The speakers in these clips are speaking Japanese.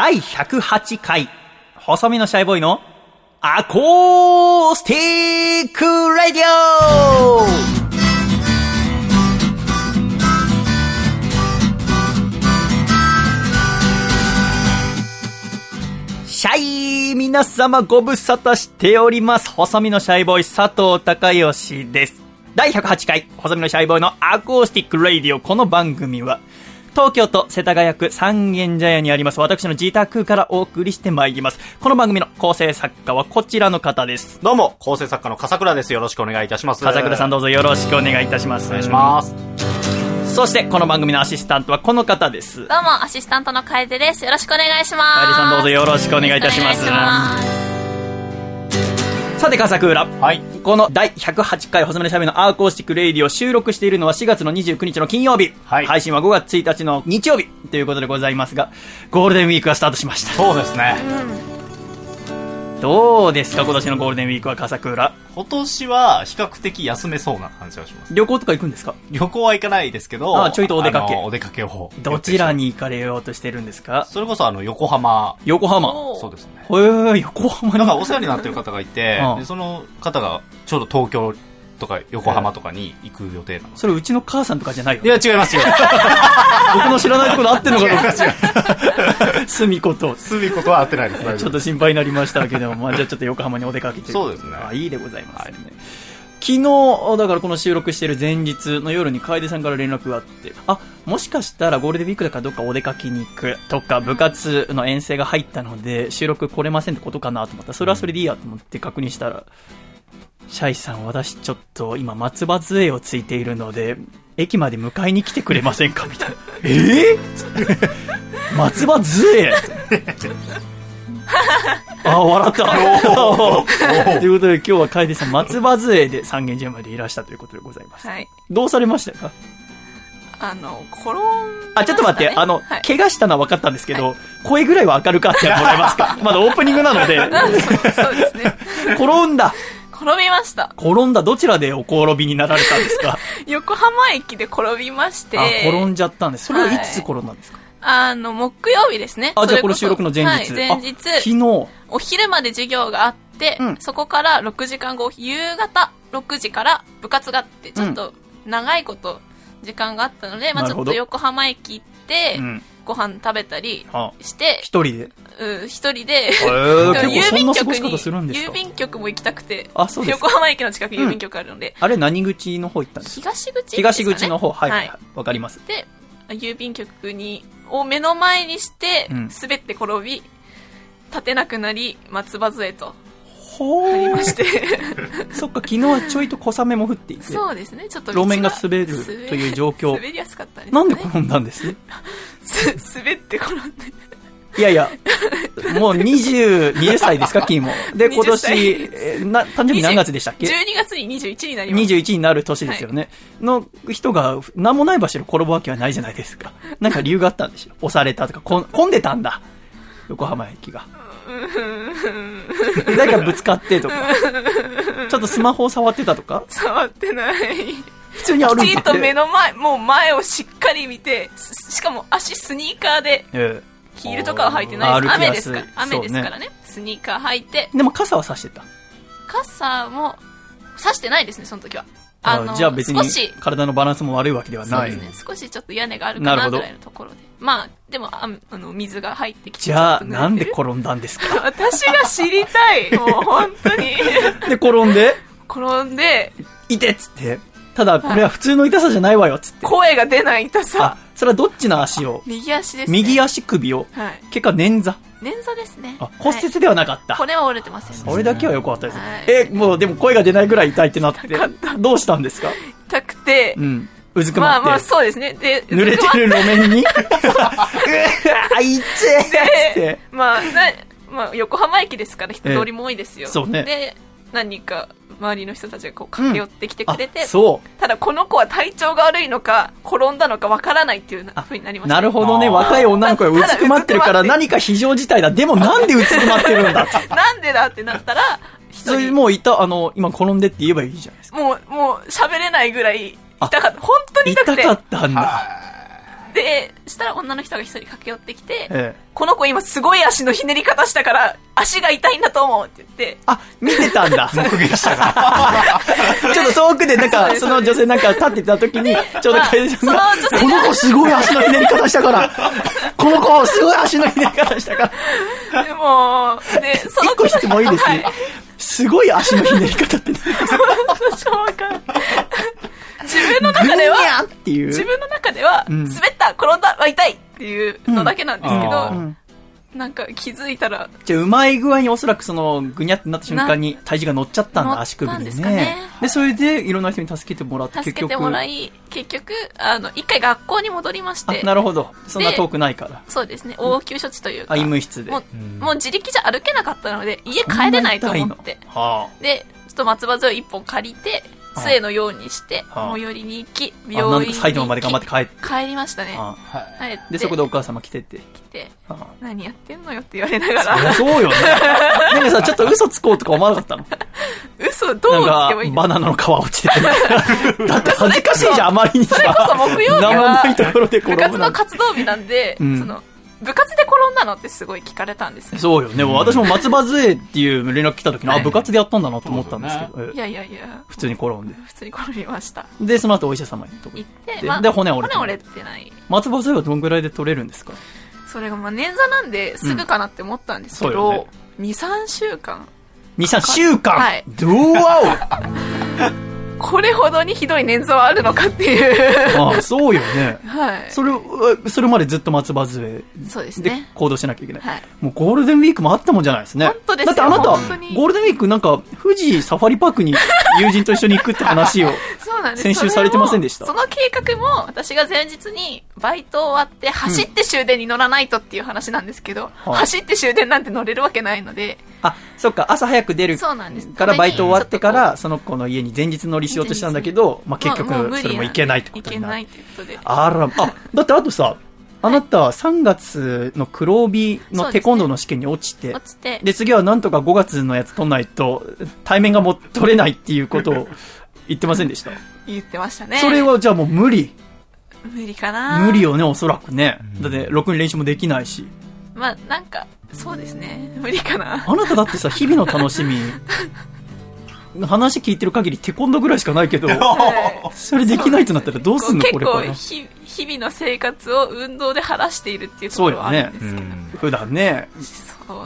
第108回、細身のシャイボーイのアコースティックラディオシャイ皆様ご無沙汰しております。細身のシャイボーイ佐藤孝義です。第108回、細身のシャイボーイのアコースティックラディオ。この番組は、東京都世田谷区三軒茶屋にあります私の自宅からお送りしてまいります。この番組の構成作家はこちらの方です。どうも、構成作家の笠倉です。よろしくお願いいたします。笠倉さんどうぞよろしくお願いいたします。お願いします。そしてこの番組のアシスタントはこの方です。どうも、アシスタントの楓です。よろしくお願いします。楓さんどうぞよろしくお願いいたしますさて、笠倉。はい。この第108回細身のシャイボーイのアコースティックレイディオを収録しているのは4月の29日の金曜日。はい配信は5月1日の日曜日ということでございますが、ゴールデンウィークがスタートしました。そうですね。どうですか？今年のゴールデンウィークは笠倉。今年は比較的休めそうな感じがします。旅行とか行くんですか？旅行は行かないですけど、あちょいとお出かけあのお出かけを。どちらに行かれようとしてるんですか？それこそあの、横浜。横浜。そうですね。へー、横浜に。なんかお世話になってる方がいて うん、でその方がちょうど東京とか横浜とかに行く予定なんです。それうちの母さんとかじゃないよい。や、違いますよ。僕の知らないところ合ってんのかと思って。違 すみこと。すみことは合ってないです。ちょっと心配になりましたけども、まあ、じゃあちょっと横浜にお出かけて。そうですねあ、いいでございますね。昨日、だからこの収録してる前日の夜に楓さんから連絡があって、あ、もしかしたらゴールデンウィークだからどっかお出かけに行くとか、部活の遠征が入ったので、収録来れませんってことかなと思ったら、それはそれでいいやと思って確認したら、シャイさん、私ちょっと今松葉杖をついているので、駅まで迎えに来てくれませんか？みたいな。え？ー、松葉杖？あ、笑った。ということで今日は楓さん、松葉杖で三軒茶屋までいらしたということでございます。はい。どうされましたか？あの、転ん、あ、ちょっと待って、あの、はい。怪我したのは分かったんですけど、声ぐらいは明るかってもらえますか？まだオープニングなので、そうですね。転んだ。転びました。転んだ。どちらでお転びになられたんですか？横浜駅で転びまして、あ、転んじゃったんです。それはいつ転んだんですか、あの、木曜日ですね。あ、じゃあこれ収録の前日。はい、前日あ、昨日。お昼まで授業があって、うんそこから6時間後、夕方6時から部活があって、ちょっと長いこと時間があったので、まあなるほどちょっと横浜駅行って、うん。ご飯食べたりあ、して、一人で？うん一人で、郵便局に、郵便局も行きたくて、あそうです。か横浜駅の近くに郵便局あるので、あれ何口の方行ったんですか？東口東口の方。はい。わ、はいかります。で、郵便局に、を目の前にしてうん、滑って転び、立てなくなり、松葉杖とほーなりまして、そっか、昨日はちょいと小雨も降っていて。そうですね、ちょっと路面が滑るという状況滑りやすかったです、ね。なんで転んだんです？す滑って転んで。いやいや、もう20、20歳ですか、君も。で、今20歳年、えーな、誕生日何月でしたっけ？12月に21になります。21になる年ですよね。の人が、何もない場所で転ぶわけはないじゃないですか。なんか理由があったんでしょ？押されたとか、こん混んでたんだ。横浜駅が。誰かぶつかってとか。ちょっとスマホを触ってたとか？触ってない。普通に歩いてて。きちんと目の前、もう前をしっかり見て、ししかも足スニーカーで、えヒールとかは履いてないです。雨ですから。雨ですからね。スニーカー履いてえ、でも傘は差してた。傘も、差してないですね、その時は。あの、じゃあ別に体のバランスも悪いわけではない。そうですね、少しちょっと屋根があるかなぐらいのところで。まあ、でも、ああの、水が入ってきて。じゃあ、なんで転んだんですか？私が知りたい。もう本当に。で、転んで、転んで、いてっつって。ただ、これは普通の痛さじゃないわよ、つって。声が出ない痛さあ。、それはどっちの足を？右足です、ね。右足首を？はい。結果、捻挫。捻挫ですね。あ、骨はい折ではなかった。骨は折れてませんでした。それだけは良かったです。はいえ、もうでも声が出ないぐらい痛いってなって。どうしたんですか？痛くてう、ん。うずくまって。まあまあそうですね。で、濡れてる路面に？うわあ、いっちえっつってで。、まあ、な、まあ、横浜駅ですから人通りも多いですよ。ええそうねで、何人か周りの人たちがこう駆け寄ってきてくれて、あ、そう。ただこの子は体調が悪いのか、転んだのかわからないっていうふうになりました。なるほどね。若い女の子がうずくまってるから何か非常事態だ。でもなんでうずくまってるんだ？なんでだってなったら、一それ人、もういた、あの、今転んでって言えばいいじゃないですか。もう、もう喋れないぐらい痛かった。本当に痛くて。痛かったんだ。で、したら女の人が一人駆け寄ってきて、ええ。この子今すごい足のひねり方したから、足が痛いんだと思うって言って、あ、見てたんだ。目撃者が。ちょっと遠くでなんか、その女性なんか立ってた時に、ちょうど楓さんが、この子すごい足のひねり方したから、この子すごい足のひねり方したから、でも、で、その一個質問いいですねはい。すごい足のひねり方って何ですか？私もわかんない自分の中では、っていう。自分の中では、うん滑った、転んだ、は痛いっていうのだけなんですけど、なんか気づいたら、じゃあ、うまい具合におそらくその、ぐにゃってなった瞬間に体重が乗っちゃったんだ、足首にんでねね。で、それで、いろんな人に助けてもらって、助け結局。てもらい、結局、あの、一回学校に戻りましてあ、、なるほど。そんな遠くないから。そうですね、応急処置というか、あ、医務室で。もう、もう自力じゃ歩けなかったので、家帰れないと思って。はで、ちょっと松葉杖を一本借りて、あ杖のようにして、あ最寄りに行き、病院に埼玉まで頑張って帰って。帰りましたね。あ帰って。で、そこでお母様来てて。来て、あ何やってんのよって言われながら、そうよね。なんかさ、ちょっと嘘つこうとか思わなかったの？嘘どうつけばいいバナナの皮落ちてて。だって恥ずかしいじゃん、あまりにさ。それこそ木曜日は部活の活動日なんで、うんその、部活で転んだのってすごい聞かれたんですよ。そうよね。私も松葉杖っていう連絡来た時に、はいあ、部活でやったんだなと思ったんですけど、えいやいやいや、普通に転んで。普通に転びました。で、その後お医者様に行って、でまあ、で骨折れて骨折れてない。松葉杖はどんぐらいで取れるんですか？それがまあ捻挫なんですぐかなって思ったんですけうんそうよど、2、3週間。2、3週間？はいどうわ これほどにひどい捻挫はあるのかっていう。おあそうよね。はい。それ、うそれまでずっと松葉杖でそうですね。行動しなきゃいけない。はい。もうゴールデンウィークもあったもんじゃないですね。本当ですよだってあなた、ゴールデンウィークなんか、富士サファリパークに 友人と一緒に行くって話を。そうなんです先週されてませんでした？その計画も、私が前日にバイト終わって、走って終電に乗らないとっていう話なんですけど、はい走って終電なんて乗れるわけないので、あ、そっか、朝早く出るそうなんです。からバイト終わってから、その子の家に前日乗りしようとしたんだけど、まあ結局それも行けないってことになるいけない。っていうことで。あら、あ、だってあとさ、あなた3月の黒帯のテコンドーの試験に落ちて、落ちて、で、次はなんとか5月のやつ取んないと、対面がもう取れないっていうことを 言ってませんでした？言ってましたね。それはじゃあもう無理。無理かな無理よね、おそらくね。だって、ろくに練習もできないし。まあ、なんか、そうですね。無理かな。あなただってさ、日々の楽しみ、話聞いてる限りテコンドーぐらいしかないけど、は いそれできないとなったらどうすんの結これから構。ひ、日々の生活を運動で晴らしているっていうところはあるんですけど。うん普段ね、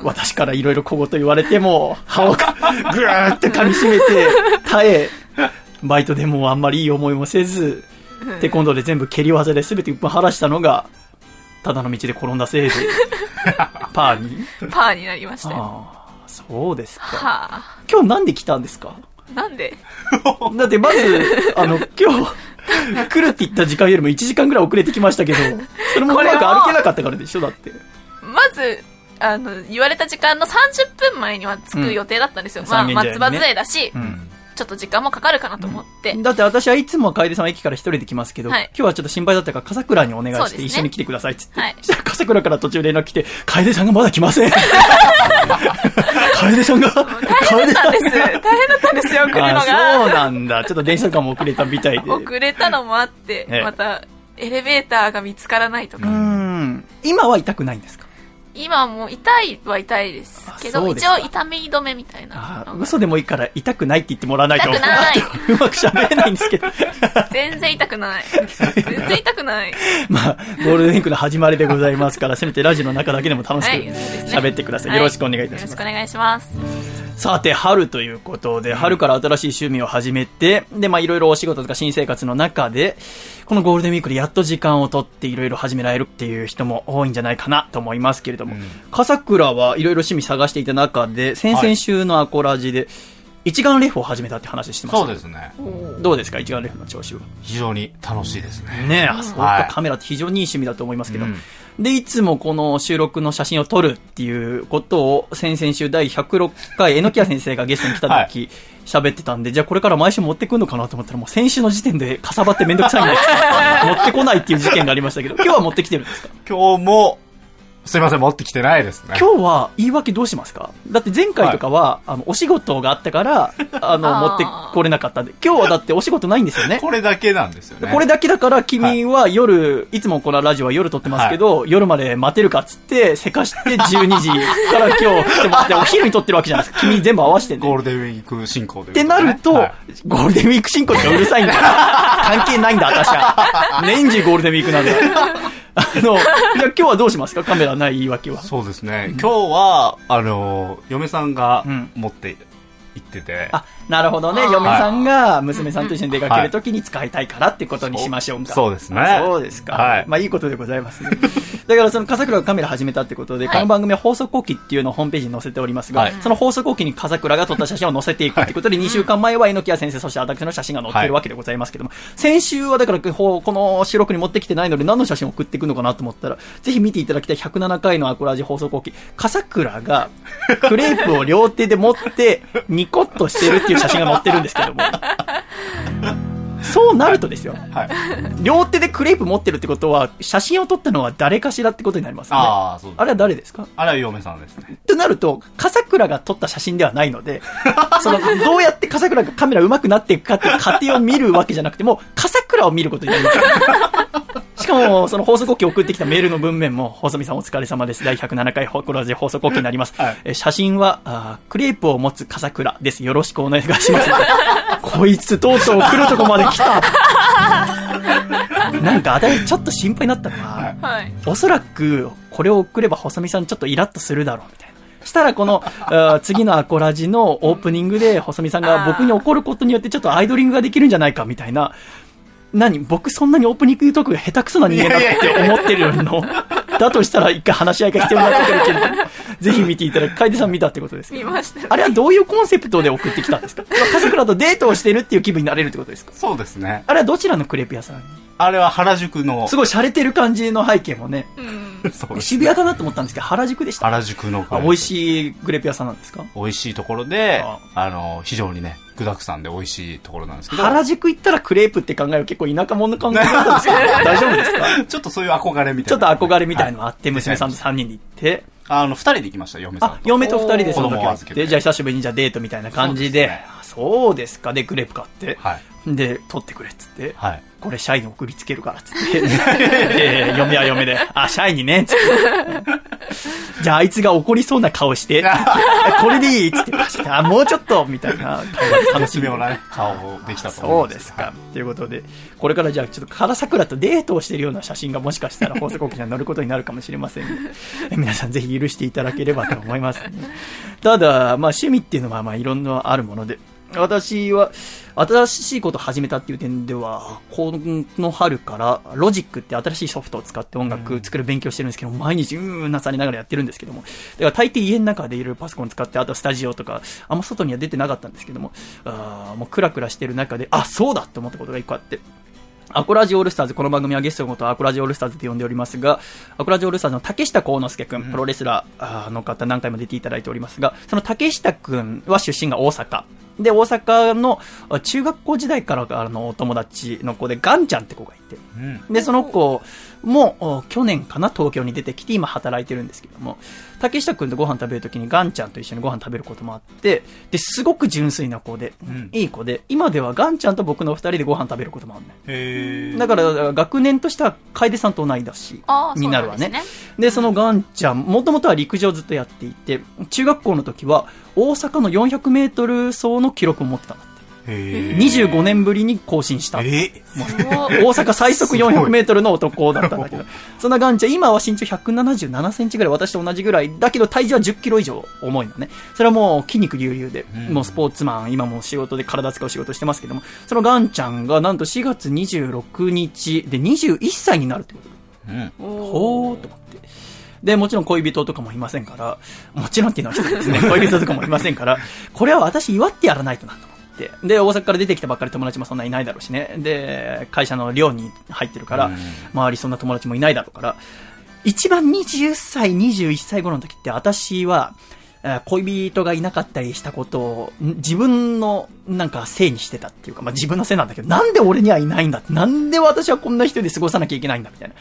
私からいろいろ小言言われても、歯を ぐーって噛み締めて、耐え、バイトでもあんまりいい思いもせず、テコンドーで全部蹴り技で全て晴らしたのが、ただの道で転んだせいで、パーに？パーになりましたよ。ああ、そうですか。はあ。今日なんで来たんですか？なんで？だってまず、あの、今日、来るって言った時間よりも1時間ぐらい遅れてきましたけど、それもうまく歩けなかったからでしょだって。まず、あの、言われた時間の30分前には着く予定だったんですよ。うんまあ、松葉杖だし、うんちょっと時間もかかるかなと思って。だって私はいつも楓さんは駅から一人で来ますけど、はい今日はちょっと心配だったから笠倉にお願いして一緒に来てくださいって言って、はいそしたら笠倉から途中連絡来て、楓さんがまだ来ません。楓さんが、大変だったんです。大変だったんですよ、来るのあそうが。なんだ。ちょっと電車とかも遅れたみたいで。遅れたのもあって、ええまた、エレベーターが見つからないとか。今は痛くないんですか？今はもう痛いは痛いですけど、一応痛み止めみたいな嘘でもいいから痛くないって言ってもらわないと。痛くない うまく喋れないんですけど。全然痛くない。全然痛くない。まあ、ゴールデンウィークの始まりでございますから、せめてラジオの中だけでも楽しく。喋ってください。はよろしくお願いいたしますよろしく。お願いします。さて、春ということで、春から新しい趣味を始めて、で、まあ、いろいろお仕事とか新生活の中で、このゴールデンウィークでやっと時間を取っていろいろ始められるっていう人も多いんじゃないかなと思いますけれども、うん笠倉はいろいろ趣味探していた中で、先々週のアコラジで、一眼レフを始めたって話してました。そうですね。どうですか一眼レフの調子は？非常に楽しいですね。ねえ、あそうか、はいカメラって非常にいい趣味だと思いますけど、うんで、いつもこの収録の写真を撮るっていうことを、先々週第106回、榎谷先生がゲストに来たは時、喋ってたんで、じゃあこれから毎週持ってくんのかなと思ったら、もう先週の時点でかさばってめんどくさいんです持ってこないっていう事件がありましたけど、今日は持ってきてるんですか？今日もすいません、持ってきてないですね。今日は言い訳どうしますか？だって前回とかは、あの、お仕事があったから、あの、持ってこれなかったんで、今日はだってお仕事ないんですよね。これだけなんですよね。これだけだから君は夜、い、つもこのラジオは夜撮ってますけど、夜まで待てるかっつって、せかして12時から今日来てもらって、お昼に撮ってるわけじゃないですか。君全部合わせてんで。ゴールデンウィーク進行でってなると、はいゴールデンウィーク進行ってうるさいんだ。関係ないんだ、私は。年中ゴールデンウィークなんだ。あの、じゃあ今日はどうしますか？カメラない言い訳は。そうですね。今日は、あの、嫁さんがうん持って行ってて、あ、なるほどね。嫁さんが娘さんと一緒に出かけるときに使いたいからってことにしましょうか。そうそうですね。あそうですか。はい。まあいいことでございますね。だからその笠倉がカメラ始めたってことで、はいこの番組は放送後期っていうのをホームページに載せておりますが、はい。その放送後期に笠倉が撮った写真を載せていくってことで、2週間前は猪木先生、そして私の写真が載ってるわけでござい。ますけども、先週はだからこの収録に持ってきてないので何の写真を送っていくのかなと思ったら、ぜひ見ていただきたい。107回のアコラジ放送後期、笠倉がクレープを両手で持ってニコッとしてるっていう写真が載ってるんですけども、そうなるとですよ。はい。両手でクレープ持ってるってことは、写真を撮ったのは誰かしらってことになりますよね。ああ、そう。あれは誰ですか？あれは嫁さんですね。となると、笠倉が撮った写真ではないので、その、どうやって笠倉がカメラ上手くなっていくかっていう過程を見るわけじゃなくても、笠倉を見ることになります。しかも、その放送後期送ってきたメールの文面も、細見さんお疲れ様です。第107回ホコラジ放送後期になります。はいえ写真はあー、クレープを持つ笠倉です。よろしくお願いします。こいつとうとう来るとこまで来た。なんか、あたりちょっと心配になったのは、はい。おそらく、これを送れば細見さんちょっとイラッとするだろう、みたいな。したらこの、次のアコラジのオープニングで細見さんが僕に怒ることによってちょっとアイドリングができるんじゃないか、みたいな。何僕そんなにオープニングトークが下手くそな人間だって思ってるの？だとしたら一回話し合いが必要になってくるけど、ぜひ見ていただく。楓さん見たってことですか？見ましたね。あれはどういうコンセプトで送ってきたんですか？笠倉とデートをしてるっていう気分になれるってことですか？そうですね。あれはどちらのクレープ屋さんあれは原宿の、すごい洒落てる感じの背景もね、うん。そうです渋谷かなと思ったんですけど、原宿でした。原宿のあ美味い。しいグレープ屋さんなんですか？美味しいところであ、あの、非常にね、具沢山で美味しいところなんですけど、原宿行ったらクレープって考える結構田舎者の考え方ですけど、大丈夫ですか？ちょっとそういう憧れみたちょっといな。憧れみたいのあって、娘さんと3人で行って、あの、二人で行きました、嫁さんと。、あ嫁と2人でその時は行じゃあ久しぶりにじゃあデートみたいな感じで、そうですね。あそうですか、で、クレープ買って、はい。で、取ってくれっつって、はい。これシャイに送りつけるからっつって、で嫁は嫁で、あ、シャイにね、つって。じゃああいつが怒りそうな顔して、これでいいっつってあ、もうちょっとみたいな楽しみ絶妙なね、顔をできたとそう思うんですか。ということで、これからじゃあちょっと唐桜とデートをしているような写真がもしかしたら放送後期に載ることになるかもしれません。ので、え皆さんぜひ許していただければと思います、ね。ただ、まあ趣味っていうのはまあいろんなあるもので、私は新しいことを始めたっていう点では、この春からロジックって新しいソフトを使って音楽作る勉強してるんですけど、毎日うーんなされながらやってるんですけども、だから大抵家の中でいろいろパソコン使って、あとスタジオとか、あんま外には出てなかったんですけども、あーもうクラクラしてる中で、あ、そうだって思ったことが一個あって、アコラジオールスターズ、この番組はゲストのことをアコラジオールスターズと呼んでおりますが、アコラジオールスターズの竹下幸之助君、プロレスラーの方何回も出ていただいておりますが、その竹下君は出身が大阪。で、大阪のあ中学校時代からあのお友達の子で、ガンちゃんって子がいて、うん。で、その子も、お去年かな、東京に出てきて、今働いてるんですけども、竹下くんとご飯食べるときにガンちゃんと一緒にご飯食べることもあって、で、すごく純粋な子で、うんいい子で、今ではガンちゃんと僕の二人でご飯食べることもあるね。だから、学年としては、楓さんと同い年ああ、になるわね。そうなんでそのガンちゃん、もともとは陸上ずっとやっていて、中学校の時は、大阪の400メートル走の記録を持ってたんだって。へー25年ぶりに更新した。大阪最速400メートルの男だったんだけど、そんなガンちゃん、今は身長177センチぐらい、私と同じぐらい、だけど体重は10キロ以上重いのね。それはもう筋肉隆々で、うんもうスポーツマン、今も仕事で体使う仕事してますけども、そのガンちゃんがなんと4月26日で21歳になるってこと。うん。ほーと思って。で、もちろん恋人とかもいませんから、もちろんっていうのは失礼ですね。恋人とかもいませんから、これは私祝ってやらないとなと。で、大阪から出てきたばっかり友達もそんないないだろうしね。で、会社の寮に入ってるから、うん周りそんな友達もいないだろうから、一番20歳、21歳頃の時って私は、えー恋人がいなかったりしたことを、ん自分のなんかせいにしてたっていうか、まあ自分のせいなんだけど、なんで俺にはいないんだって、なんで私はこんな人で過ごさなきゃいけないんだみたいな。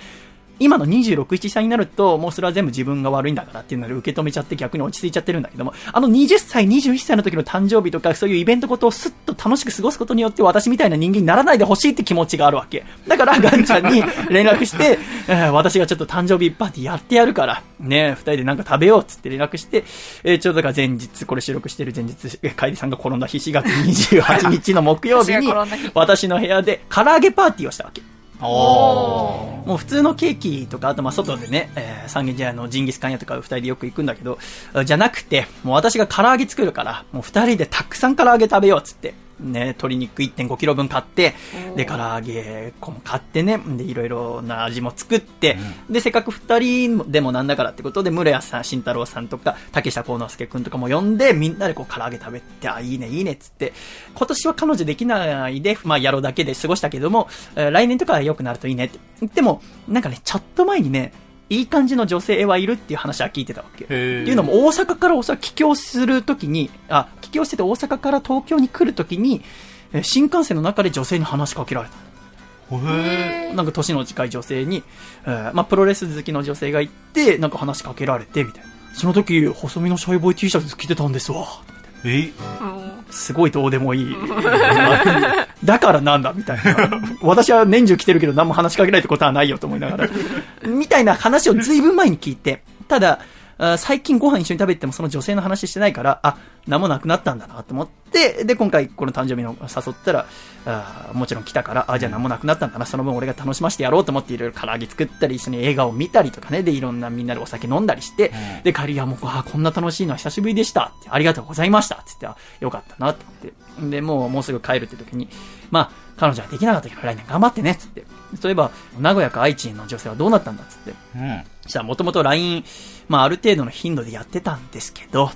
今の26、7歳になると、もうそれは全部自分が悪いんだからっていうので受け止めちゃって逆に落ち着いちゃってるんだけども、あの20歳、21歳の時の誕生日とか、そういうイベントことをすっと楽しく過ごすことによって、私みたいな人間にならないでほしいって気持ちがあるわけ。だから、ガンちゃんに連絡して、えー私がちょっと誕生日パーティーやってやるから、ね、二人でなんか食べようっつって連絡して、えーちょうどだから前日、これ収録してる前日、えー楓さんが転んだ日4月28日の木曜日に私の部屋で唐揚げパーティーをしたわけ。もう普通のケーキとか、あとまあ外でね、えー三軒茶屋のジンギスカン屋とか二人でよく行くんだけど、じゃなくて、もう私が唐揚げ作るから、もう二人でたくさん唐揚げ食べようっつって、ね、鶏肉1.5キロ分買って、で、唐揚げ粉も買ってね、で、いろいろな味も作って、で、せっかく二人でもなんだからってことで、室谷さん、慎太郎さんとか、竹下幸之助くんとかも呼んで、みんなでこう唐揚げ食べて、あ、いいね、いいねっつって、今年は彼女できないで、まあ、やろうだけで過ごしたけども、えー来年とかは良くなるといいねって言っても、なんかね、ちょっと前にね、いい感じの女性はいるっていう話は聞いてたわけ。っていうのも、大阪からおそらく帰郷するときに、あ、帰郷してて大阪から東京に来るときに、えー新幹線の中で女性に話しかけられた。へなんか年の近い女性に、えーまあ、プロレス好きの女性がいて、なんか話しかけられて、みたいな。その時、細身のシャイボーイ T シャツ着てたんですわ。え？うんすごいどうでもいい。だからなんだみたいな。私は年中来てるけど何も話しかけないってことはないよと思いながら。みたいな話をずいぶん前に聞いて、ただ、あ最近ご飯一緒に食べてもその女性の話してないから、あ、何もなくなったんだなと思って、で、今回この誕生日の誘ったら、あもちろん来たから、あ、じゃあ何もなくなったんだな、その分俺が楽しませてやろうと思っていろいろ唐揚げ作ったり、一緒に映画を見たりとかね、で、いろんなみんなでお酒飲んだりして、うんで、帰りはもう、あ、こんな楽しいのは久しぶりでしたって。ありがとうございましたって言って、あよかったなって思って。で、もう、もうすぐ帰るって時に、まあ、彼女はできなかったけど来年頑張ってねっつって。そういえば、名古屋か愛知の女性はどうなったんだっつって。うん。そしたら、もともと LINE、まあ、ある程度の頻度でやってたんですけど、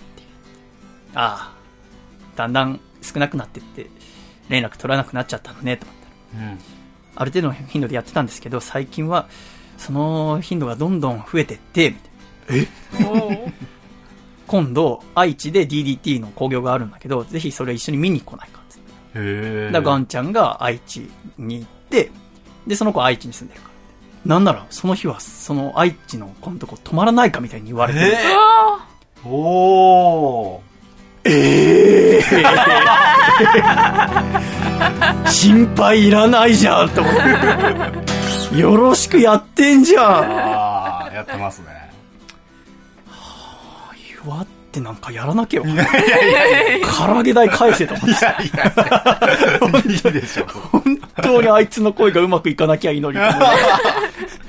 ああ、だんだん少なくなってって、連絡取らなくなっちゃったのね、と思ったら。うん。ある程度の頻度でやってたんですけど、最近は、その頻度がどんどん増えてって、みたいなおー今度、愛知で DDT の興行があるんだけど、ぜひそれ一緒に見に来ないかっつって。へえ。だからガンちゃんが愛知に行って、で、その子は愛知に住んでるから。なんなら、その日は、その愛知の子のとこ泊まらないかみたいに言われて、えうわおー。心配いらないじゃんと思って。よろしくやってんじゃんああ、やってますね。言わってなんかやらなきゃよ。唐揚げ代返せと思って。いやいや、いいでしょ。本当にあいつの恋がうまくいかなきゃいいのにと思って。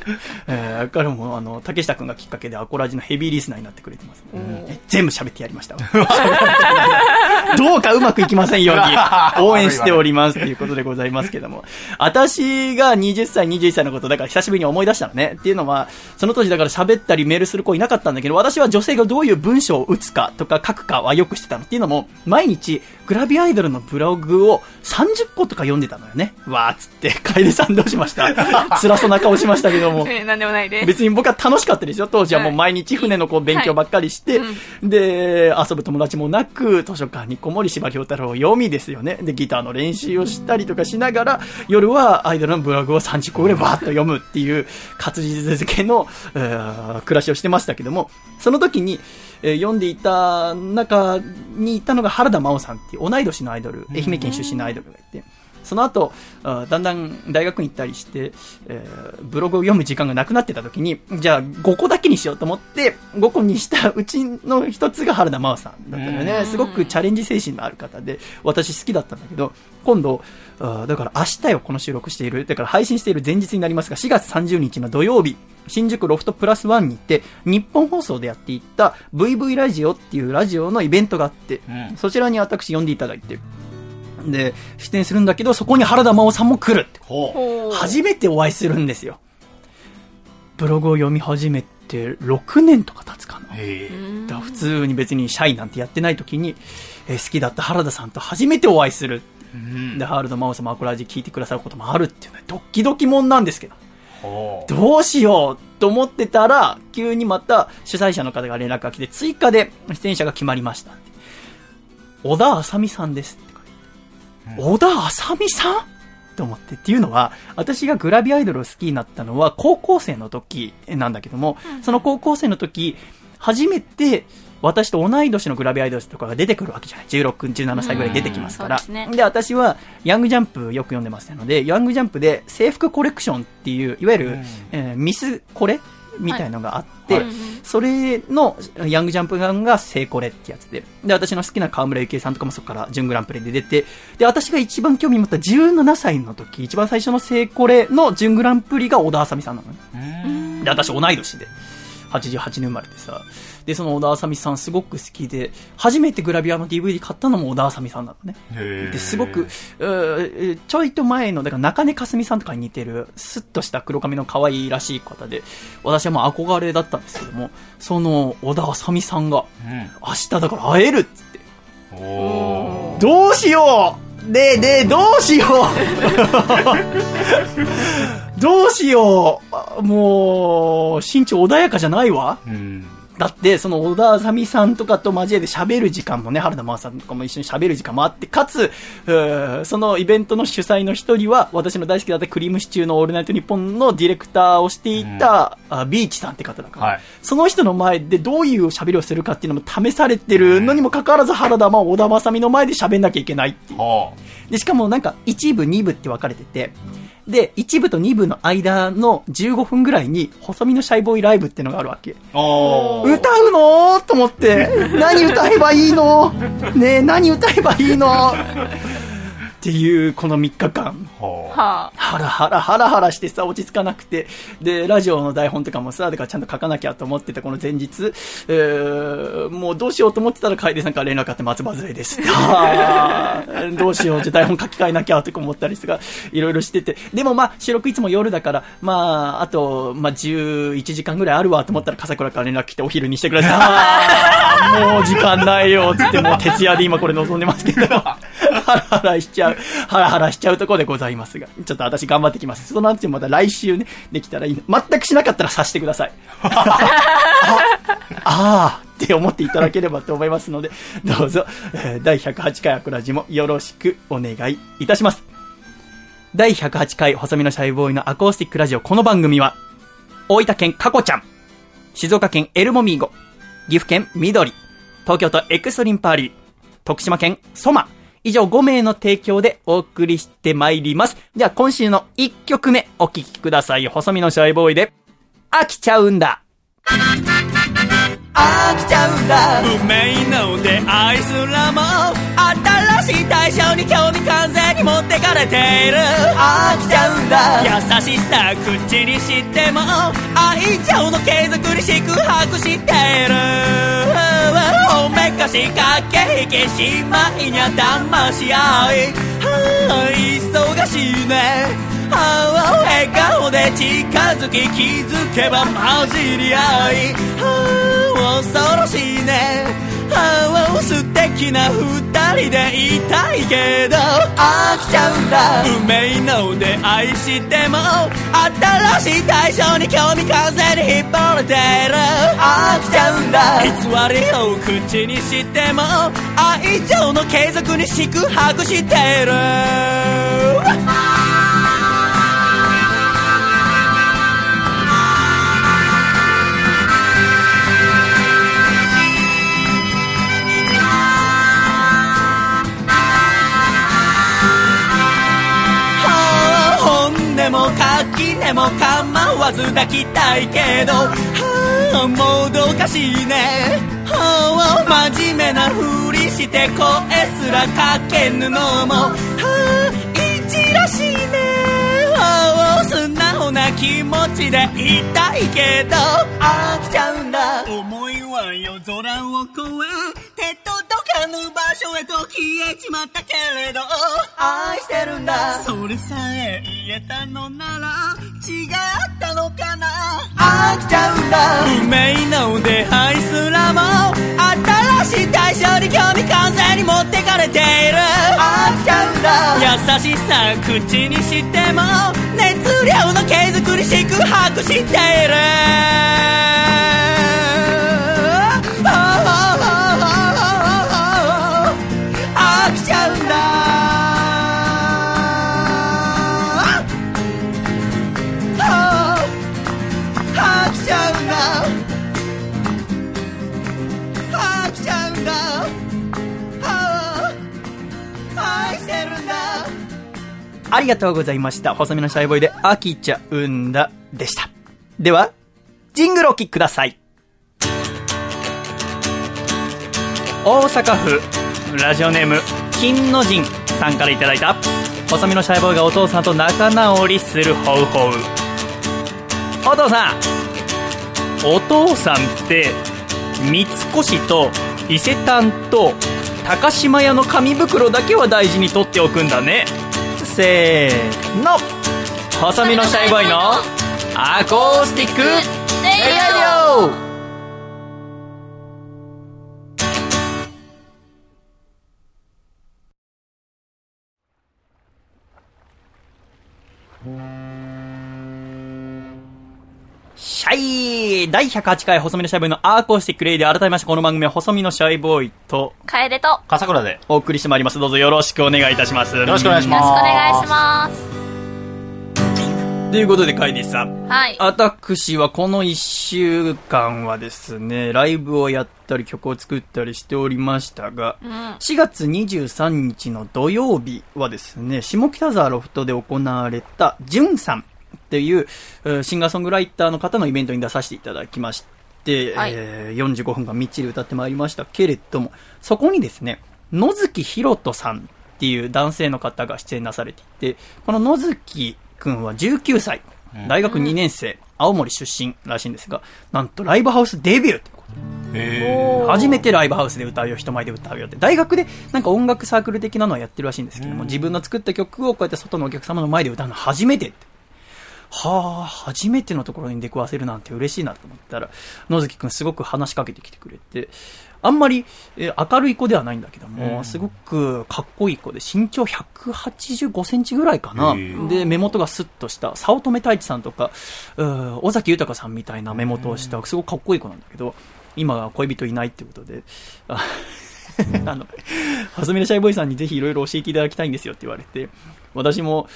えー、彼も、あの、竹下くんがきっかけでアコラジのヘビーリスナーになってくれてます、え全部喋ってやりました。どうかうまくいきませんように 応援しておりますということでございますけども。私が20歳、21歳のことだから久しぶりに思い出したのね。っていうのは、その当時だから喋ったりメールする子いなかったんだけど、私は女性がどういう文章を打つかとか書くかはよくしてたの。っていうのも、毎日グラビアアイドルのブログを30個とか読んでたのよね。わーっつって、楓さんどうしました？辛そうな顔しましたけども。えーなんでもないです。別に僕は楽しかったですよ。当時はもう毎日船のこう勉強ばっかりして、はいで、遊ぶ友達もなく、図書館にこもり、柴良太郎を読みですよね。で、ギターの練習をしたりとかしながら、夜はアイドルのブログを30個ぐらいバーッと読むっていう、活字漬けの、えー暮らしをしてましたけども、その時に、えー読んでいた中にいたのが原田真央さんっていう同い年のアイドル、愛媛県出身のアイドルがいて、その後、あだんだん大学に行ったりして、えーブログを読む時間がなくなってた時に、じゃあ5個だけにしようと思って、5個にしたうちの一つが原田真央さんだったのよね。すごくチャレンジ精神のある方で、私好きだったんだけど、今度、あだから明日よ、この収録している。だから配信している前日になりますが、4月30日の土曜日、新宿ロフトプラスワンにて、日本放送でやっていた VV ラジオっていうラジオのイベントがあって、うんそちらに私呼んでいただいて、で、出演するんだけど、そこに原田真央さんも来るって。初めてお会いするんですよ。ブログを読み始めて6年とか経つかな。だ普通に別にシャイなんてやってない時に、えー好きだった原田さんと初めてお会いする。うんで、原田真央さんもアコラジ聞いてくださることもあるっていうね、ドッキドキもんなんですけど。どうしようと思ってたら、急にまた主催者の方が連絡が来て、追加で出演者が決まりました。小田あさみさんですって書いて。小田あさみさん？と思って。っていうのは、私がグラビアアイドルを好きになったのは高校生の時なんだけども、その高校生の時、初めて、私と同い年のグラビアアイドルとかが出てくるわけじゃない。16、17歳ぐらい出てきますから。で私は、ヤングジャンプよく読んでましたので、ヤングジャンプで制服コレクションっていう、いわゆる、えーミスコレみたいのがあって、はいそれのヤングジャンプガンがセイコレってやつで、で、私の好きな河村ゆきえさんとかもそこから準グランプリで出て、で、私が一番興味持った17歳の時、一番最初のセイコレの準グランプリが小田あさみさんなのね。で、私同い年で。88年生まれでさ。で、その小田あさみさんすごく好きで、初めてグラビアの DVD 買ったのも小田あさみさんなのね。へー。ですごく、ちょいと前の、だから中根かすみさんとかに似てる、スッとした黒髪の可愛いらしい方で、私はもう憧れだったんですけども、その小田あさみさんが、明日だから会えるっつって。どうしよう。ねえねえ、どうしよう。どうしよう。あもう、心中穏やかじゃないわ。うん。だって、その小田あさみさんとかと交えて喋る時間もね、原田真央さんとかも一緒に喋る時間もあって、かつ、そのイベントの主催の一人は、私の大好きだったクリームシチューのオールナイトニッポンのディレクターをしていた、あビーチさんって方だから、はい。その人の前でどういう喋りをするかっていうのも試されてるのにもかかわらず、原田真央、小田正美の前で喋んなきゃいけないっていう。はで、しかもなんか、1部、2部って分かれてて、で、1部と2部の間の15分ぐらいに、細身のシャイボーイライブっていうのがあるわけ。歌うの？と思って、何歌えばいいの？ねえ、何歌えばいいの？っていう、この3日間。ははあ。ハラハラハラハラしてさ、落ち着かなくて。で、ラジオの台本とかもさ、だからちゃんと書かなきゃと思ってたこの前日、えー、もうどうしようと思ってたら楓さんから連絡あって松葉杖です。どうしよう、じゃあ台本書き換えなきゃとか思ったりとか、いろいろしてて。でもまあ、収録いつも夜だから、まあ、あと、まあ、11時間ぐらいあるわと思ったら笠倉から連絡来てお昼にしてください。あ ーもう時間ないよ、つってもう徹夜で今これ望んでますけど、ハラハラしちゃう、ハラハラしちゃうところでございますが、ちょっと私頑張ってきます。その後また来週ね、できたらいいな。全くしなかったらさしてください。ああって思っていただければと思いますので、どうぞ、第108回アクラジもよろしくお願いいたします。第108回細身のシャイボーイのアコースティックラジオこの番組は、大分県カコちゃん、静岡県エルモミーゴ、岐阜県緑、東京都エクストリームパーリー、徳島県ソマ、以上5名の提供でお送りしてまいります。じゃあ今週の1曲目お聴きください。細身のシャイボーイで、飽きちゃうんだ。飽きちゃうんだ。運命の出会いすらも新しい対象に興味完全に持ってかれている飽きちゃうんだ。優しさ口にしても愛情の継続に四苦八苦しているかし駆け引きしまいにゃ騙し合い。はあ忙しいね。ああ笑顔で近づき気づけば混じり合い。はあ恐ろしいね。はあ素敵な二人でいたいけど飽きちゃうんだ。運命の出会いしても新しい対象に興味完全に引っ張られてる。飽きちゃうんだ。偽りを口にしても愛情の継続に四苦八苦してる。本音も垣根も構わず抱きたいけど。はあもどかしいね。はあ真面目なふりして声すらかけぬのも。はあいじらしいね。はあ素直な気持ちでいたいけど。飽きちゃうんだ。思いは夜空を越え手届かぬ場所へと消えちまったけれど。愛してるんだ。それさえ言えたのなら違ったのかな。飽きちゃうんだ。運命の出会いすらも新しい対象に興味完全に持ってかれている。飽きちゃうんだ。優しさ口にしても熱量の継続に四苦八苦しているありがとうございました。細身のシャイボーイで飽きちゃうんだでした。では、ジングルお聴きください。大阪府、ラジオネーム、金の神さんからいただいた、細身のシャイボーイがお父さんと仲直りするホウホウ。お父さん、お父さんって、三越と伊勢丹と高島屋の紙袋だけは大事に取っておくんだね。せーの細身のシャイボーイのアコースティックレディオシャイ第108回細身のシャイボーイのアーコースティックレイディオ改めましてこの番組は細身のシャイボーイと楓と、よ笠倉で。お送りしてまいります。どうぞよろしくお願いいたします。よよろしくお願いしろしくおます。願いします。ということで、カイディさん。はい。私はこの一週間はですね、ライブをやったり曲を作ったりしておりましたが、うん。4月23日の土曜日はですね、下北沢ロフトで行われた、ジュンさんっていう、えーシンガーソングライターの方のイベントに出させていただきまして、はい。えー45分間みっちり歌ってまいりました。けれども、そこにですね、野月ひろとさんっていう男性の方が出演なされていて、この野月くんは19歳、大学2年生、青森出身らしいんですが、なんとライブハウスデビューってこと初めてライブハウスで歌うよ、人前で歌うよって。大学でなんか音楽サークル的なのはやってるらしいんですけども、自分の作った曲をこうやって外のお客様の前で歌うの初めてって。はあ、初めてのところに出くわせるなんて嬉しいなと思ったら、野月くんすごく話しかけてきてくれて、あんまり、えー明るい子ではないんだけども、うん。すごくかっこいい子で、身長185センチぐらいかな。で、目元がスッとした、早乙女太一さんとか、尾崎豊さんみたいな目元をした、すごくかっこいい子なんだけど、今は恋人いないってことで、あ あの、はずみのシャイボーイさんにぜひいろいろ教えていただきたいんですよって言われて、私も、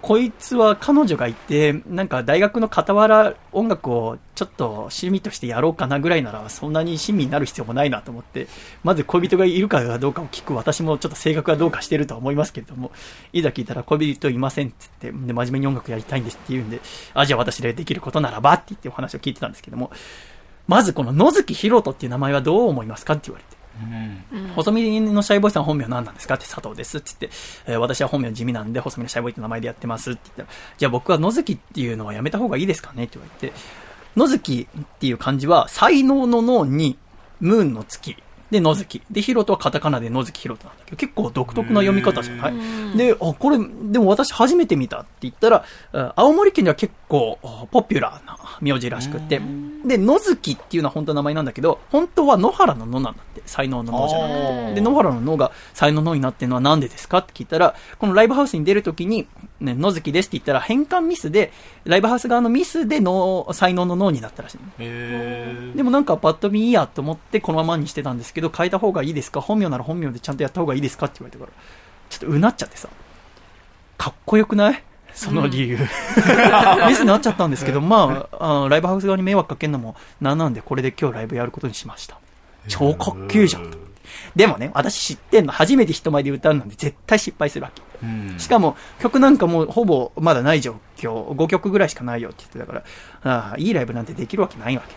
こいつは彼女がいて、なんか大学の傍ら音楽をちょっと趣味としてやろうかなぐらいなら、そんなに親身になる必要もないなと思って、まず恋人がいるかどうかを聞く私もちょっと性格がどうかしてるとは思いますけれども、いざ聞いたら恋人いませんって言って、で、真面目に音楽やりたいんですって言うんで、あ、じゃあ私でできることならばって言ってお話を聞いてたんですけども、まずこの野月ひろとっていう名前はどう思いますかって言われて。うん細身のシャイボーイさん本名は何なんですかって佐藤ですって言って、えー私は本名地味なんで細身のシャイボーイって名前でやってますって言ったら、じゃあ僕は野月っていうのはやめた方がいいですかねって言われて、野月っていう漢字は才能の脳にムーンの月。で、野月。で、ヒロトはカタカナで野月ヒロトなんだけど、結構独特な読み方じゃない。で、あ、これ、でも私初めて見たって言ったら、あ青森県では結構あポピュラーな名字らしくて、で、野月っていうのは本当の名前なんだけど、本当は野原の野なんだって、才能の野じゃなくて。で、野原の野が才能の野になってるのはなんでですかって聞いたら、このライブハウスに出るときに、ね、野月ですって言ったら変換ミスで、ライブハウス側のミスでの才能の野になったらしいでもなんかパッと見いいやと思ってこのままにしてたんですけど、変えた方がいいですか？本名なら本名でちゃんとやった方がいいですか？って言われたから、ちょっとうなっちゃってさ、かっこよくない？その理由。ミスになっちゃったんですけど、まあ、あライブハウス側に迷惑かけるのもなんなんで、これで今日ライブやることにしました。超かっけえじゃん。でもね、私知ってんの、初めて人前で歌うなんで絶対失敗するわけ。うん。しかも、曲なんかもうほぼまだない状況、5曲ぐらいしかないよって言ってたから、ああ、いいライブなんてできるわけないわけ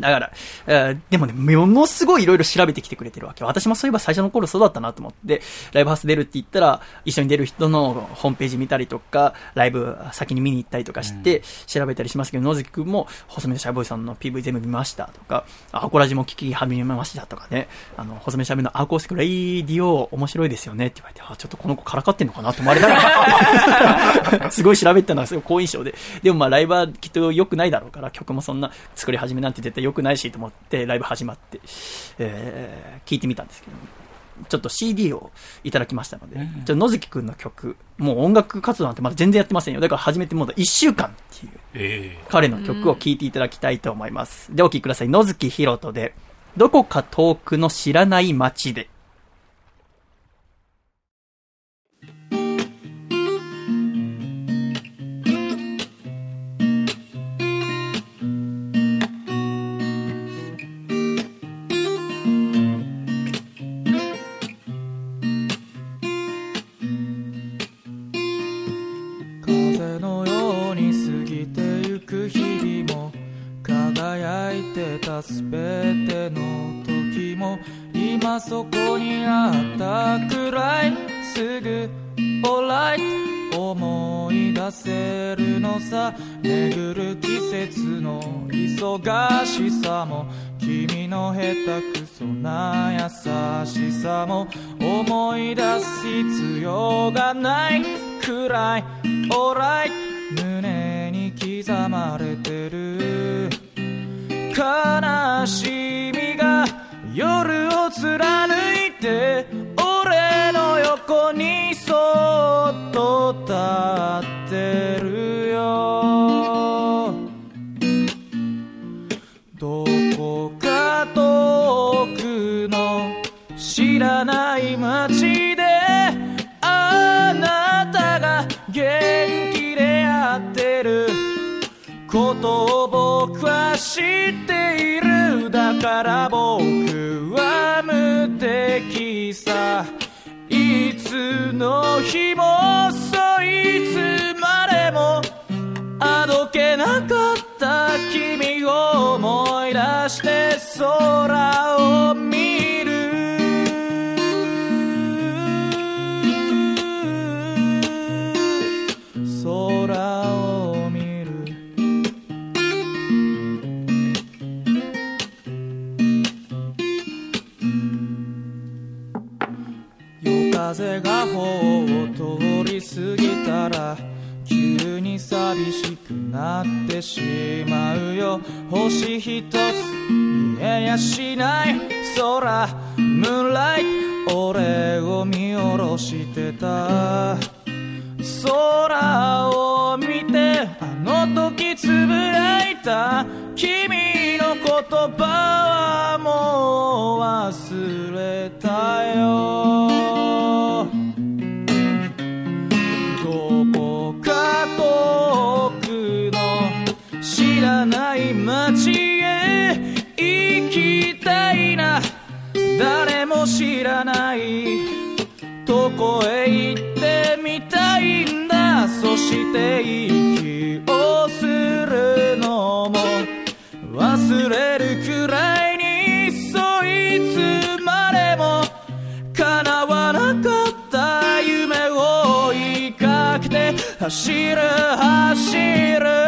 だから、えーでもね、ものすごいいろいろ調べてきてくれてるわけ。私もそういえば最初の頃そうだったなと思って、ライブハウス出るって言ったら、一緒に出る人のホームページ見たりとか、ライブ先に見に行ったりとかして、調べたりしますけど、野月くんも、細身のシャイボーイさんの PV 全部見ましたとか、あアコラジも聞き始めましたとかね、あの、細身のシャイボーイのアコースティックレイディオ面白いですよねって言われて、あ、ちょっとこの子からかってんのかなと思われながら、すごい調べてたのがすごい好印象で、でもまあライブはきっと良くないだろうから、曲もそんな作り始めなんて絶対良くないしと思って、ライブ始まって、えー聞いてみたんですけど、ちょっと CD をいただきましたので、ちょ野月くんの曲、もう音楽活動なんてまだ全然やってませんよ。だから始めてもう1週間っていう、え彼の曲を聴いていただきたいと思います。で、お聴きください。野月ひろとで、どこか遠くの知らない街で。きてゆく日々も輝いてたすべての時も今そこにあったくらいすぐオーライ思い出せるのさ。巡る季節の忙しさも君の下手くそな優しさも思い出す必要がないくらいオーライ胸刻まれてる。悲しみが夜を貫いて知っているだから僕は無敵さ。いつの日もそいつまでもあどけなかった君を思い出して空を見る。風が頬を通り過ぎたら急に寂しくなってしまうよ。星一つ見えやしない。空ムーンライト俺を見下ろしてた。空を見てあの時つぶやいた。君の言葉はもう忘れたよ。ない街へ行きたいな。誰も知らない。どこへ行ってみたいんだ。そして息をするのも。忘れるくらいにそいつまでも。叶わなかった夢を追いかけて。走る走る。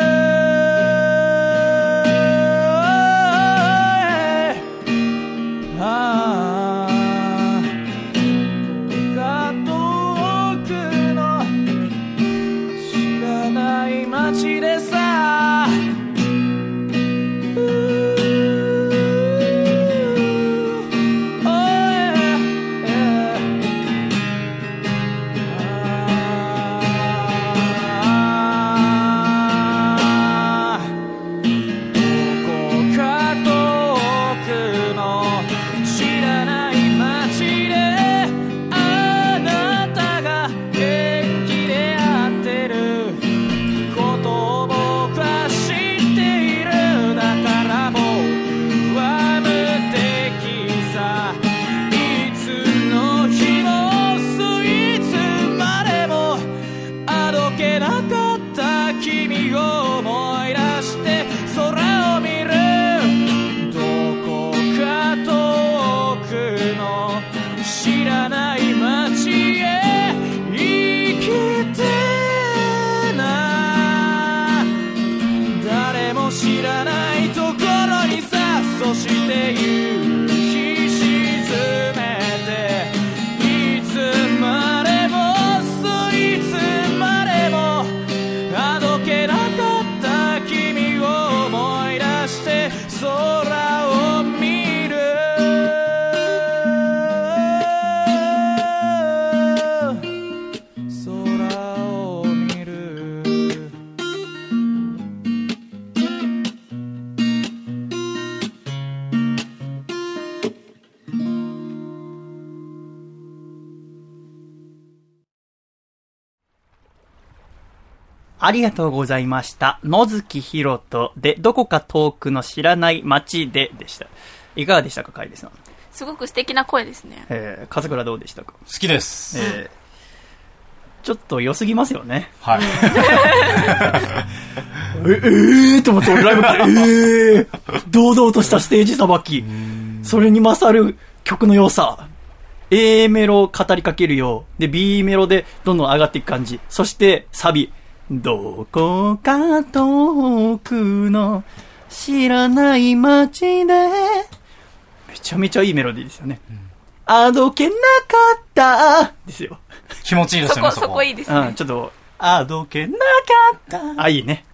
ありがとうございました。野月ひろとで、どこか遠くの知らない街ででした。いかがでしたか、楓さん？すごく素敵な声ですね。えー、笠倉どうでしたか？好きです。えー、ちょっと良すぎますよね。はい。え、えーと思って俺ライブから、えー堂々としたステージさばき。それに勝る曲の良さ。A メロ語りかけるよう。で、B メロでどんどん上がっていく感じ。そして、サビ。どこか遠くの知らない街で。めちゃめちゃいいメロディーですよね。あどけなかったですよ。気持ちいいですよね、そこ。そこいいですうん、ね。ちょっと、あどけなかった。あ、いいね。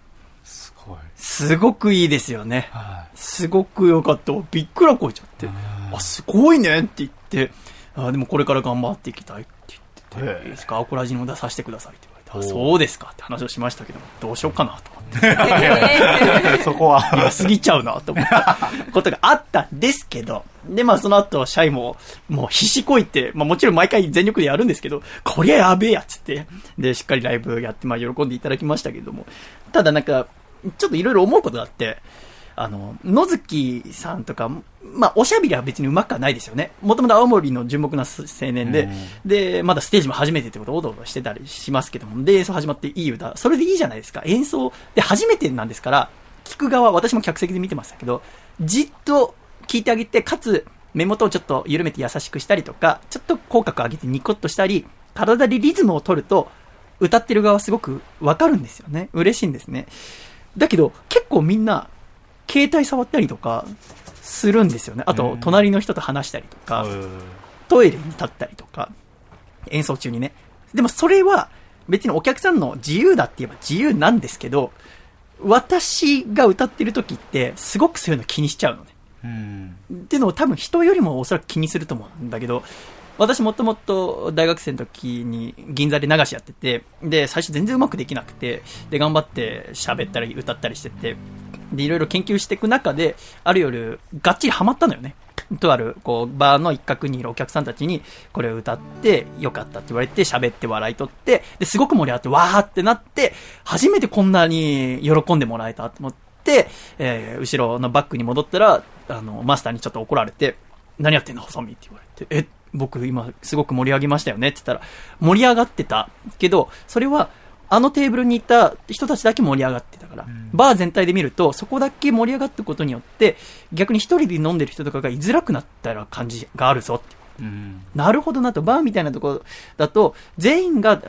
すごい。すごくいいですよね。はすごく良かった。びっくらこいちゃって。あ、すごいねって言って、あ、でもこれから頑張っていきたいって言ってて、いいですか？アコラジにも出させてくださいってそうですかって話をしましたけども、どうしようかなと思って。そこは。良すぎちゃうなと思ったことがあったんですけど、で、まあその後、シャイも、もう必死こいて、まあもちろん毎回全力でやるんですけど、こりゃやべえやっつって、で、しっかりライブやって、まあ喜んでいただきましたけども、ただなんか、ちょっといろいろ思うことがあって、あの、野月さんとか、まあ、おしゃべりは別にうまくはないですよね。もともと青森の純朴な青年で、で、まだステージも初めてってことをおどおどしてたりしますけども、で、演奏始まっていい歌、それでいいじゃないですか。演奏で初めてなんですから、聞く側、私も客席で見てましたけど、じっと聞いてあげて、かつ、目元をちょっと緩めて優しくしたりとか、ちょっと口角上げてニコッとしたり、体でリズムを取ると、歌ってる側はすごくわかるんですよね。嬉しいんですね。だけど、結構みんな、携帯触ったりとか、するんですよね。あと、隣の人と話したりとか、トイレに立ったりとか、演奏中にね。でもそれは別にお客さんの自由だって言えば自由なんですけど、私が歌ってる時ってすごくそういうの気にしちゃうのね。うん。っていうのを多分人よりもおそらく気にすると思うんだけど、私もともと大学生の時に銀座で流しやってて、で、最初全然うまくできなくて、で、頑張って喋ったり歌ったりしてて、で、いろいろ研究していく中で、ある夜、がっちりハマったのよね。とある、こう、バーの一角にいるお客さんたちに、これを歌って、よかったって言われて、喋って笑い取って、で、すごく盛り上がって、わーってなって、初めてこんなに喜んでもらえたと思って、えー後ろのバックに戻ったら、あの、マスターにちょっと怒られて、何やってんの細身って言われて、え、僕今すごく盛り上げましたよねって言ったら、盛り上がってたけど、それは、あのテーブルにいた人たちだけ盛り上がってたから、バー全体で見ると、そこだけ盛り上がったことによって、逆に一人で飲んでる人とかが居づらくなったら感じがあるぞって。うん。なるほどなと、バーみたいなところだと、全員が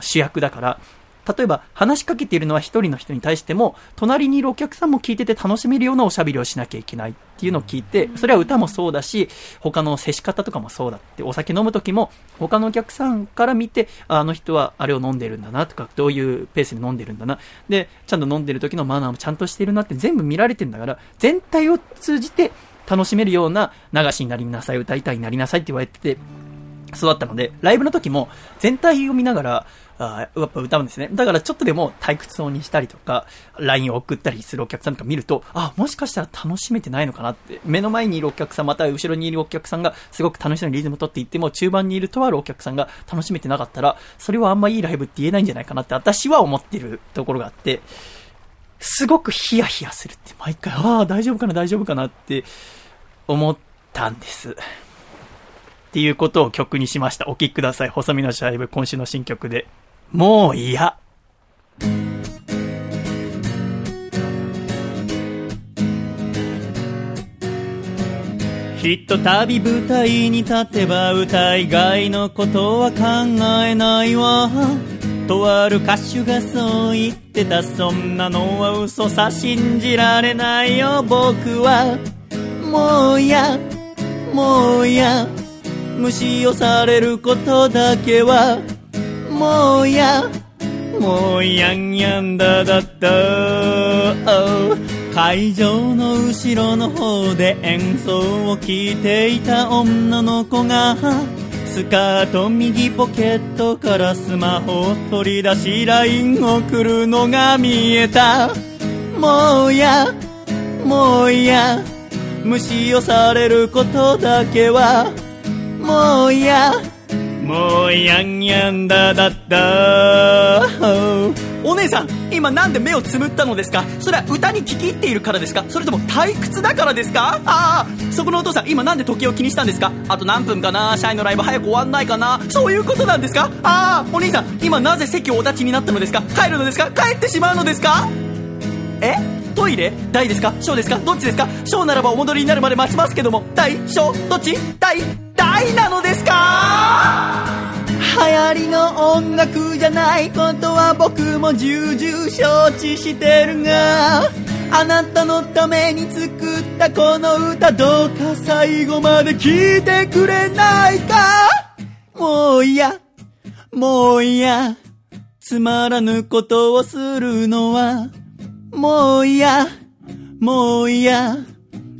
主役だから、例えば話しかけているのは一人の人に対しても、隣にいるお客さんも聞いてて楽しめるようなおしゃべりをしなきゃいけないっていうのを聞いて、それは歌もそうだし、他の接し方とかもそうだって、お酒飲む時も、他のお客さんから見て、ああの人はあれを飲んでるんだなとか、どういうペースで飲んでるんだな、で、ちゃんと飲んでる時のマナーもちゃんとしてるなって全部見られてんだから、全体を通じて楽しめるような流しになりなさい、歌いたいになりなさいって言われてて、そうだったので、ライブの時も全体を見ながら、あやっぱ歌うんですね。だからちょっとでも退屈そうにしたりとか、LINE を送ったりするお客さんとか見ると、あ、もしかしたら楽しめてないのかなって、目の前にいるお客さん、また後ろにいるお客さんがすごく楽しそうにリズムを取っていっても、中盤にいるとあるお客さんが楽しめてなかったら、それはあんまいいライブって言えないんじゃないかなって私は思ってるところがあって、すごくヒヤヒヤするって毎回、ああ、大丈夫かな、大丈夫かなって思ったんです。っていうことを曲にしました。お聴きください。細身のシャイブ、今週の新曲で。もう嫌。ひとたび舞台に立てば歌以外のことは考えないわ。とある歌手がそう言ってた。そんなのは嘘さ信じられないよ僕は。もう嫌。もう嫌。無視をされることだけはもう嫌もうやんやんだだった。会場の後ろの方で演奏を聞いていた女の子がスカート右ポケットからスマホを取り出し LINE 送るのが見えた。もうやもうや無視をされることだけはもうやもうやんやんだだったお姉さん今なんで目をつむったのですか？それは歌に聞き入っているからですか？それとも退屈だからですか？ああそこのお父さん今なんで時計を気にしたんですか？あと何分かな？シャイのライブ早く終わんないかな？そういうことなんですか？ああお兄さん今なぜ席をお立ちになったのですか？帰るのですか？帰ってしまうのですか？え？トイレ？大ですか？小ですか？どっちですか？小ならばお戻りになるまで待ちますけども。大？小？どっち？大？大なのですか？流行りの音楽じゃないことは僕も重々承知してるがあなたのために作ったこの歌どうか最後まで聴いてくれないか？もういやもういやつまらぬことをするのは。もういやもういや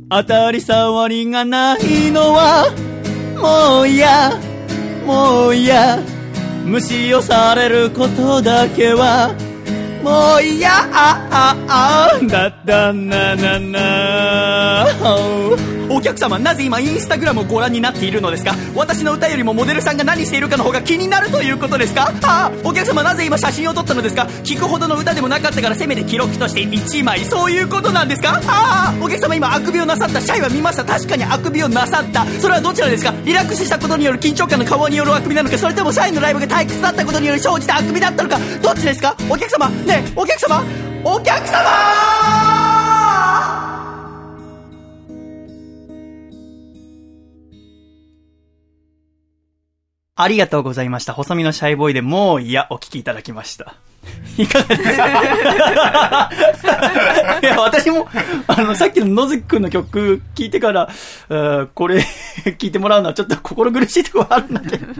当たり障りがないのは。もうやもうや無視をされることだけはもういやあああだだなななお客様なぜ今インスタグラムをご覧になっているのですか？私の歌よりもモデルさんが何しているかの方が気になるということですか？ああお客様なぜ今写真を撮ったのですか？聞くほどの歌でもなかったからせめて記録として1枚。そういうことなんですか？ああお客様今あくびをなさったシャイは見ました。確かにあくびをなさった。それはどちらですか？リラックスしたことによる緊張感の顔によるあくびなのか？それともシャイのライブが退屈だったことにより生じたあくびだったのか？どっちですか？お客様。ねえお客様。お客様。ありがとうございました。細身のシャイボーイでもういや、お聞きいただきました。いかがですか？いや、私も、あの、さっきの野月くんの曲聞いてから、これ 聞いてもらうのはちょっと心苦しいところあるんだけど。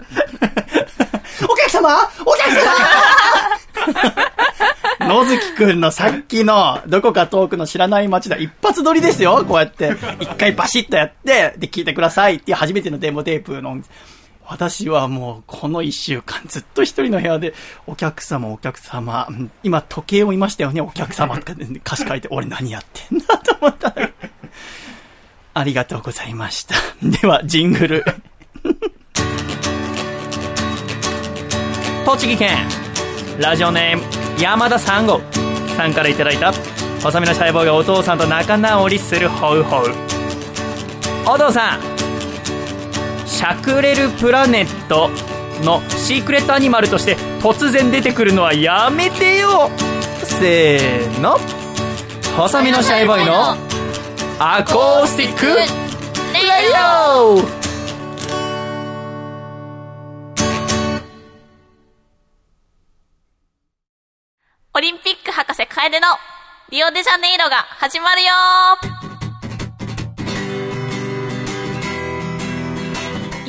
お客様？お客様？野月くんのさっきの、どこか遠くの知らない街だ、一発撮りですよ、こうやって。一回バシッとやって、で、聞いてくださいっていう初めてのデモテープの、私はもう、この一週間ずっと一人の部屋で、お客様、お客様、うん今時計を見ましたよね、お客様とかで歌詞書いて、俺何やってんだと思ったら。ありがとうございました。では、ジングル。栃木県ラジオネーム山田三号さんからいただいた細身の細胞がお父さんと仲直りするホウホウお父さんシャクレルプラネットのシークレットアニマルとして突然出てくるのはやめてよ。せーの。細身のシャイボーイのアコースティックレイヨー。オリンピック博士楓のリオデジャネイロが始まるよ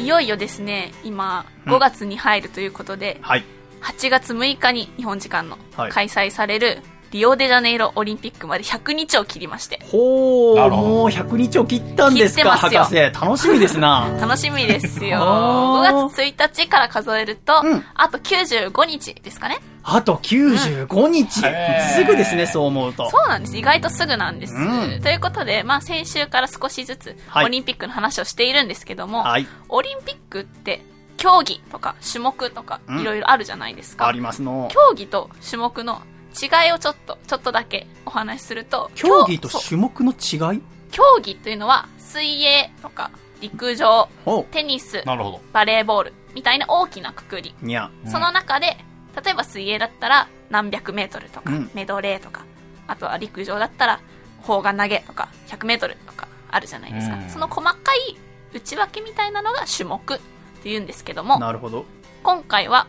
いよいよですね、今、5月に入るということで、はい。8月6日に日本時間のはい。開催されるリオデジャネイロオリンピックまで100日を切りまして、ほーなるほど。もう100日を切ったんですか博士。楽しみですな。楽しみですよ。あー。5月1日から数えると、うん。あと95日ですかね。あと95日、へー。すぐですねそう思うと。そうなんです。意外とすぐなんです。うん。ということで、まあ先週から少しずつはい。オリンピックの話をしているんですけども、はい。オリンピックって競技とか種目とかうん。いろいろあるじゃないですか。ありますの。競技と種目の違いをちょっと、ちょっとだけお話しすると、競技と種目の違い？競技というのは水泳とか陸上、ほテニス、なるほど。バレーボールみたいな大きなくくり。うにゃその中で、例えば水泳だったら何百メートルとか、うん。メドレーとか、あとは陸上だったら砲丸投げとか100メートルとかあるじゃないですか。うん。その細かい内訳みたいなのが種目って言うんですけども、なるほど。今回は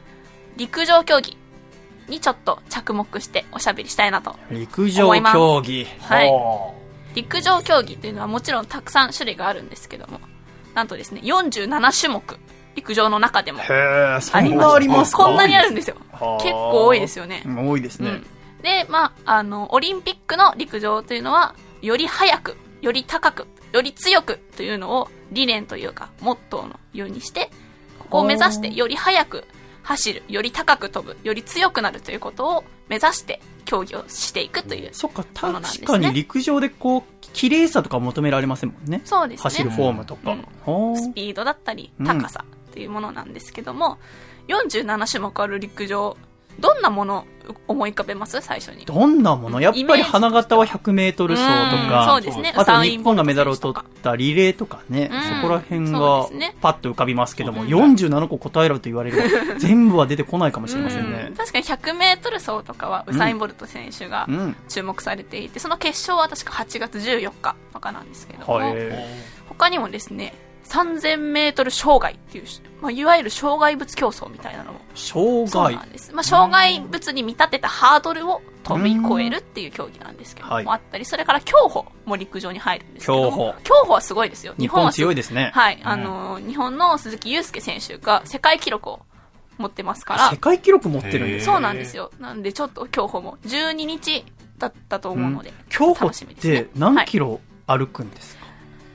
陸上競技にちょっと着目しておしゃべりしたいなと。陸上競技。はい。ほ陸上競技というのはもちろんたくさん種類があるんですけども、なんとですね、47種目、陸上の中でもへえそありますんなありますか？こんなにあるんですよ。はあ結構多いですよね。うん多いですね、うん、で、まあ、あの、オリンピックの陸上というのは、より速く、より高く、より強くというのを理念というか、モットーのようにして、ここを目指して、より速く走る、より高く飛ぶ、より強くなるということを目指して競技をしていくという。そっかものなんですね。確かに陸上でこう綺麗さとか求められませんもんね。そうですね。走るフォームとか、うん。スピードだったりうん。高さっていうものなんですけども、47種目ある陸上どんなもの思い浮かべます？最初に。どんなもの？やっぱり花形は100メートル走とうんか、そうですね。あと日本がメダルを取ったリレーとかね、うん。そこら辺そがパッと浮かびますけども、うん。47個答えろと言われると全部は出てこないかもしれませんね。うん。確かに100メートル走とかはウサインボルト選手がうん。注目されていて、その決勝は確か8月14日とかなんですけども、はい。他にもですね、3000メートル障害っていう、まあ、いわゆる障害物競争みたいなのも障害。そうなん。です。まあ、障害物に見立てたハードルを飛び越えるっていう競技なんですけども、はい。あったり、それから競歩も陸上に入るんですけども、競歩。競歩はすごいですよ。日本はす強い。ですね。はい、あのー日本の鈴木祐介選手が世界記録を持ってますから。世、界記録持ってるんですそうなんですよ。なんでちょっと競歩も12日だったと思うので、競歩って何キロ歩くんですか、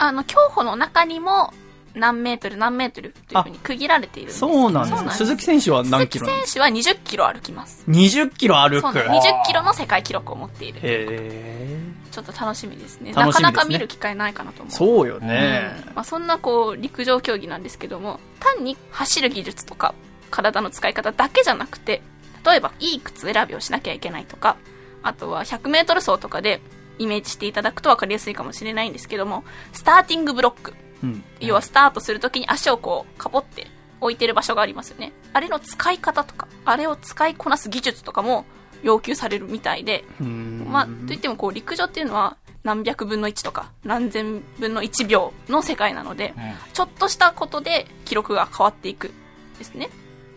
あの、競歩の中にも何メートル何メートルというふうに区切られているんですそうなんですね。鈴木選手は何キロ鈴木選手は20キロ歩きます。か ?20 キロ歩く。そうなんです20キロの世界記録を持っている。へちょっと楽しみですね。ねなかなか見る機会ないかなと思う。ーそうよね。うんまあ、そんなこう陸上競技なんですけども単に走る技術とか体の使い方だけじゃなくて例えばいい靴選びをしなきゃいけないとかあとは 100m 走とかでイメージしていただくと分かりやすいかもしれないんですけどもスターティングブロックうん。要はスタートするときに足をこうかぼって置いてる場所がありますよねあれの使い方とかあれを使いこなす技術とかも要求されるみたいでうんまあ、といってもこう陸上っていうのは何百分の1とか何千分の1秒の世界なので、ちょっとしたことで記録が変わっていくですね。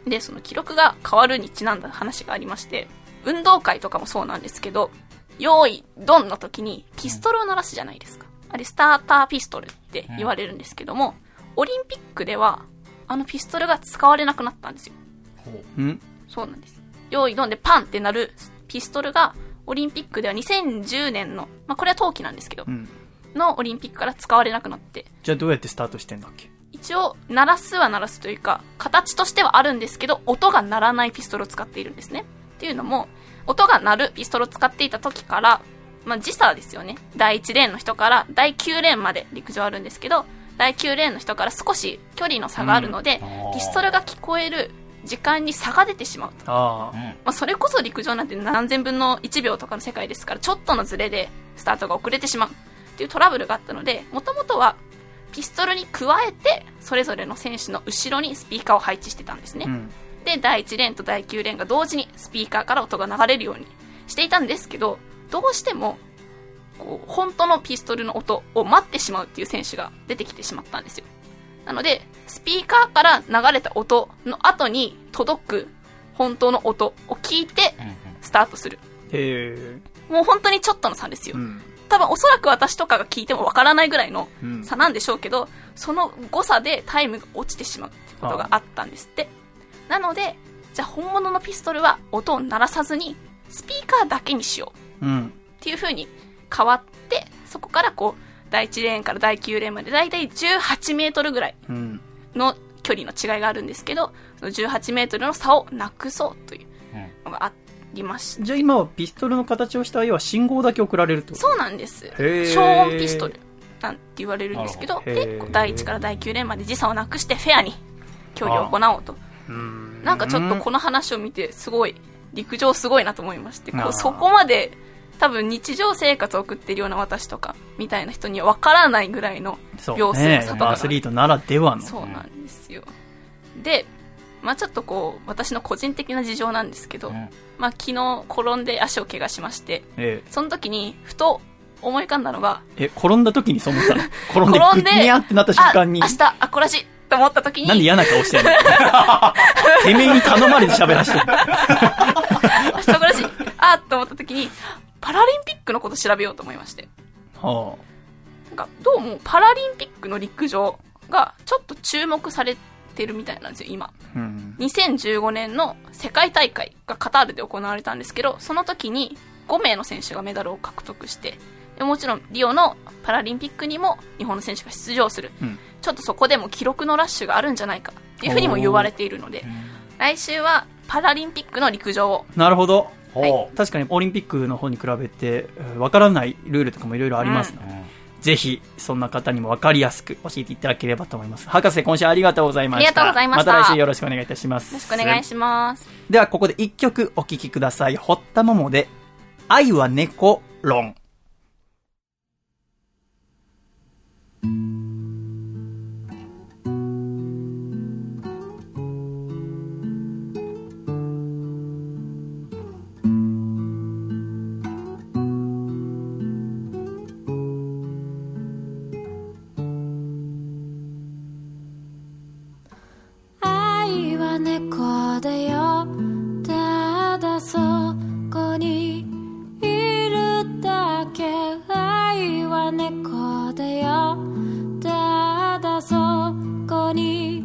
で、その記録が変わるにちなんだ話がありまして、運動会とかもそうなんですけど、用意、ドンの時にピストルを鳴らすじゃないですか。あれ、スターターピストルって言われるんですけども、オリンピックでは、あのピストルが使われなくなったんですよ。うん。そうなんです。用意ドンでパンってなるピストルが、オリンピックでは2010年の、まあこれは冬季なんですけど、うん。のオリンピックから使われなくなって、じゃあどうやってスタートしてんだっけ？一応、鳴らすは鳴らすというか、形としてはあるんですけど、音が鳴らないピストルを使っているんですね。っていうのも、音が鳴るピストルを使っていた時から、まあ時差ですよね。第1レーンの人から第9レーンまで陸上あるんですけど、第9レーンの人から少し距離の差があるので、ピストルが聞こえる時間に差が出てしまうと。まあ、それこそ陸上なんて何千分の1秒とかの世界ですから、ちょっとのズレでスタートが遅れてしまうっていうトラブルがあったので、もともとはピストルに加えて、それぞれの選手の後ろにスピーカーを配置してたんですね。うん。で、第1レーンと第9レーンが同時にスピーカーから音が流れるようにしていたんですけど、どうしても、こう、本当のピストルの音を待ってしまうっていう選手が出てきてしまったんですよ。なので、スピーカーから流れた音の後に届く本当の音を聞いてスタートする。へえ。もう本当にちょっとの差ですよう。ん。多分おそらく私とかが聞いてもわからないぐらいのうん。差なんでしょうけど、その誤差でタイムが落ちてしまうってことがあったんですって。なので、じゃあ本物のピストルは音を鳴らさずに、スピーカーだけにしよううん。っていう風に変わって、そこからこう、第1レーンから第9レーンまでだいたい18メートルぐらいうん。の距離の違いがあるんですけど、その18メートルの差をなくそうというのがありまして、じゃあ今はピストルの形をした要は信号だけ送られると？そうなんです。ー消音ピストルなんて言われるんですけど、で第1から第9レーンまで時差をなくしてフェアに競技を行おうと。うん。なんかちょっとこの話を見て、すごい、陸上すごいなと思いまして、こうそこまで、多分日常生活を送ってるような私とか、みたいな人には分からないぐらいの秒数のね差とかがアスリートならではの。そうなんですよ。で、まあちょっとこう、私の個人的な事情なんですけど、うんまあ昨日転んで足を怪我しまして、えその時にふと思い浮かんだのが、え。え、転んだ時にそう思ったの？転んで、転んでグニャってなった瞬間にあ、、明日、あ、こらしと思った時に、なんで嫌な顔してんの？てめえに頼まれて喋らしてる。明日こらしあ、と思った時に、パラリンピックのこと調べようと思いまして。はなんか、どうもパラリンピックの陸上がちょっと注目されてるみたいなんですよ、今。あ。うん。2015年の世界大会がカタールで行われたんですけど、その時に5名の選手がメダルを獲得して、でもちろんリオのパラリンピックにも日本の選手が出場する。うんちょっとそこでも記録のラッシュがあるんじゃないかっていうふうにも言われているので、来週はパラリンピックの陸上を、なるほど。ほ確かにオリンピックの方に比べて、えーわからないルールとかもいろいろありますので、ぜひ、そんな方にも分かりやすく教えていただければと思います。博士、今週ありがとうございました。ありがとうございましたまた来週よろしくお願いいたします。よろしくお願いします。では、ここで一曲お聴きください。堀田桃で、愛は猫論。愛は猫だよ。ただそこには猫だよただそこに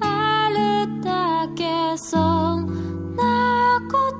あるだけそんなこと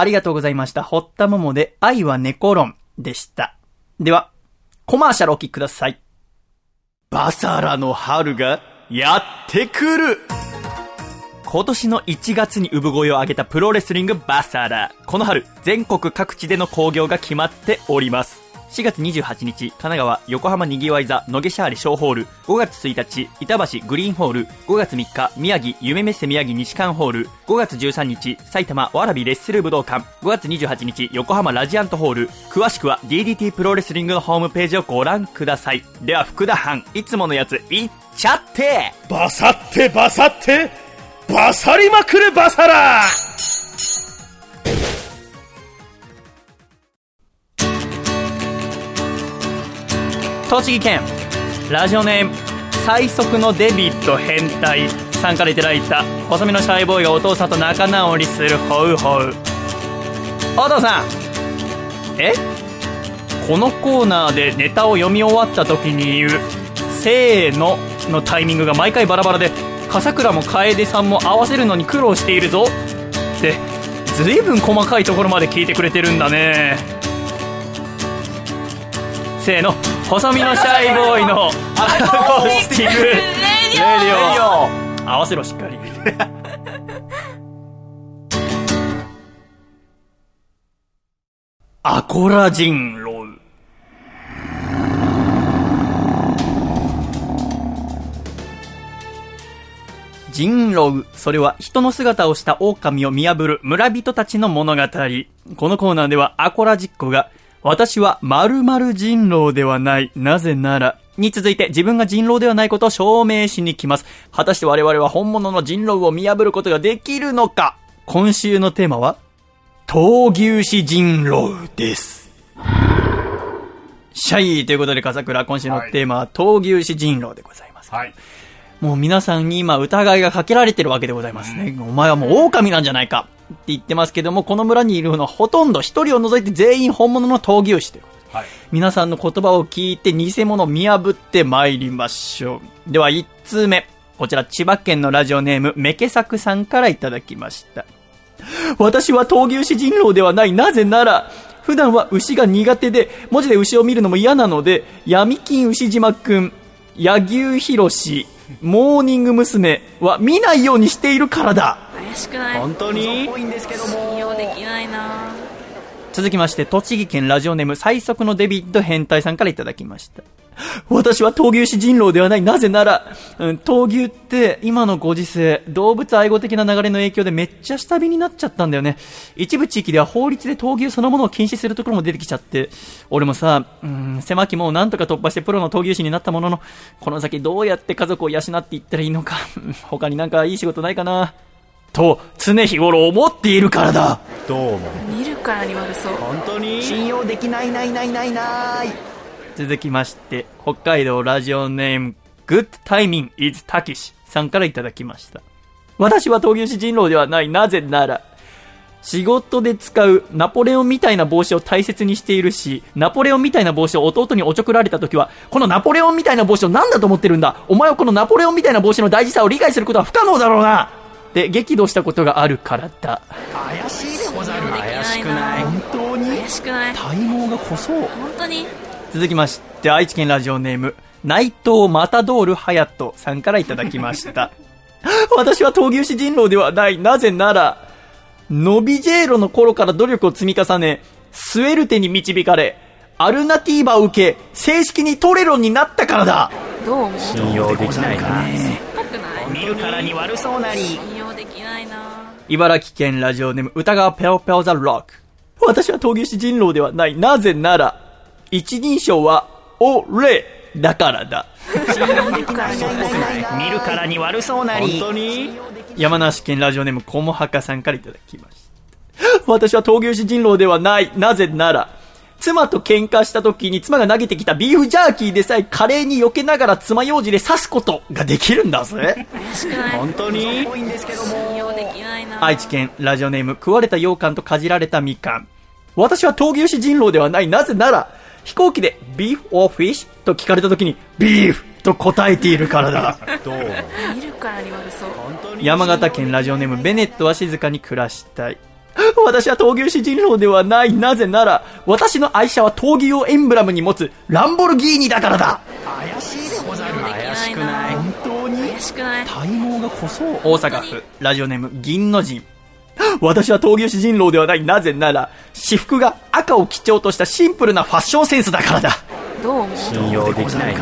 ありがとうございました。堀田桃で愛は猫論でした。では、コマーシャルお聞きください。バサラの春がやってくる今年の1月に産声を上げたプロレスリングバサラ。この春、全国各地での興行が決まっております。4月28日、神奈川、横浜にぎわい座、野毛シャーレ小ホール。5月1日、板橋グリーンホール。5月3日、宮城、夢メッセ宮城西館ホール。5月13日、埼玉、わらびレッスル武道館。5月28日、横浜ラジアントホール。詳しくは DDT プロレスリングのホームページをご覧ください。では、福田藩、いつものやつ、いっちゃってバサってバサってバサりまくるバサラ栃木県。ラジオネーム最速のデビッド変態さんからいただいた細身のシャイボーイがお父さんと仲直りするホウホウ。お父さんえ？このコーナーでネタを読み終わった時に言う「せーの」のタイミングが毎回バラバラで笠倉も楓さんも合わせるのに苦労しているぞ。ってずいぶん細かいところまで聞いてくれてるんだね。せーの。細身のシャイボーイのアコースティックレディオ。合わせろしっかり。アコラ人狼。人狼、それは人の姿をした狼を見破る村人たちの物語。このコーナーではアコラ実行が、私は〇〇人狼ではない、なぜなら、に続いて自分が人狼ではないことを証明しに来ます。果たして我々は本物の人狼を見破ることができるのか？今週のテーマは、闘牛士人狼です。シャイということで、笠倉、今週のテーマは、闘牛士人狼でございます。はい。もう皆さんに今疑いがかけられてるわけでございますね。お前はもう狼なんじゃないかって言ってますけども、この村にいるのはほとんど一人を除いて全員本物の闘牛士ということではい。皆さんの言葉を聞いて偽物を見破って参りましょう。では1通目。こちら千葉県のラジオネームメケサクさんからいただきました。私は闘牛士人狼ではない。なぜなら、普段は牛が苦手で、文字で牛を見るのも嫌なので、闇金牛島くん、柳生博士、モーニング娘。は見ないようにしているからだ。怪しくない？本当に？多いんですけども信用できないな続きまして、栃木県ラジオネーム最速のデビッド変態さんからいただきました。私は闘牛士人狼ではない。なぜなら、うん、闘牛って今のご時世、動物愛護的な流れの影響でめっちゃ下火になっちゃったんだよね。一部地域では法律で闘牛そのものを禁止するところも出てきちゃって、俺もさ、うん、狭きもをなんとか突破してプロの闘牛士になったものの、この先どうやって家族を養っていったらいいのか、他になんかいい仕事ないかな。と、常日頃思っているからだ。どうも。見るからに悪そう本当に？信用できないないないないない続きまして、北海道ラジオネーム、Good Timing is Takish さんからいただきました。私は闘牛士人狼ではない。なぜなら、仕事で使うナポレオンみたいな帽子を大切にしているし、ナポレオンみたいな帽子を弟におちょくられた時は、このナポレオンみたいな帽子を何だと思ってるんだ？お前はこのナポレオンみたいな帽子の大事さを理解することは不可能だろうなで、激怒したことがあるからだ。怪しいでござる怪しくない本当に？怪しくない体毛が濃そう。本当に？続きまして、愛知県ラジオネーム、内藤マタドールハヤトさんからいただきました。私は闘牛士人狼ではない。なぜなら、ノビジェーロの頃から努力を積み重ね、スウェルテに導かれ、アルナティーバを受け、正式にトレロンになったからだどう信用できないな。高くない見るからに悪そうなり茨城県ラジオネーム、歌川ペオペオザロック。私は闘牛士人狼ではない。なぜなら、一人称は、俺だからだ。見るからに悪そうなり本当に？山梨県ラジオネームコモハカさんからいただきました。私は闘牛士人狼ではない。なぜなら、妻と喧嘩した時に妻が投げてきたビーフジャーキーでさえ華麗に避けながら爪楊枝で刺すことができるんだぜ。本当に多いんですけども信用できないな愛知県ラジオネーム食われた羊羹とかじられたみかん。私は闘牛士人狼ではない。なぜなら、飛行機でビーフ or フィッシュと聞かれた時にビーフと答えているからだ。どう？も。見るからに悪そう山形県ラジオネームベネットは静かに暮らしたい。私は闘牛士人狼ではない。なぜなら、私の愛車は闘牛をエンブラムに持つランボルギーニだからだ。怪しいでござる怪しくなないい本当に？怪しくない体毛が濃そう。大阪府ラジオネーム銀の陣。私は闘牛士人狼ではない。なぜなら、私服が赤を基調としたシンプルなファッションセンスだからだ。どう思う？信用できないな。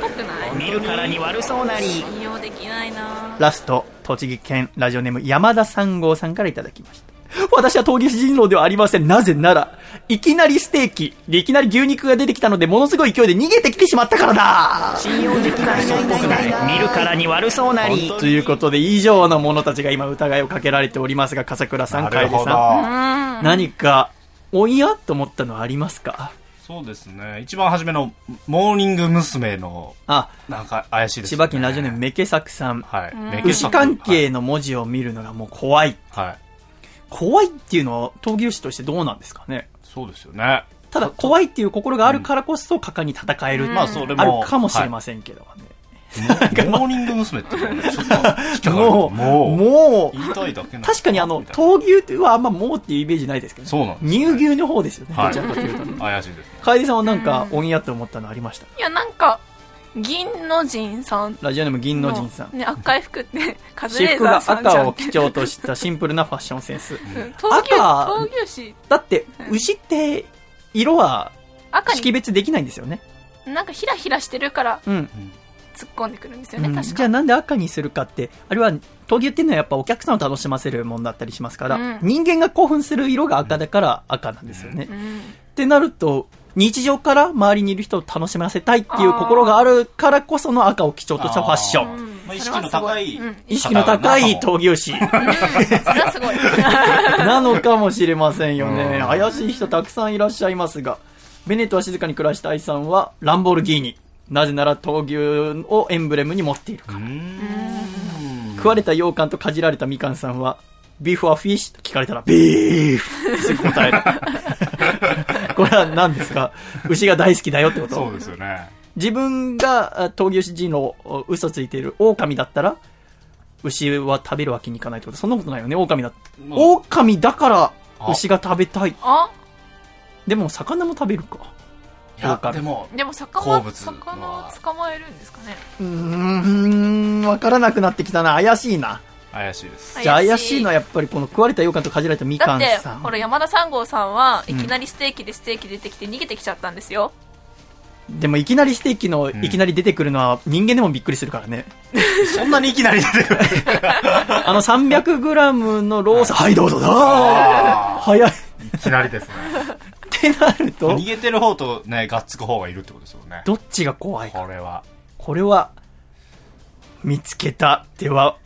高くない？見るからに悪そうなり信用できないなラスト、栃木県ラジオネーム山田三号さんからいただきました。私は闘牛士人狼ではありません。なぜなら、いきなりステーキ、でいきなり牛肉が出てきたので、ものすごい勢いで逃げてきてしまったからだ信用できない嘘っぽくない見るからに悪そうなりということで、以上の者たちが今疑いをかけられておりますが、笠倉さん、楓さん、ど。何か、おやと思ったのはありますか？そうですね。一番初めの、モーニング娘。の、あ、なんか怪しいです千ね。葉県ラジオネームメケサクさん。はい。メケ牛サク関係の文字を見るのがもう怖い。はい。はい。怖いっていうのは、闘牛士としてどうなんですかね？そうですよね。ただ、怖いっていう心があるからこそ、果敢に戦える。まあそれもあるかもしれませんけどね。モーニング娘。ってい うのはちょっともう、もう、もう、言いたいだけ確かにあの、闘牛はあんまもうっていうイメージないですけどね。そうなん乳牛の方ですよね。はいどちらかというとね。怪しいですね。楓さんはなんか、おんやって思ったのありました？いや、なんか、銀の神さんラジオネーム銀の神さん。ね、赤い服って、カズレーザーさんじゃ。赤を基調としたシンプルなファッションセンス。うん闘牛、赤闘牛士、だって、牛って、色は赤に、識別できないんですよね。なんかヒラヒラしてるからうん。突っ込んでくるんですよね、うん確かじゃあなんで赤にするかって、あれは、闘牛っていうのはやっぱお客さんを楽しませるものだったりしますから、うん人間が興奮する色が赤だから赤なんですよね。うん。ってなると、日常から周りにいる人を楽しませたいっていう心があるからこその赤を基調としたファッション。うんまあ意識の高い意識の高い闘牛士。なのかもしれませんよね。うん怪しい人たくさんいらっしゃいますが、ベネットは静かに暮らした愛さんはランボルギーニ。なぜなら闘牛をエンブレムに持っているから。食われた羊羹とかじられたみかんさんは、ビーフはフィッシュと聞かれたら、ビーフって答える。これは何ですか？牛が大好きだよってこと？そうですよね。自分があ闘牛士人の嘘ついている狼だったら、牛は食べるわけにいかないってこと？そんなことないよね、狼だ。まあ狼だからあ牛が食べたい。あ？でも魚も食べるか？いや、狼でも、でも魚魚はを捕まえるんですかね？うーん、わからなくなってきたな。怪しいな。怪しいです。じゃあ怪しいのはやっぱりこの食われた羊羹とかじられたみかんだってさん。ほら山田三号さんはうんいきなりステーキでステーキ出てきて逃げてきちゃったんですよ、でもいきなりステーキのんいきなり出てくるのは人間でもびっくりするからね。そんなにいきなり出てくる。あの 300g のロース、はいどうぞだあ早い。っいきなりですね。てなると逃、げてる方とね、がっつく方がいるってことですよね。どっちが怖いか。これは。これは、見つけた。では、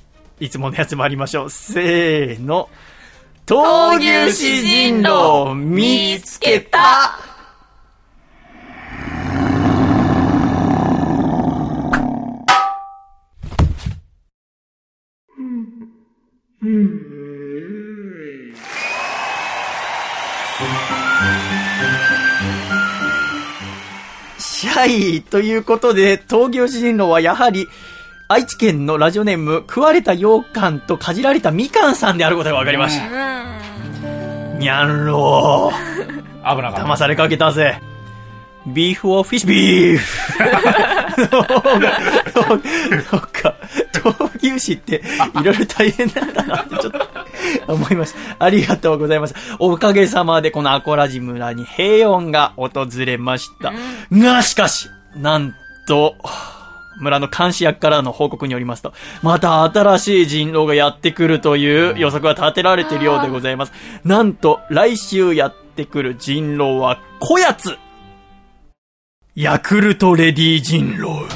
いつものやつ参りましょう。せーの。闘牛士人狼見つけたシャイということで、闘牛士人狼はやはり、愛知県のラジオネーム、食われた羊羹とかじられたみかんさんであることが分かりました。うんにゃんろー。危なかった。騙されかけたぜ。ビーフオフィッシュビーフそっか、闘牛士っていろいろ大変なんだなってちょっと思いました。ありがとうございます。おかげさまでこのアコラジ村に平穏が訪れました。が、しかし、なんと、村の監視役からの報告によりますと、また新しい人狼がやってくるという予測が立てられているようでございます。なんと、来週やってくる人狼は、こやつヤクルトレディ人狼。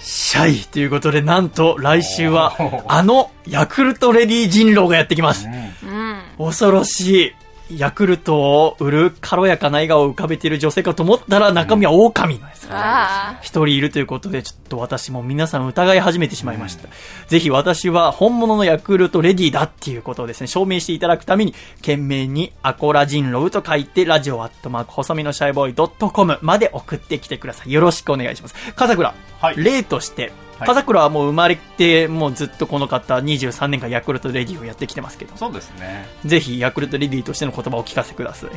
シャイということで、なんと来週は、あのヤクルトレディ人狼がやってきます。うん恐ろしい。ヤクルトを売る軽やかな笑顔を浮かべている女性かと思ったら中身は狼なんです。あ一人いるということで、ちょっと私も皆さん疑い始めてしまいました。ぜひ私は本物のヤクルトレディだっていうことをですね、証明していただくために、懸命にアコラ人狼と書いて、ラジオアットマーク細身のシャイボーイドットコムまで送ってきてください。よろしくお願いします。笠倉、はい例として、はい笠倉はもう生まれて、もうずっとこの方23年間ヤクルトレディをやってきてますけど、そうですね。ぜひヤクルトレディとしての言葉をお聞かせください。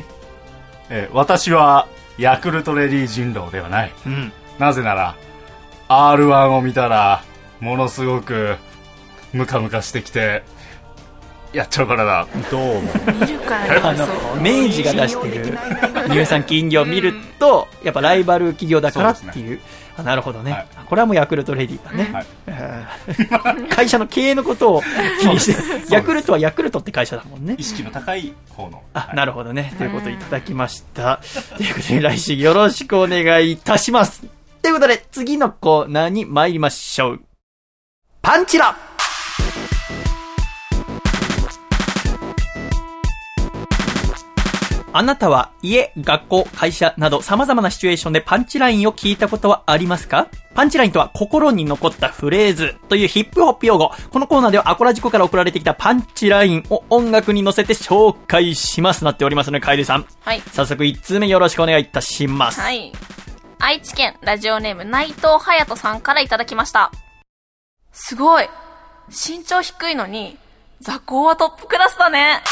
えー私は、ヤクルトレディ人狼ではない。うん。なぜなら、R1 を見たら、ものすごく、ムカムカしてきて、やっちゃうからだ。どうも。見るからあの、う。明治が出してる乳酸菌業を見ると、やっぱライバル企業だからっていう。あなるほどね、はいこれはもうヤクルトレディだね。はいえー 会社の経営のことを気にして、ヤクルトはヤクルトって会社だもんね意。識の高い方の。あ、なるほどね。ということをいただきました。ということで、来週よろしくお願いいたします。ということで、次のコーナーに参りましょう。パンチラあなたは家、学校、会社など様々なシチュエーションでパンチラインを聞いたことはありますか？パンチラインとは心に残ったフレーズというヒップホップ用語。このコーナーではアコラジコから送られてきたパンチラインを音楽に乗せて紹介します。なっておりますので、カエルさん。はい。早速1通目よろしくお願いいたします。はい。愛知県ラジオネーム内藤隼人さんからいただきました。すごい。身長低いのに、座高はトップクラスだね。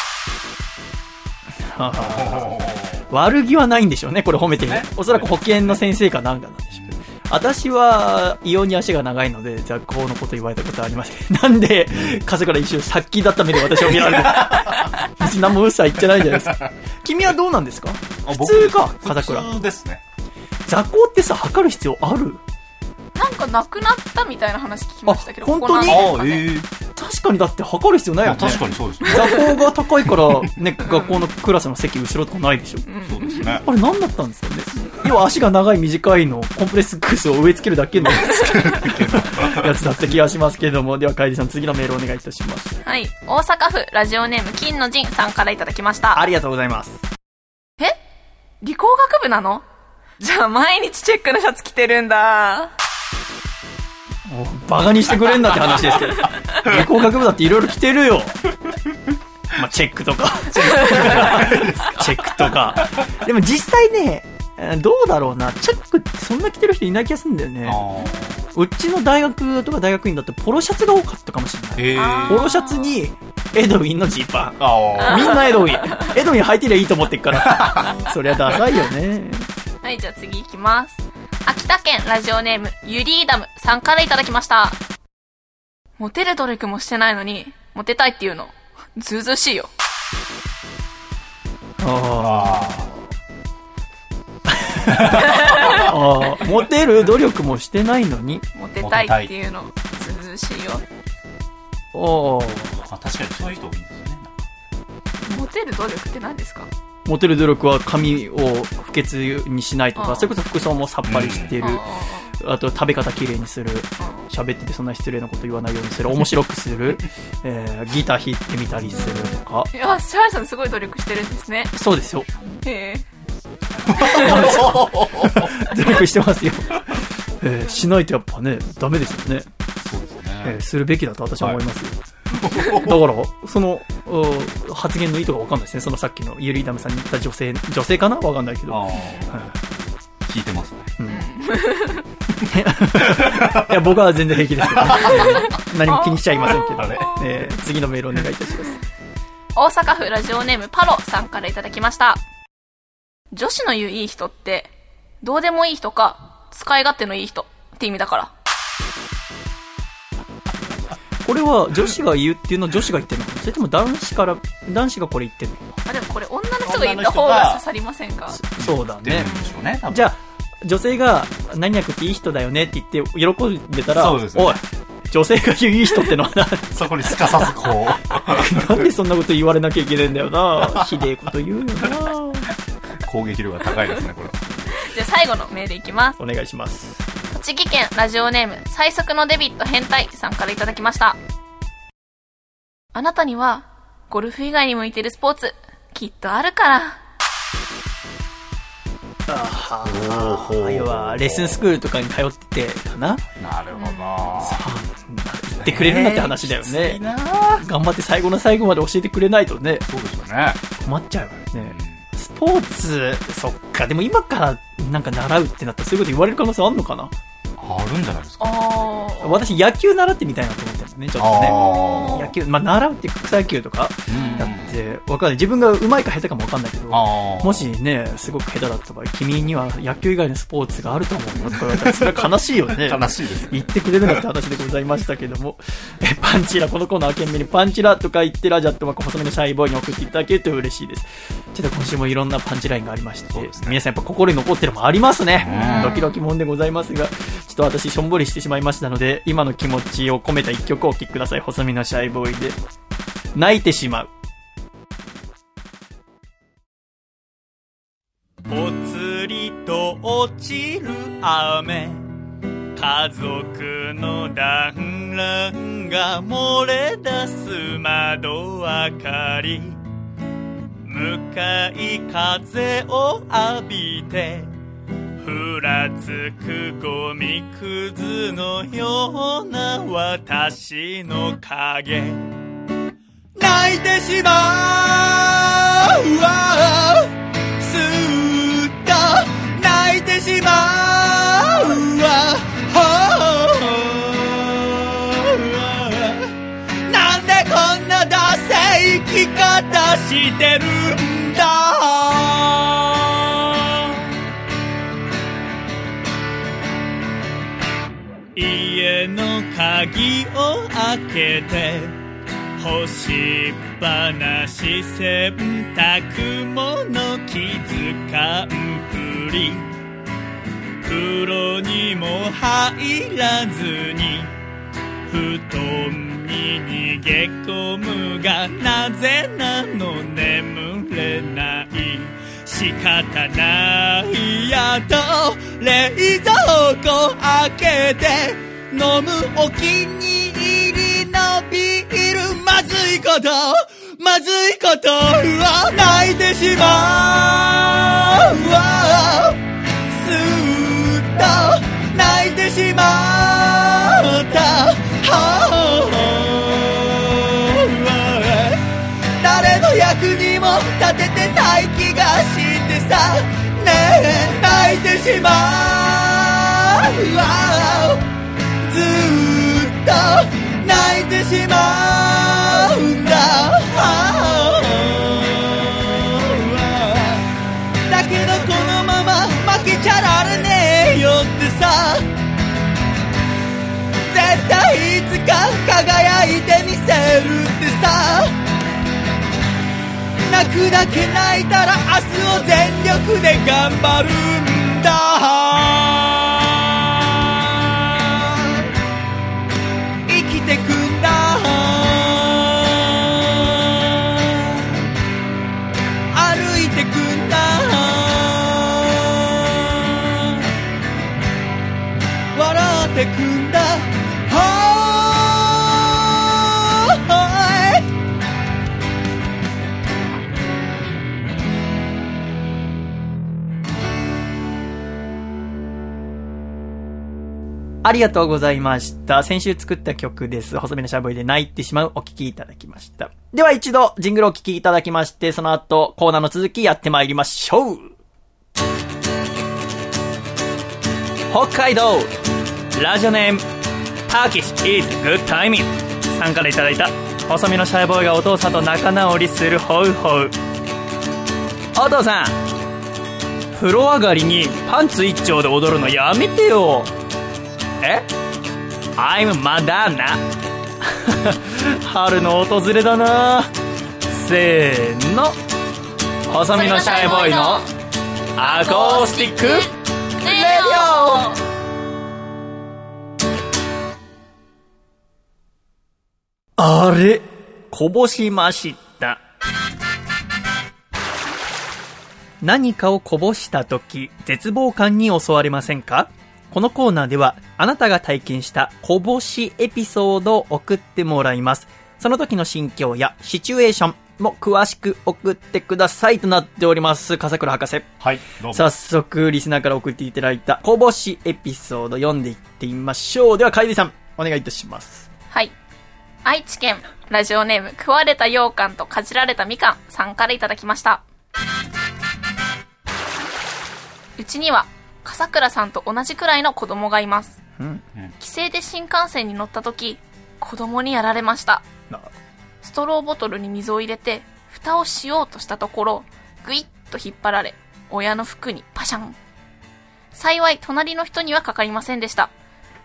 悪気はないんでしょうね、これ褒めてる。おそらく保健の先生かなんかなんでしょう。私は、異様に足が長いので、雑行のこと言われたことはありません。なんで、風から一瞬、殺気だった目で私を見られる。別に何も嘘は言ってないじゃないですか。君はどうなんですか？あ普通か、僕風倉。普通ですね。雑行ってさ、測る必要ある？なんかなくなったみたいな話聞きましたけど、あ本当に？ここ何年かねええ。確かにだって測る必要ないよね。まあ確かにそうですね。座高が高いから、ね、学校のクラスの席後ろとかないでしょ。そうですね。あれ何だったんですかね？要は足が長い短いのコンプレックスを植え付けるだけの やつだった気がしますけれども。では、カイジさん次のメールお願いいたします。はい。大阪府ラジオネーム金の陣さんからいただきました。ありがとうございます。え？理工学部なの？じゃあ毎日チェックのシャツ着てるんだ。もうバカにしてくれんなって話ですけど。理工学部だっていろいろ着てるよ。まあ、チェックとか。チェックとか。でも実際ね、えーどうだろうな。チェックってそんな着てる人いない気がするんだよね。あうちの大学とか大学院だってポロシャツが多かったかもしれない。ポロシャツにエドウィンのジーパン。あみんなエドウィン。エドウィン履いてりゃいいと思ってっから。そりゃダサいよね。はい、じゃあ次行きます。秋田県ラジオネームユリーダムさんからいただきました。モテる努力もしてないのに、モテたいっていうの、ずうずうしいよ。あ あ。ああ。モテる努力もしてないのに？モテたいっていうの、ずうずうしいよ。ああ。あ。確かにそういう人多いんですよね。モテる努力って何ですか？モテる努力は髪を不潔にしないとか、それこそ服装もさっぱりしてる。ああと食べ方きれいにする。喋っててそんな失礼なこと言わないようにする。面白くする。えー、ギター弾いてみたりするとか。いや、シャーさんすごい努力してるんですね。そうですよ。へえ。努力してますよ。えー、しないとやっぱね、ダメですよね。そうですえーね。するべきだと私は思いますよ。だから、その、うん発言の意図がわかんないですね。そのさっきのユリーダムさんに言った女性、女性かな？わかんないけど。聞いてますね。うん いや、僕は全然平気ですけど、ね、何も気にしちゃいませんけど、あれえー次のメールお願いいたします。大阪府ラジオネームパロさんからいただきました。女子の言ういい人って、どうでもいい人か、使い勝手のいい人って意味だから。これは女子が言うっていうのを女子が言ってるの？それとも男子から、男子がこれ言ってるの？かあ、でもこれ女の人が言った方が刺さりませんか？なそうだねね。じゃあ、女性が、何々っていい人だよねって言って喜んでたら、そうですねおい、女性が言ういい人ってのはな、そこにすかさずこう、なんでそんなこと言われなきゃいけないんだよな。ひでえこと言うよな。攻撃力が高いですね、これは。じゃあ最後のメールいきます。お願いします。栃木県ラジオネーム最速のデビット変態さんからいただきました。あなたには、ゴルフ以外に向いてるスポーツ、きっとあるから。ああ、要は、レッスンスクールとかに通っててかななるほど。言ってくれるんだって話だよね。頑張って最後の最後まで教えてくれないとね、そうですよね。困っちゃうよね。スポーツ、そっか、でも今からなんか習うってなったらそういうこと言われる可能性あんのかな？あるんじゃないですか。私野球習ってみたいなと思ってるんだね、ちょっとね。あ野球、まあ習うっていうか草野球とかうんやってって、わかんない。自分が上手いか下手かもわかんないけど。もしね、すごく下手だった場合、君には野球以外のスポーツがあると思うよとか言われたら、それは悲しいよね。悲しいです。言ってくれるなって話でございましたけども。え、パンチラ、このコーナー懸命にパンチラとか言ってラジャットは細めのシャイボーイに送っていただけると嬉しいです。ちょっと今週もいろんなパンチラインがありまして、皆さんやっぱ心に残ってるもんありますね。ドキドキもんでございますが、ちょっと私しょんぼりしてしまいましたので、今の気持ちを込めた一曲をお聴きください。細身のシャイボーイで。泣いてしまう。ぽつりと落ちる雨家族の団らんが漏れ出す窓明かり向かい風を浴びてふらつくゴミくずのような私の影。泣いてしまうわ。すっと泣いてしまうわなんでこんなダセい生き方してる鍵を開けて干しっぱなし洗濯物気づかんぷり風呂にも入らずに布団に逃げ込むがなぜなの眠れない。仕方ないやと冷蔵庫開けて飲むお気に入りのビール。まずいこと。まずいこと。は泣いてしまうわすっと泣いてしまった。はあ誰の役にも立ててない気がしてさ。ねえ泣いてしまう。輝いてみせるってさ。泣くだけ泣いたら明日を全力で頑張るんだ。ありがとうございました。先週作った曲です。細めのシャボイで泣いてしまう。お聴きいただきました。では一度、ジングルをお聴きいただきまして、その後、コーナーの続きやってまいりましょう。北海道。ラジオネーム。Turkish is good timing さんからいただいた。細身のシャイボーイがお父さんと仲直りするホウホウ。お父さん。風呂上がりにパンツ一丁で踊るのやめてよ。え ?I'm マダーナ春の訪れだな。せーの。細身のシャイボーイのアコースティックレディオ。あれ？こぼしました。何かをこぼした時、絶望感に襲われませんか？このコーナーでは、あなたが体験したこぼしエピソードを送ってもらいます。その時の心境やシチュエーションも詳しく送ってくださいとなっております。笠倉博士。はい、どうも。早速、リスナーから送っていただいたこぼしエピソード読んでいってみましょう。では、楓さん、お願いいたします。はい。愛知県、ラジオネーム、食われた羊羹とかじられたみかんさんからいただきました。うちには、笠倉さんと同じくらいの子供がいます。うん。帰省で新幹線に乗った時、子供にやられました。なストローボトルに水を入れて、蓋をしようとしたところ、ぐいっと引っ張られ、親の服にパシャン。幸い、隣の人にはかかりませんでした。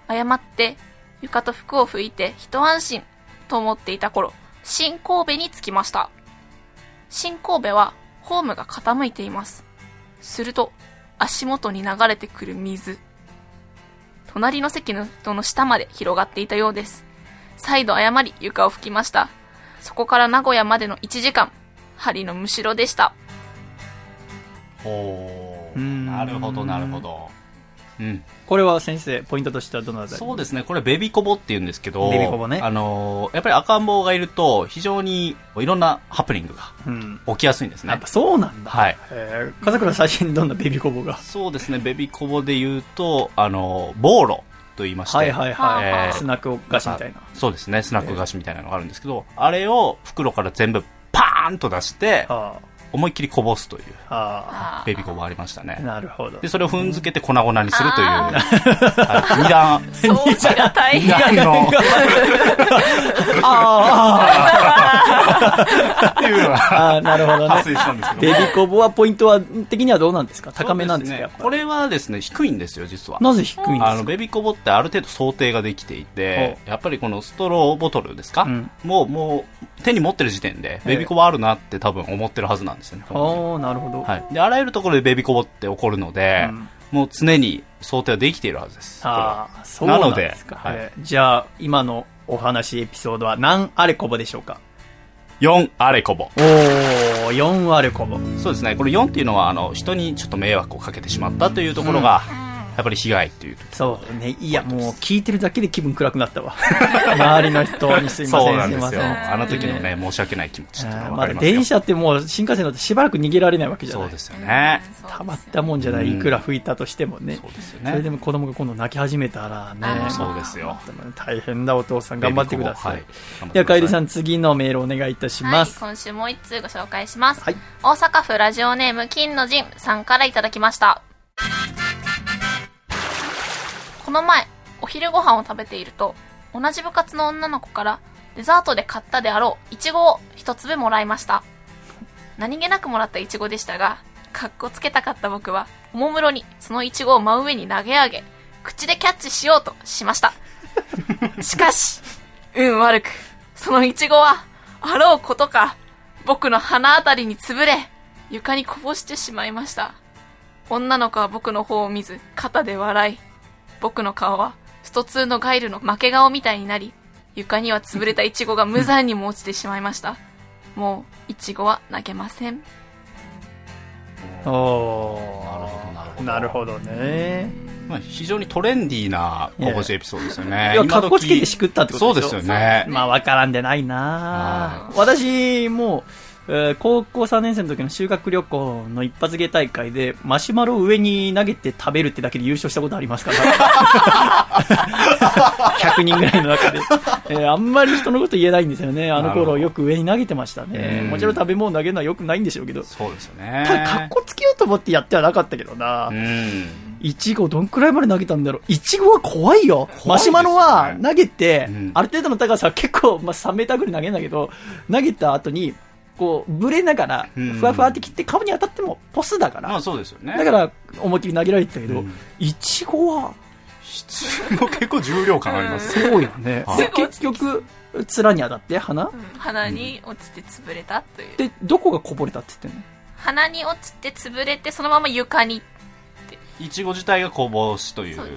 誤って、床と服を拭いて一安心と思っていた頃、新神戸に着きました。新神戸は、ホームが傾いています。すると、足元に流れてくる水。隣の席の人の下まで広がっていたようです。再度謝り床を拭きました。そこから名古屋までの1時間、針のむしろでした。おーうんなるほどなるほどうんこれは先生、ポイントとしてはどのあたり？そうですね、これベビコボって言うんですけど、ベビコボねあのーやっぱり赤ん坊がいると、非常にいろんなハプニングがうん。起きやすいんですねやっぱ。そうなんだ。はい。えー、笠倉最初にどんなベビーコボが？そうですね、ベビコボで言うと、あのーボーロと言いまして、はいはいはい。えースナック菓子みたいな。そうですね、スナック菓子みたいなのがあるんですけど、あれを袋から全部パーンと出して、あ思いっきりこぼすというあ。あベビコボありましたあ。ね。なるほどで、。それを踏んづけて粉々にするという、あはい二段、掃除が大二変。段の、っていうのがああ、なるほどね発。生したんですけど。ベビーコボはポイントは的にはどうなんですか？高めなんですかそうやっぱこれはですね、低いんですよ、実は。なぜ低いんですか？あの、ベビーコボってある程度想定ができていて、やっぱりこのストローボトルですか、うんもう、もう、手に持ってる時点で、ベビーコボあるなって多分思ってるはずなんですよね。ああ、なるほど。はい。で、あらゆるところでベビーコボって起こるので、うんもう常に想定はできているはずです。ああ、そうなんですか。なのでえーじゃあ、今のお話エピソードは何あれこぼでしょうか？4あれこぼ。おー、4あれこぼ。そうですね。これ4っていうのは、あの、人にちょっと迷惑をかけてしまったというところが、やっぱり被害っていう。そうね。いや、もう聞いてるだけで気分暗くなったわ。周りの人にすいません、そうなんですよ。すいません。あの時のね、申し訳ない気持ちってのがあーまだわかりますよ。電車ってもう新幹線だってしばらく逃げられないわけじゃないそうですよね。たまったもんじゃない、いくら吹いたとしてもね。そうですよそれでね。も子供が今度泣き始めたらね。そうですよ。大変だお父さん頑張ってください。はいでは、かえりさん。ん次のメールお願いいたしはい、ます。今週もう一通ご紹介します。はい大阪府ラジオネーム金の陣さんからいただきました。この前、お昼ご飯を食べていると、同じ部活の女の子からデザートで買ったであろうイチゴを一粒もらいました。何気なくもらったイチゴでしたが、かっこつけたかった僕は、おもむろにそのイチゴを真上に投げ上げ、口でキャッチしようとしました。しかし、運悪く、そのイチゴは、あろうことか、僕の鼻あたりに潰れ、床にこぼしてしまいました。女の子は僕の方を見ず、肩で笑い、僕の顔は、スト2のガイルの負け顔みたいになり、床には潰れたイチゴが無残にも落ちてしまいました。もう、イチゴは投げません。おーなるほどなるほどなるほどね。まあ、非常にトレンディーなこぼしエピソードですよね。いや、かっこつけてしくったってことでしょそうですよね。まあ、わからんでないな私も、えー高校3年生の時の修学旅行の一発芸大会で、マシュマロを上に投げて食べるってだけで優勝したことありますから。100人ぐらいの中で。えーあんまり人のこと言えないんですよね。あの頃よく上に投げてましたね。うんもちろん食べ物投げるのはよくないんでしょうけど。そうですよね。ただ、かっこつけようと思ってやってはなかったけどな。うん。いちごどんくらいまで投げたんだろう。いちごは怖いよ。ねマシュマロは投げて、うんある程度の高さ結構、まあ、3メーターぐらい投げるんだけど、投げた後に、こう、ぶれながら、うんふわふわって切って顔に当たってもポスだから。まあそうですよね。だから、思いっきり投げられてたけどうん、いちごは、も結構重量感あります。そうよねはい。結局、面に当たって、鼻？鼻に落ちて潰れたという。で、どこがこぼれたって言ってんの？鼻に落ちて潰れて、そのまま床に。いちご自体がこぼしという。そうね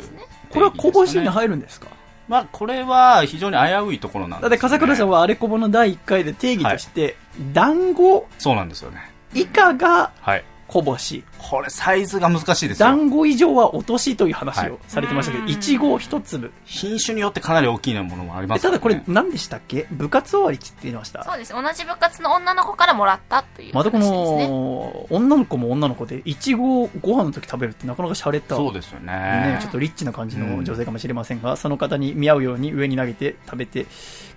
これはこぼしに入るんですか？まあこれは非常に危ういところなんです、ね。だって、笠倉さんはあれこぼの第1回で定義として、団子そうなんですよね。以下がはい。こぼし。これサイズが難しいですよ。団子以上は落としという話はいをされてましたけど、うんいちご一粒。品種によってかなり大きなものもありまえすね。ただこれ何でしたっけ？部活終わりって言ってましたそうです。同じ部活の女の子からもらったという話またこ。の、女の子も女の子で、いちごをご飯の時食べるってなかなか洒落た。そうですよね。ね、ちょっとリッチな感じの女性かもしれませんが、その方に見合うように上に投げて食べて、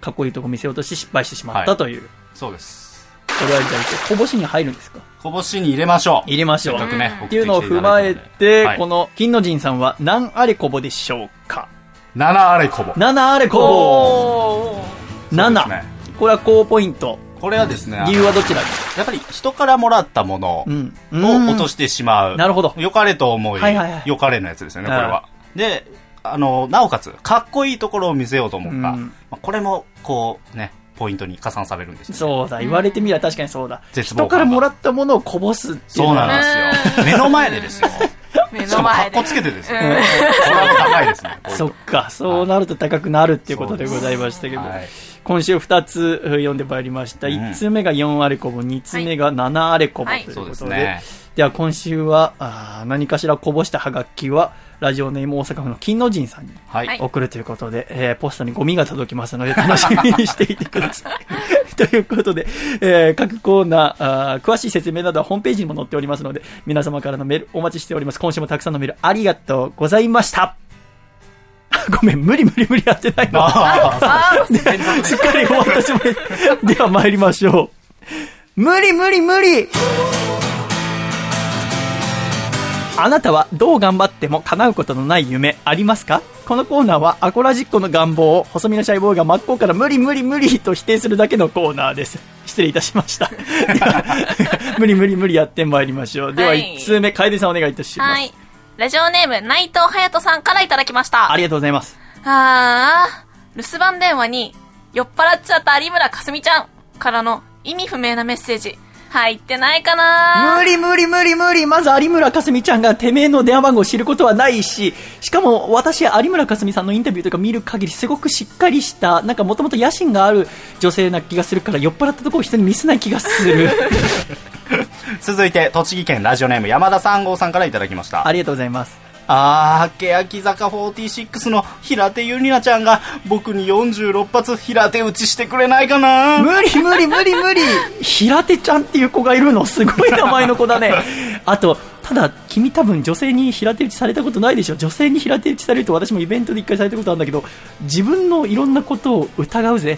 かっこいいとこ見せようとして失敗してしまったという。そうです。これはじゃあ、こぼしに入るんですか？こぼしに入れましょう。入れましょう。せっかくね、っていうのを踏まえて、この、の金の神さんは何あれこぼでしょうか？7あれこぼ。7あれこぼおー。7、そうですねこれは高ポイントこれはですね、理由はどちらにやっぱり人からもらったものうん。を落としてしまう。なるほど良かれと思い、はいはいはい良かれのやつですよね、これはは。で、あの、なおかつ、かっこいいところを見せようと思った。うんまあこれも、こう、ね、ポイントに加算されるんですよ。そうだ、言われてみれば確かにそうだ。絶望人からもらったものをこぼすっていうそうなんですよ。目の前でですよ。目しかも、かの前でっこつけてですよ。うんこれは高いですね。そっか、そうなると高くなるっていうことでございましたけど、はい今週2つえー読んでまいりました。うん1通目が4アレコボ、2通目が7アレコボとはいいうそうことで、ですね。では今週はあー何かしらこぼしたハガキは、ラジオネーム大阪府の金の神さんにはい。はい送るということで、えーポストにゴミが届きますので楽しみにしていてください。ということで、えー各コーナーあー詳しい説明などはホームページにも載っておりますので、皆様からのメールお待ちしております。今週もたくさんのメールありがとうございました。ごめん、無理無理無理やってないの。し っかり私も。では参りましょう。無理無理無理あなたはどう頑張っても叶うことのない夢ありますか？このコーナーはアコラジッコの願望を細身のシャイボーイが真っ向から無理無理無理と否定するだけのコーナーです。失礼いたしました。では無理無理無理やってまいりましょう。でははい1通目、楓さんお願いいたします。はい。ラジオネーム、内藤隼人さんからいただきました。ありがとうございます。あー、留守番電話に、酔っ払っちゃった有村架純ちゃんからの意味不明なメッセージ、入ってないかな無理無理無理無理まず有村架純ちゃんがてめえの電話番号を知ることはないし、しかも私、有村架純さんのインタビューとか見る限りすごくしっかりした、なんかもともと野心がある女性な気がするから酔っ払ったところを人に見せない気がする。続いて、栃木県ラジオネーム山田三号さんからいただきました。ありがとうございます。あー、欅坂46の平手友梨奈ちゃんが僕に46発平手打ちしてくれないかな無理無理無理無理平手ちゃんっていう子がいるの？すごい名前の子だね。あと、ただ、君多分女性に平手打ちされたことないでしょ？女性に平手打ちされると私もイベントで一回されたことあるんだけど、自分のいろんなことを疑うぜ。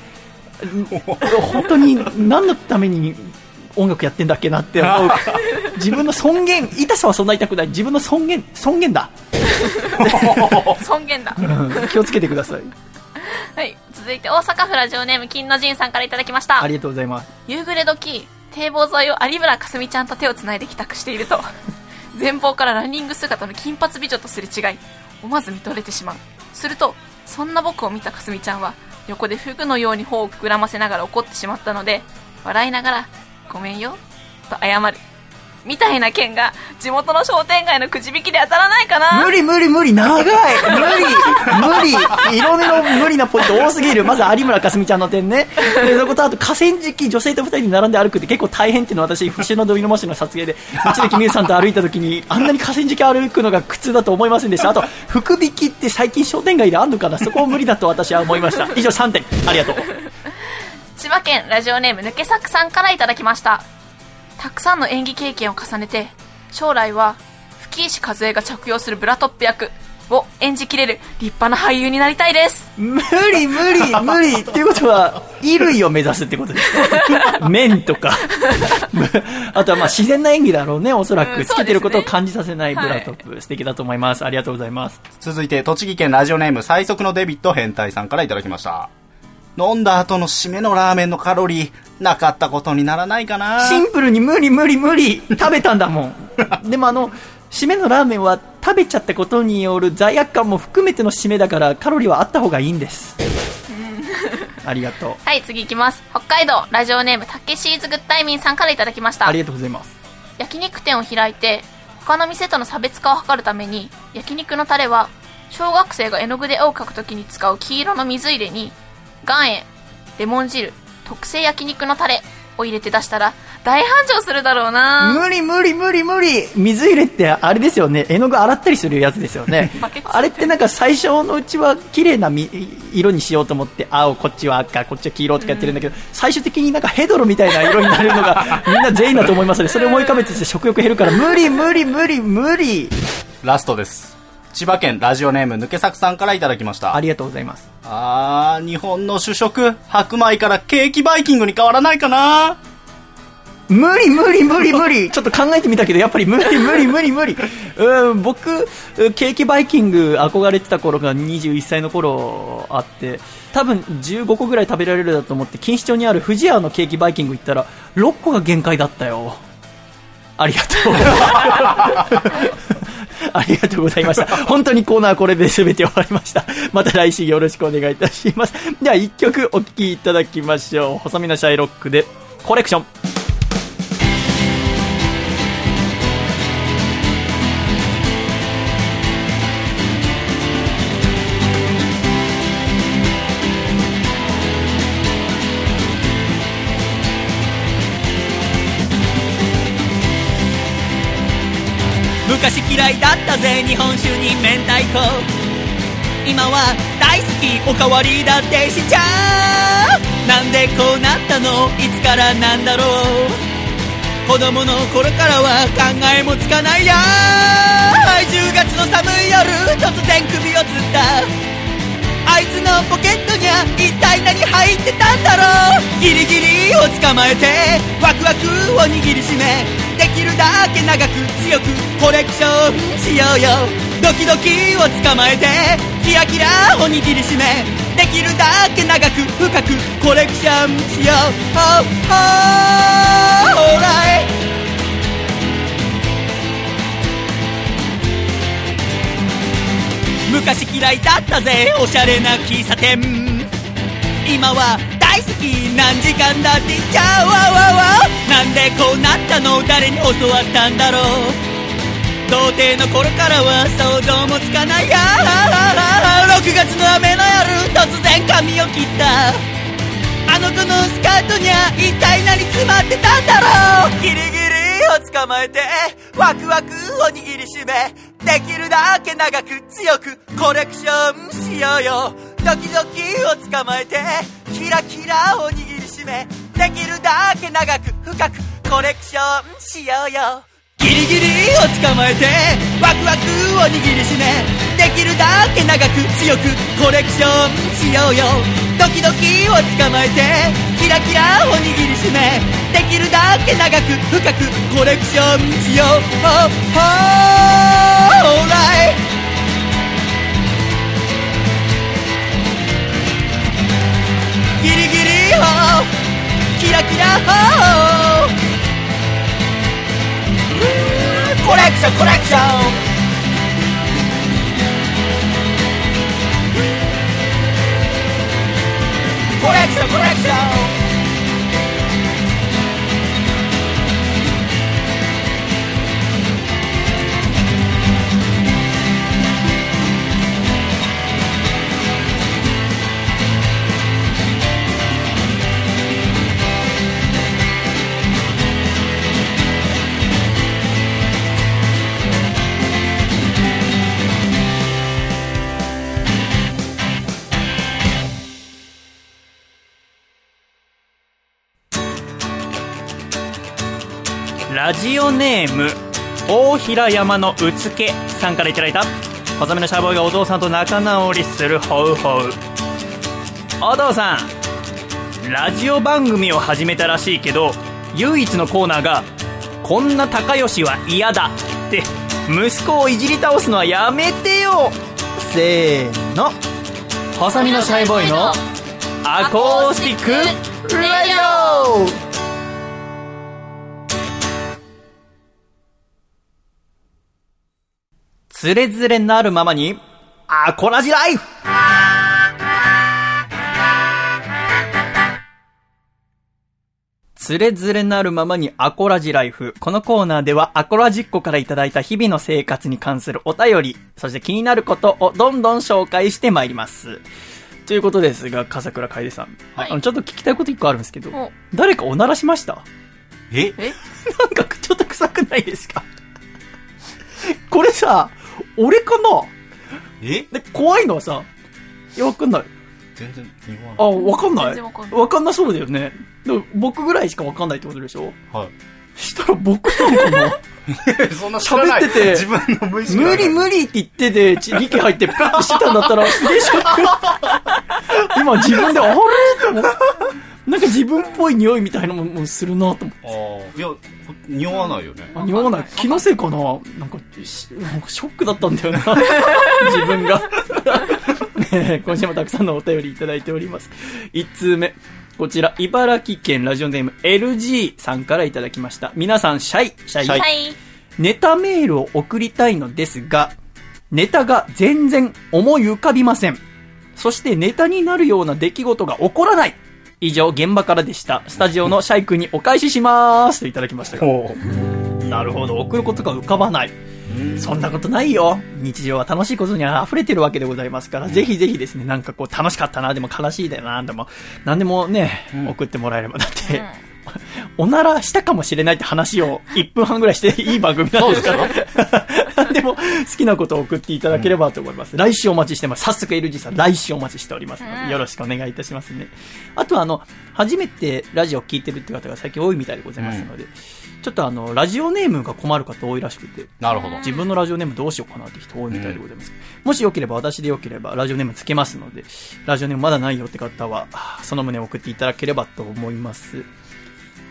本当に何のために音楽やってんだっけなって思う。自分の尊厳、痛さはそんな痛くない。自分の尊厳、尊厳だ。尊厳だ。うん気をつけてください。はい。続いて、大阪府ラジオネーム、金の神さんからいただきましたあ。りがとうございます。夕暮れ時、堤防沿いを有村架純ちゃんと手を繋いで帰宅していると、前方からランニング姿の金髪美女とすれ違い、思わず見とれてしまう。すると、そんな僕を見た架純ちゃんは、横でフグのように頬を膨らませながら怒ってしまったので、笑いながら、ごめんよ、と謝る。みたいな件が、地元の商店街のくじ引きで当たらないかな。無理無理無理長い。無理無理。いろいろ無理なポイント多すぎる。まず有村架純ちゃんの点ね。でそことあと河川敷女性と二人で並んで歩くって結構大変っていうのは私節のどいのもしの撮影で内田美優さんと歩いた時にあんなに河川敷歩くのが苦痛だと思いませんでしたあと福引きって最近商店街であんのかな？そこも無理だと私は思いました。以上3点。ありがとう。千葉県ラジオネーム抜け作さんからいただきました。たくさんの演技経験を重ねて将来は吹石和恵が着用するブラトップ役を演じきれる立派な俳優になりたいです。無理無理無理。っていうことは衣類を目指すってことです面 とか。あとはまあ自然な演技だろうねおそらうんくつけてることを感じさせないブはいラトップ、素敵だと思います。ありがとうございます。続いて、栃木県ラジオネーム最速のデビット変態さんからいただきました。飲んだ後の締めのラーメンのカロリー、なかったことにならないかな。シンプルに無理無理無理食べたんだもん。でもあの締めのラーメンは食べちゃったことによる罪悪感も含めての締めだからカロリーはあった方がいいんです。ありがとう。はい次いきます。北海道ラジオネームたけしーずグッタイミンさんからいただきました。ありがとうございます。焼肉店を開いて他の店との差別化を図るために焼肉のタレは小学生が絵の具で絵を描くときに使う黄色の水入れに岩塩レモン汁特製焼肉のタレを入れて出したら大繁盛するだろうな。無理無理無理無理。水入れってあれですよね。絵の具洗ったりするやつですよね。あれってなんか最初のうちは綺麗なみ色にしようと思って青こっちは赤こっちは黄色とかやってるんだけど、最終的になんかヘドロみたいな色になるのが みんな全員だと思いますのでそれを思い浮かべてて食欲減るから無理無理無理無理。ラストです。千葉県ラジオネーム抜け作さんからいただきました。ありがとうございます。あー、日本の主食、白米からケーキバイキングに変わらないかな。無理無理無理無理。ちょっと考えてみたけどやっぱり無理無理無理無理うん僕ケーキバイキング憧れてた頃が21歳の頃あって多分15個ぐらい食べられるだと思って錦糸町にある富士屋のケーキバイキング行ったら6個が限界だったよありがとう ありがとうございました。本当にコーナーこれで全て終わりました。また来週よろしくお願いいたします。では一曲お聴きいただきましょう。細身のシャイロックでコレクション。ったぜ日本酒に明太子。今は大好きおかわりだってしちゃう。なんでこうなったの？いつからなんだろう？子供の頃からは考えもつかないや。10月の寒い夜。突然首をつった。つのポケットにゃ一体何入ってたんだろうギリギリを捕まえてワクワクを握りしめできるだけ長く強くコレクションしよう。よドキドキを捕まえてキラキラを握りしめできるだけ長く深くコレクションしよう。Oh, oh, alright 昔嫌いだったぜ。おしゃれな喫茶店。今は大好き何時間だって。言っちゃうわわわなんでこうなったの？誰に教わったんだろう。童貞の頃からは想像もつかない。や6月の雨の夜突然髪を切った。あの子のスカートにゃ一体何詰まってたんだろう。ギリギリを捕まえてワクワクを握りしめ。できるだけ長く強くコレクションしようよ。ドキドキを捕まえてキラキラを握りしめできるだけ長く深くコレクションしようよ。ギリギリを捕まえてワクワクを握りしめできるだけ長く強くコレクションしようよ。ドキドキを捕まえてキラキラを握りしめできるだけ長く深くコレクションしよう。Oh, oh, alright! ギリギリをコレネーム大平山のうつけさんからいただいた細身のシャーボーイがお父さんと仲直りするホウホウ。お父さんラジオ番組を始めたらしいけど唯一のコーナーが「こんな高吉は嫌だ」って息子をいじり倒すのはやめてよ。せーの。細身のシャイボーイのアコースティックラジオ。つれづれなるままに、アコラジライフ。つれづれなるままにアコラジライフ。このコーナーではアコラジっ子からいただいた日々の生活に関するお便り、そして気になることをどんどん紹介してまいります。ということですが、笠倉楓さん。はい。あのちょっと聞きたいこと一個あるんですけどお、誰かおならしました？え？え？なんかちょっと臭くないですか？これさ、俺かな？え？で、怖いのはさ、いや、わかんない。全然日あ、本わかんない？全然わかんない。わかんなそうだよね。でも僕ぐらいしかわかんないってことでしょ？はい。したら僕なのかな そんな知らない。喋ってて自分の無意識無理無理って言ってて、ち息入ってプッてしてたんだったら、すげえショック。今自分で、あれ？って思うなんか自分っぽい匂いみたいなのもするなと思って。ああ、いや、匂わないよね。あ匂わない。気のせいかな？なんか、しなんかショックだったんだよな。自分が。ねえ今週もたくさんのお便りいただいております。1通目。こちら、茨城県ラジオネーム LG さんからいただきました。皆さん、シャイ、シャイ。シャイはい。ネタメールを送りたいのですが、ネタが全然思い浮かびません。そしてネタになるような出来事が起こらない。以上、現場からでした。スタジオのシャイ君にお返しします。といただきましたが。ほなるほど、送ることが浮かばない。そんなことないよ。日常は楽しいことに溢れてるわけでございますから、ぜひぜひですね、なんかこう楽しかったな、でも悲しいだよな、でも、なんでもね、送ってもらえれば。だって、おならしたかもしれないって話を1分半ぐらいしていい番組なんですから。でも、好きなことを送っていただければと思います。来週お待ちしてます。早速 LG さん、来週お待ちしておりますので、よろしくお願いいたしますね。あとあの、初めてラジオを聞いてるって方が最近多いみたいでございますので、ちょっとあの、ラジオネームが困る方多いらしくて、なるほど。自分のラジオネームどうしようかなって人多いみたいでございます。もしよければ、私でよければ、ラジオネームつけますので、ラジオネームまだないよって方は、あその旨を送っていただければと思います。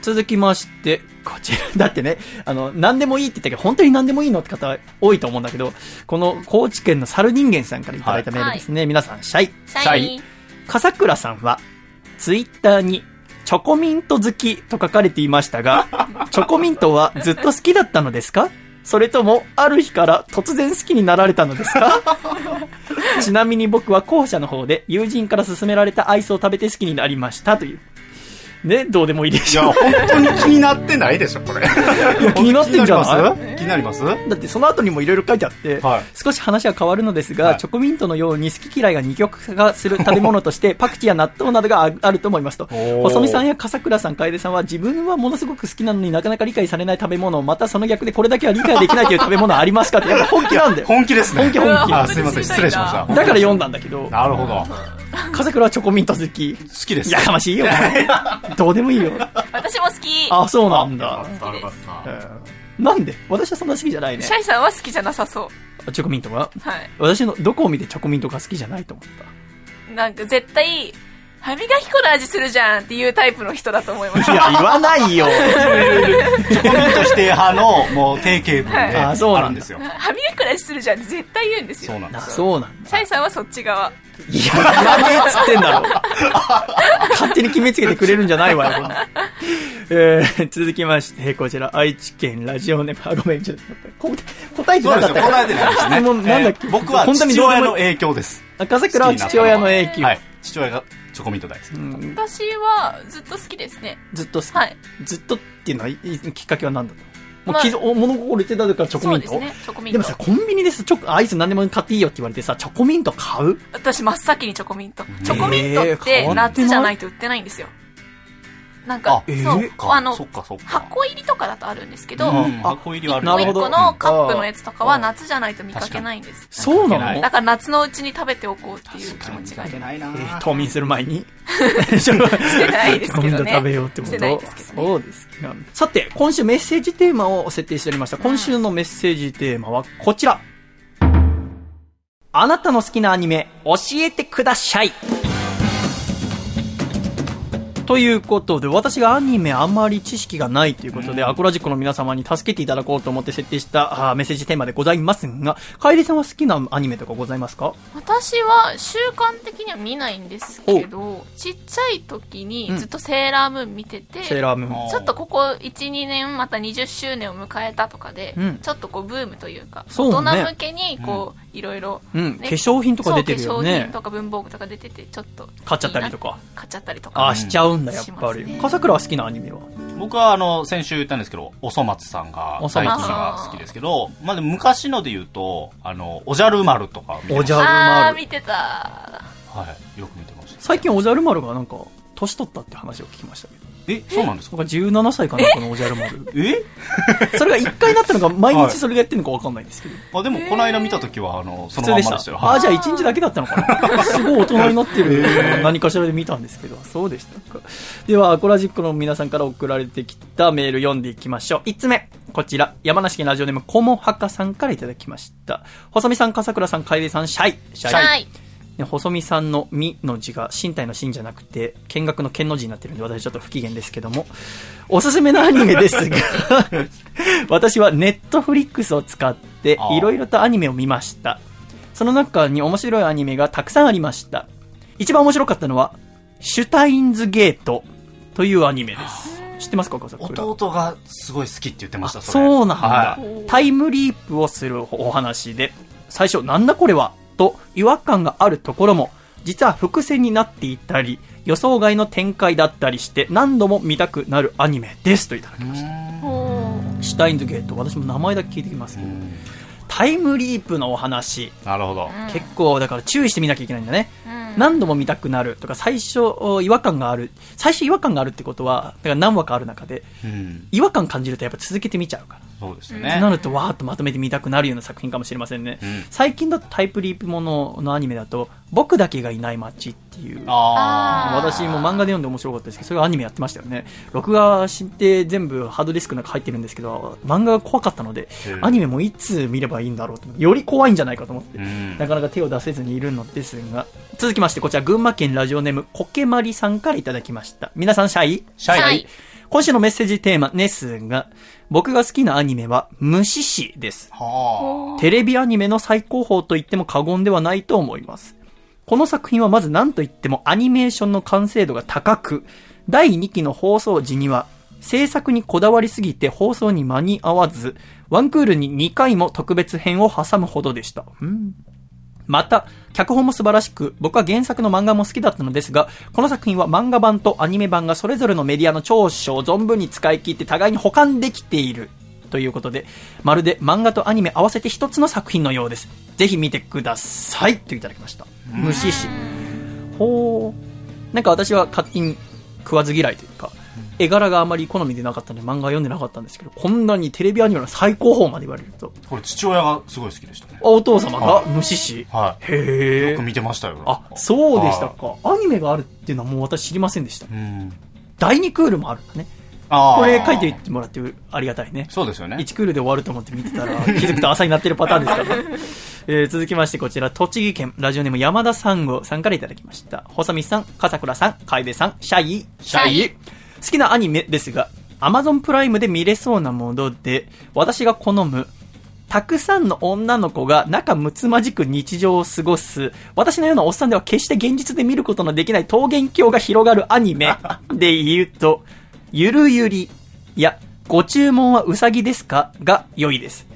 続きまして、こちら。だってね、あの、何でもいいって言ったけど、本当に何でもいいのって方多いと思うんだけど、この高知県の猿人間さんからいただいたメールですね。皆さん、シャイ。シャイ。笠倉さんは、ツイッターに、チョコミント好きと書かれていましたが、チョコミントはずっと好きだったのですか？それとも、ある日から突然好きになられたのですか？ちなみに僕は後者の方で、友人から勧められたアイスを食べて好きになりましたという。ね、どうでもいいでいや、しょう。本当に気になってないでしょ、これ。いや気になってんじゃない？気になります？気になりまだってその後にもいろいろ書いてあって、はい少し話は変わるのですが、はいチョコミントのように好き嫌いが二極化する食べ物として、パクチーや納豆などがああると思いますと。ー細見さんや笠倉さん、楓さんは自分はものすごく好きなのになかなか理解されない食べ物、またその逆でこれだけは理解できないという食べ物はありますかって、やっぱ本気なんだよ。本気ですね。本気本気あ、すいません、失礼しました。だから読んだんだけど、なるほど。笠倉はチョコミント好き。好きです。やかましいよ。どうでもいいよ。私も好き。あ、そうなんだ。悪かったえーなんで？私はそんな好きじゃないねシ。ャイさんは好きじゃなさそチョコミントがう。はい。私のどこを見てチョコミントが好きじゃないと思った？なんか絶対、歯磨き粉の味するじゃんっていうタイプの人だと思いましいや、言わないよ。チョコミント否定派の、もう定型文で、はいあそうなんだあるんですよ。た。歯磨き粉の味するじゃんって絶対言うんですよ。そうなんですよ。そうなんだ。シャイさんはそっち側。いや、言わねえっつってんだろ。勝手に決めつけてくれるんじゃないわよ、えー、続きまして、こちら、愛知県ラジオネーム、あ、ごめん、ちょっと、こ答えてそうですよ。なかった答えてないですね。質問なんだっけ？えー僕は本当に父親の影響です。赤桜は父親の影響。はい。父親がチョコミント大好き。うん私はずっと好きですね。ずっと好き。はい。ずっとっていうのは、いいきっかけは何だったのもう、まあ物心出てた時からチョコミントそうですね、チョコミント。でもさ、コンビニでさ、チョコ、アイス何でも買っていいよって言われてさ、チョコミント買う？私真っ先にチョコミント。チョコミントってわってない夏じゃないと売ってないんですよ。なんか、あそう、えあのそ、っかそっか。箱入りとかだとあるんですけど、うん、あ箱入りはある。なるほど。一個のカップのやつとかはうん。夏じゃないと見かけないんです。そうなの？だから夏のうちに食べておこうっていう。気持ちが冬眠する前に？してないですけどね。食べようってこと？してないですけどね。そうですか。さて、今週メッセージテーマを設定しておりました。今週のメッセージテーマはこちら。あなたの好きなアニメ、教えてください。ということで、私がアニメあまり知識がないということで、アコラジックの皆様に助けていただこうと思って設定したあーメッセージテーマでございますが、楓さんは好きなアニメとかございますか？私は習慣的には見ないんですけど、ちっちゃい時にずっとセーラームーン見てて、セーラームーン。ちょっとここ1、2年また20周年を迎えたとかで、うんちょっとこうブームというか、そうね大人向けにこう、いろいろ、うん、ね化粧品とか出てるよそう化粧ね品。とか文房具とか出てて、ちょっと。買っちゃったりとか。買っちゃったりとああ、か。しちゃうんだ、やっしぱり。笠倉は好きなアニメは？僕はあの、先週言ったんですけど、おそ松さんが最近が好きですけど、まあでも昔ので言うと、あの、おじゃる丸とか見てましたおじゃる丸。見てた。はい。よく見てました。最近おじゃる丸がなんか、年取ったって話を聞きましたけど。え、そうなんですか？僕は17歳かな、このおじゃる丸。え？それが1回なったのか、毎日それがやってるのかわかんないんですけど。あ、でもこの間見た時は、あの、そ普通でした。のまんまでしたよ。ああ、はいじゃあ1日だけだったのかな。すごい大人になってる。何かしらで見たんですけど。そうでしたか。では、アコラジックの皆さんから送られてきたメール読んでいきましょう。1つ目。こちら、山梨県ラジオネーム、こもはかさんからいただきました。細見さん、笠倉さん、楓さん、シャイ。シはい。ね細見さんの身の字が身体の身じゃなくて、見学の剣の字になってるんで、私ちょっと不機嫌ですけども、おすすめのアニメですが、私はネットフリックスを使っていろいろとアニメを見ました。その中に面白いアニメがたくさんありました。一番面白かったのは、シュタインズゲートというアニメです。知ってますか弟がすごい好きって言ってました、そうなんだ、はい。タイムリープをするお話で、最初なんだこれは？と違和感があるところも、実は伏線になっていたり、予想外の展開だったりして、何度も見たくなるアニメですといただきました。シュタインズゲート、私も名前だけ聞いてきますけど、タイムリープのお話、なるほど。結構だから注意して見なきゃいけないんだね。うん何度も見たくなるとか、最初お違和感がある。最初違和感があるってことは、だから何話かある中で、うん。違和感感じるとやっぱ続けて見ちゃうから。そうですね。なると、わーっとまとめて見たくなるような作品かもしれませんね。うん最近だとタイプリープもののアニメだと、僕だけがいない街っていう。ああー私も漫画で読んで面白かったですけど、それがアニメやってましたよね。録画して全部ハードディスクの中入ってるんですけど、漫画が怖かったのでう、んアニメもいつ見ればいいんだろうと。より怖いんじゃないかと思ってあ。う。ん。なかなか手を出せずにいるのですが、続きまして、こちら、群馬県ラジオネーム、コケマリさんからいただきました。皆さん、シャイシャイ？シャイ今週のメッセージテーマですが、僕が好きなアニメは、虫師です。はテレビアニメの最高峰と言っても過言ではないと思います。この作品はまず何と言ってもアニメーションの完成度が高く、第2期の放送時には、制作にこだわりすぎて放送に間に合わず、ワンクールに2回も特別編を挟むほどでした。うんまた、脚本も素晴らしく、僕は原作の漫画も好きだったのですが、この作品は漫画版とアニメ版がそれぞれのメディアの長所を存分に使い切って互いに補完できている。ということで、まるで漫画とアニメ合わせて一つの作品のようです。ぜひ見てください。といただきました。虫師。ほー。なんか私は勝手に食わず嫌いというか、絵柄があまり好みでなかったので漫画読んでなかったんですけど、こんなにテレビアニメの最高峰まで言われると、あ。これ父親がすごい好きでしたねあ。お父様がはい虫師はい。へえよく。見てましたよ。あ、そうでしたか。アニメがあるっていうのはもう私知りませんでした。うん。第2クールもあるんだね。これ書いていってもらってありがたいね。そうですよね。1クールで終わると思って見てたら、気づくと朝になってるパターンですからね。えー続きましてこちら、栃木県ラジオネーム山田三吾さんからいただきました。細見さん、笠倉さん、楓さん、シャイ、シャイ。好きなアニメですが、Amazon プライムで見れそうなもので、私が好む、たくさんの女の子が仲睦まじく日常を過ごす、私のようなおっさんでは決して現実で見ることのできない桃源郷が広がるアニメ で言うと、ゆるゆり、いや、ご注文はうさぎですか？が良いです。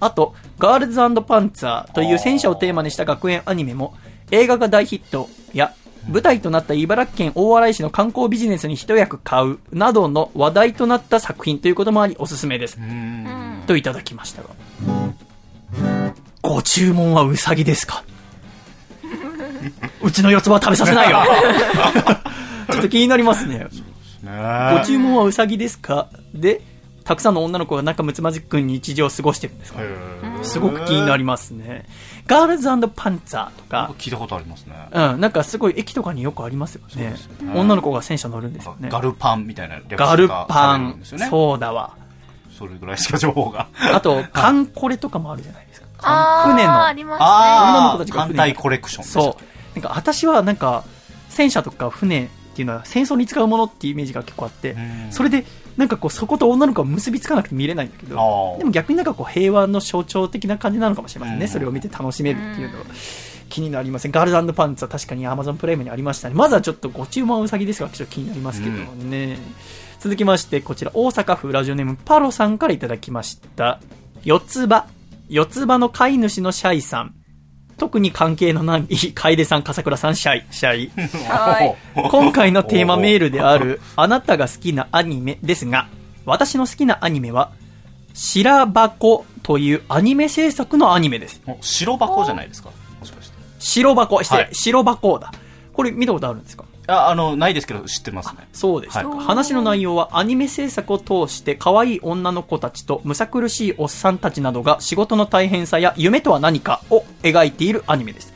あと、ガールズパンツァーという戦車をテーマにした学園アニメも、映画が大ヒットや、舞台となった茨城県大洗市の観光ビジネスに一役買うなどの話題となった作品ということもありおすすめです。うん。といただきましたが。ご注文はうさぎですか？うちの四つ葉は食べさせないよ ちょっと気になりますね。ねご注文はうさぎですか？で、たくさんの女の子が仲睦まじく日常を過ごしてるんですか？すごく気になりますね。ガールズパンツァーとか、聞いたことありますね。うん、なんかすごい駅とかによくありますよね。女の子が戦車乗るんですよね。ガルパンみたいな略ガルがパン。そうだわ。それぐらいしか情報が。あと、カンコレとかもあるじゃないですか。船のありますね。女の子たちが船艦隊コレクションそう。なんか私はなんか、戦車とか船っていうのは戦争に使うものっていうイメージが結構あって、うんそれで、なんかこう、そこと女の子は結びつかなくて見れないんだけど、でも逆になんかこう、平和の象徴的な感じなのかもしれませんね。うんそれを見て楽しめるっていうのは。気になりません。ガールズパンツは確かに Amazon プライムにありましたね。まずはちょっとご注文はうさぎですが、ちょっと気になりますけどもね。続きまして、こちら、大阪府ラジオネームパロさんからいただきました。四つ葉。四つ葉の飼い主のシャイさん。特に関係のない 楓さん、笠倉さん、シャイ、シャイ。はい。今回のテーマメールである、あなたが好きなアニメですが、私の好きなアニメは、白箱というアニメ制作のアニメです。お白箱じゃないですか？もしかして。白箱、失礼、はい白箱だ。これ見たことあるんですか？あ、あの、ないですけど知ってますね。そうでしたか、はい話の内容はアニメ制作を通して可愛い女の子たちとむさ苦しいおっさんたちなどが仕事の大変さや夢とは何かを描いているアニメです。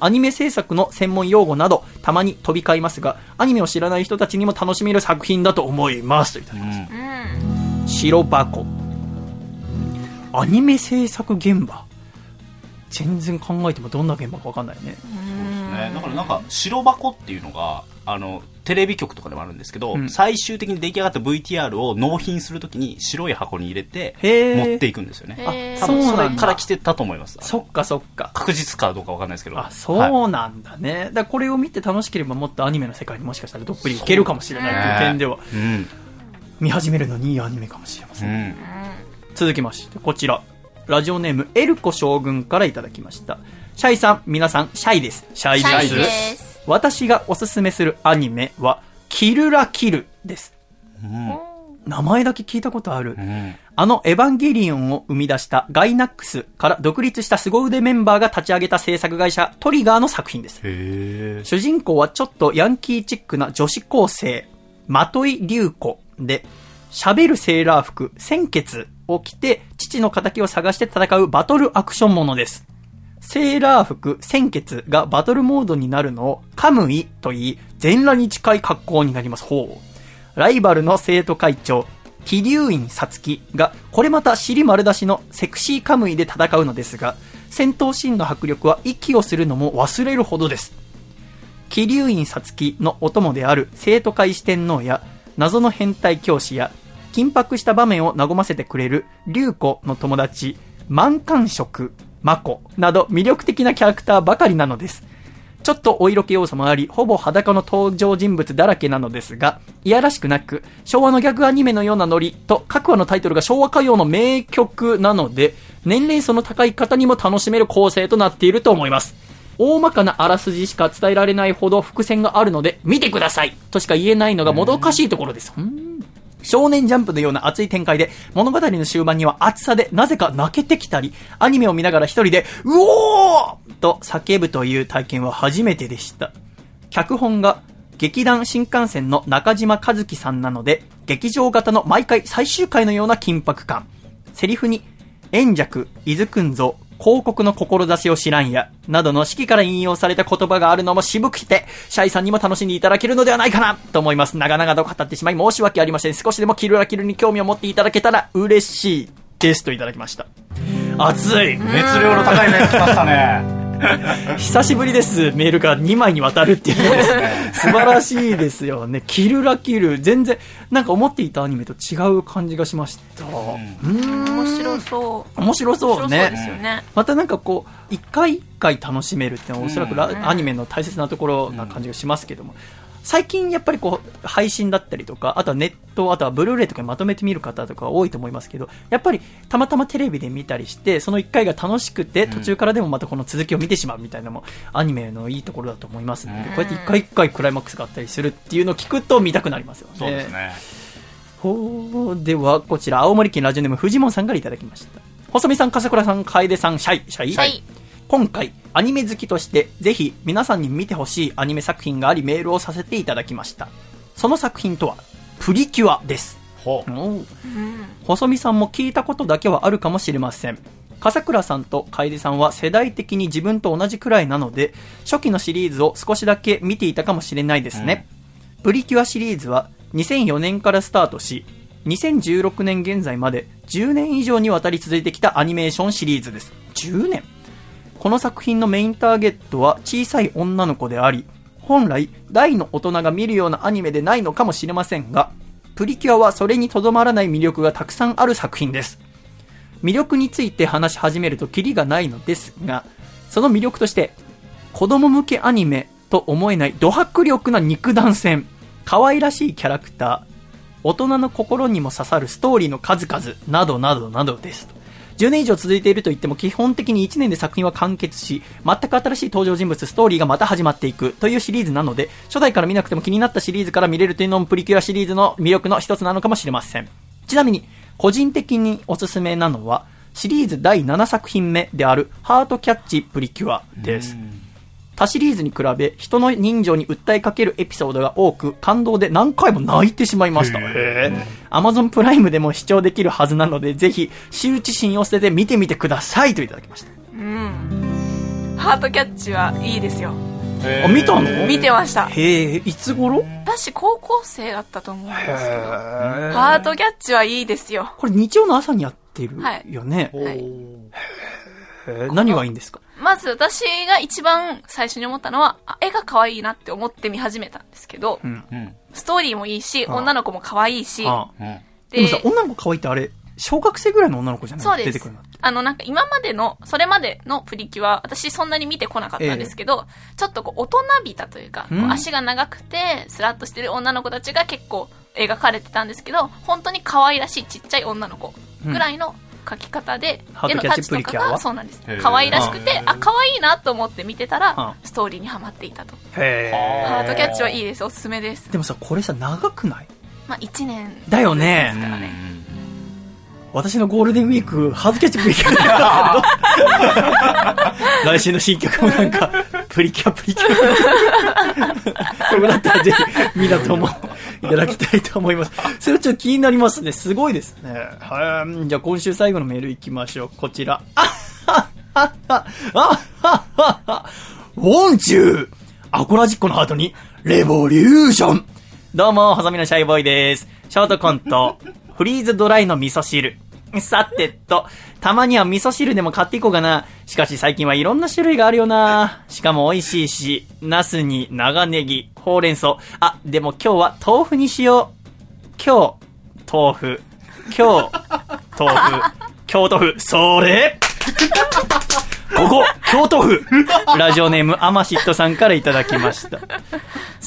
アニメ制作の専門用語などたまに飛び交いますが、アニメを知らない人たちにも楽しめる作品だと思います。といただきましたうん。白箱。アニメ制作現場。全然考えてもどんな現場かわかんないね。ね、だからなんか白箱っていうのがあのテレビ局とかでもあるんですけど、うん最終的に出来上がった VTR を納品するときに白い箱に入れて持っていくんですよねへー多分そそうなんだれから来てたと思いますそっかそっか。確実かどうかわかんないですけどあ、はいそうなんだね。だからこれを見て楽しければもっとアニメの世界にもしかしたらどっぷりいけるかもしれないという点では、うん見始めるのにいいアニメかもしれませ。うんん続きまして、こちら。ラジオネーム、エルコ将軍からいただきました。シャイさん、皆さん、シャイです。シャイシャイで。す。私がおすすめするアニメは、キルラキルです。名前だけ聞いたことある。うんあのエヴァンゲリオンを生み出したガイナックスから独立した凄腕メンバーが立ち上げた制作会社トリガーの作品です。主人公はちょっとヤンキーチックな女子高生、まとい竜子で、喋るセーラー服、鮮血を着て、父の仇を探して戦うバトルアクションものです。セーラー服、鮮血がバトルモードになるのを、カムイと言い、全裸に近い格好になります。ほう。ライバルの生徒会長、気流院さつきが、これまた尻丸出しのセクシーカムイで戦うのですが、戦闘シーンの迫力は息をするのも忘れるほどです。気流院さつきのお供である生徒会四天王や謎の変態教師や緊迫した場面を和ませてくれる竜子の友達満感色マコなど魅力的なキャラクターばかりなのです。ちょっとお色気要素もあり、ほぼ裸の登場人物だらけなのですが、いやらしくなく、昭和のギャグアニメのようなノリと、各話のタイトルが昭和歌謡の名曲なので、年齢層の高い方にも楽しめる構成となっていると思います。大まかなあらすじしか伝えられないほど伏線があるので、見てくださいとしか言えないのがもどかしいところです。うん少年ジャンプのような熱い展開で、物語の終盤には熱さでなぜか泣けてきたり、アニメを見ながら一人で、うおーと叫ぶという体験は初めてでした。脚本が劇団新幹線の中島和樹さんなので、劇場型の毎回最終回のような緊迫感。セリフに、円弱、伊豆くんぞ、広告の志を知らんや、などの式から引用された言葉があるのも渋くて、シャイさんにも楽しんでいただけるのではないかな、と思います。長々と語ってしまい申し訳ありません。少しでもキルラキルに興味を持っていただけたら嬉しいです。といただきました。熱い熱量の高いメール来ましたね 久しぶりです。メールが2枚にわたるっていうのです。素晴らしいですよね。キルラキル。全然、なんか思っていたアニメと違う感じがしました。面白そう。面白そう面白そうねね。またなんかこう、一回一回楽しめるっていうのはおそらくラ、うんアニメの大切なところな感じがしますけども、最近やっぱりこう、配信だったりとか、あとはネット、あとはブルーレイとかにまとめて見る方とか多いと思いますけど、やっぱりたまたまテレビで見たりして、その一回が楽しくて、途中からでもまたこの続きを見てしまうみたいなのも、アニメのいいところだと思いますので、こうやって一回一回クライマックスがあったりするっていうのを聞くと見たくなりますよね。そうですねほーでは、こちら、青森県ラジオネーム、藤本さんからいただきました。細見さん、笠倉さん、楓さん、シャイ、シャイ、シャイ今回、アニメ好きとして、ぜひ、皆さんに見てほしいアニメ作品があり、メールをさせていただきました。その作品とは、プリキュアです。ほうおう細見さんも聞いたことだけはあるかもしれません。笠倉さんと楓さんは世代的に自分と同じくらいなので、初期のシリーズを少しだけ見ていたかもしれないですね。プリキュアシリーズは2004年からスタートし、2016年現在まで10年以上にわたり続いてきたアニメーションシリーズです。10年この作品のメインターゲットは小さい女の子であり、本来大の大人が見るようなアニメでないのかもしれませんが、プリキュアはそれにとどまらない魅力がたくさんある作品です。魅力について話し始めるとキリがないのですが、その魅力として、子供向けアニメと思えないド迫力な肉弾戦、可愛らしいキャラクター、大人の心にも刺さるストーリーの数々、などなどなどです。10年以上続いていると言っても基本的に1年で作品は完結し、全く新しい登場人物、ストーリーがまた始まっていくというシリーズなので、初代から見なくても気になったシリーズから見れるというのもプリキュアシリーズの魅力の一つなのかもしれません。ちなみに、個人的におすすめなのは、シリーズ第7作品目であるハートキャッチプリキュアです。他シリーズに比べ人の人情に訴えかけるエピソードが多く感動で何回も泣いてしまいました。へアマゾンプライムでも視聴できるはずなのでぜひ羞恥心を捨てて見てみてくださいといただきました。うん。ハートキャッチはいいですよ。あ、見たの？見てました。へえ、いつ頃？私高校生だったと思うんですけど。ハートキャッチはいいですよ。これ日曜の朝にやってるはいよね。はい。何がいいんですか？まず私が一番最初に思ったのは、あ絵が可愛いなって思って見始めたんですけど、うん。うん。ストーリーもいいし、あ女の子も可愛いし、あうん。でもさ、女の子可愛いってあれ、小学生ぐらいの女の子じゃない？そうです出てくるの。あの、なんか今までの、それまでのプリキュア、私そんなに見てこなかったんですけど、ちょっとこう、大人びたというか、こううん足が長くて、スラッとしてる女の子たちが結構描かれてたんですけど、本当に可愛らしいちっちゃい女の子ぐらいの描き方で、絵のタッチとかが、そうなんです。可愛らしくて、あ、可愛いなと思って見てたらあ、ストーリーにはまっていたと。へハートキャッチはいいです、おすすめです。でもさ、これさ、長くない？まあ、1年。だよねですからね。私のゴールデンウィーク、ハードキャッチプリキュアだよ来週の新曲もなんか、プリキュアプリキュア。これだったらぜひ、みんなともいただきたいと思います。それちょっと気になりますね。すごいですね。はい。じゃあ今週最後のメール行きましょう。こちら。あっはっはっはあっはっはっはウォンチューアコラジッコのハートに、レボリューションどうも、ハサミのシャイボーイです。ショートコント、フリーズドライの味噌汁。さてと、たまには味噌汁でも買っていこうかな。しかし最近はいろんな種類があるよな。しかも美味しいし、茄子に長ネギ、ほうれん草。あ、でも今日は豆腐にしよう。今日、豆腐。今日、豆腐。京都府。それ ここ、京都府ラジオネームアマシットさんからいただきました。好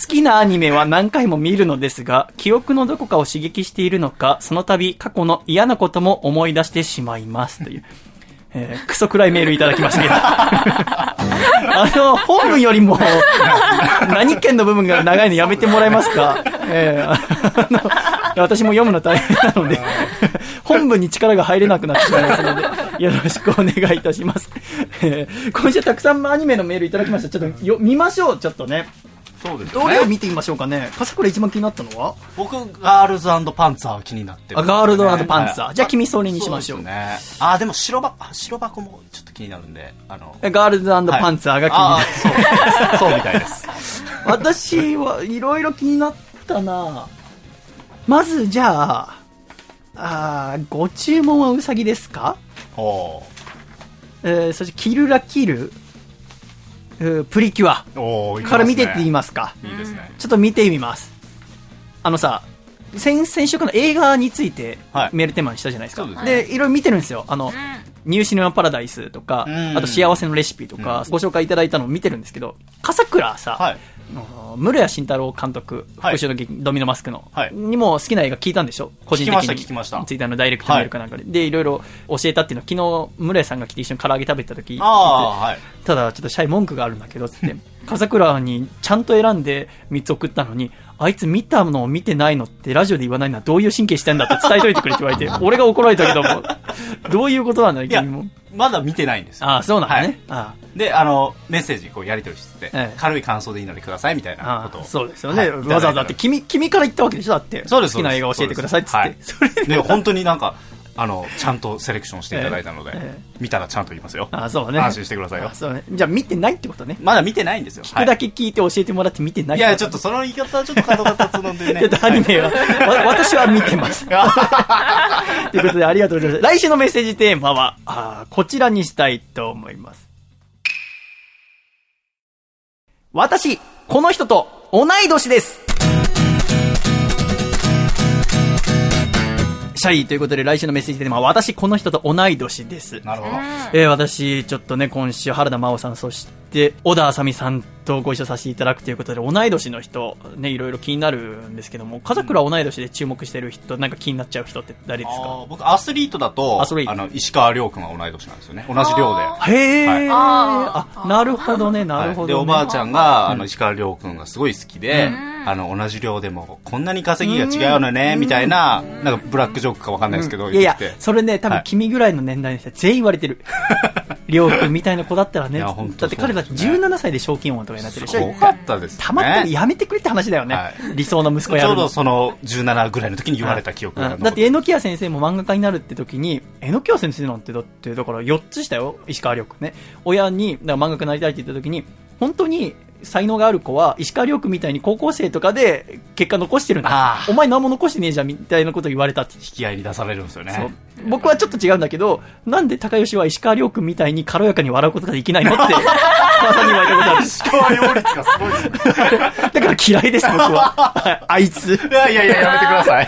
きなアニメは何回も見るのですが、記憶のどこかを刺激しているのか、その度過去の嫌なことも思い出してしまいます。という。えークソ暗いメールいただきましたけど。あの、本文よりも、何件の部分が長いのやめてもらえますか？えーあの私も読むの大変なので、本文に力が入れなくなってしまいますので、よろしくお願いいたします。えー今週たくさんアニメのメールいただきました。ちょっとよ見ましょう、ちょっとね。そうですよどれをね。見てみましょうかね。笠倉一番気になったのは？僕、ガールズパンツァー気になってるあガールドパンツァーはいじゃあ君それにしましょうね。あ、でも白箱、あ白箱もちょっと気になるんで、あの、えガールズパンツァーが気になる。あーそう、そうみたいです。私はいろいろ気になったなまずじゃあ、あーご注文はウサギですか？おえー、そしてキルラキル、えープリキュアから見てって言いますか？いいですね。ちょっと見てみます。あのさ、先々週から映画についてはいメールテーマにしたじゃないですか。そうですで、いろいろ見てるんですよ。あの、うん。ニューシネマパラダイスとか、うんあと幸せのレシピとか、ご紹介いただいたのを見てるんですけど、笠倉さ、はい。室谷慎太郎監督、はい復讐の劇、ドミノマスクの、はいにも好きな映画聞いたんでしょ？個人的に。聞きました聞きましたツイッターのダイレクトメールかなんかで。で、いろいろ教えたっていうのを昨日、室谷さんが来て一緒に唐揚げ食べた時、ああ、はい。ただちょっとシャイ文句があるんだけど、つって、笠倉にちゃんと選んで3つ送ったのに、あいつ見たのを見てないのってラジオで言わないのはどういう神経してんだって伝えといてくれって言われて、俺が怒られたけども、どういうことなんだ君も。、まだ見てないんですよ。ああ、そうなんだね。はいあで、あの、メッセージこうやり取りしてて、ええ軽い感想でいいのでくださいみたいあなことを。あそうですよね。はいわざわざって、君、君から言ったわけでしょ？だって。そうです好きな映画教えてくださいっつって。それで。で、本当になんか、あの、ちゃんとセレクションしていただいたので、ええ見たらちゃんと言いますよ。あそうね。安心してくださいよあそうね。じゃあ見てないってことね。まだ見てないんですよ。聞くだけ聞いて教えてもらって見てないい、や、ちょっとその言い方はちょっと角が立つのでね。アニメは、わ私は見てます。ということでありがとうございます。来週のメッセージテーマは、あーこちらにしたいと思います。私、この人と同い年ですシャイということで来週のメッセージテーマは、私、この人と同い年です。なるほど。えー私、ちょっとね、今週、原田真央さん、そして、小田あさみさんとご一緒させていただくということで、同い年の人、ね、いろいろ気になるんですけども、風倉同い年で注目してる人、なんか気になっちゃう人って誰ですあかー僕、アスリートだと、アスリート。あの、石川亮君は同い年なんですよね。同じ寮で。へえ、はい。あ、なるほどね、なるほど、ね。はいで、おばあちゃんが、あの、石川亮君がすごい好きで、うん。あの、同じ寮でも、こんなに稼ぎが違うのね、みたいな、なんか、ブラックジョークかわかんないですけど、いやいやそれね、多分はい。君ぐらいの年代の人は全員言われてる。りょうくんみたいな子だったらね、だって彼だってそうですね。17歳で賞金王とかになってるでしょ。すごかったですね。たまったらやめてくれって話だよね。はい理想の息子やるのちょうどその17ぐらいの時に言われた記憶が残うんだって、榎谷先生も漫画家になるって時に、榎谷先生なんてだって、だから4つしたよ、石川亮君ね。親に、だから漫画家になりたいって言った時に、本当に才能がある子は、石川遼君みたいに高校生とかで結果残してるんだお前何も残してねえじゃんみたいなこと言われたって。引き合いに出されるんですよね。僕はちょっと違うんだけど、なんで高吉は石川遼君みたいに軽やかに笑うことができないのって、母さんに言われたことある。石川両率がすごいですね。だから嫌いです、僕は。あいつ。いやいやいや、やめてください。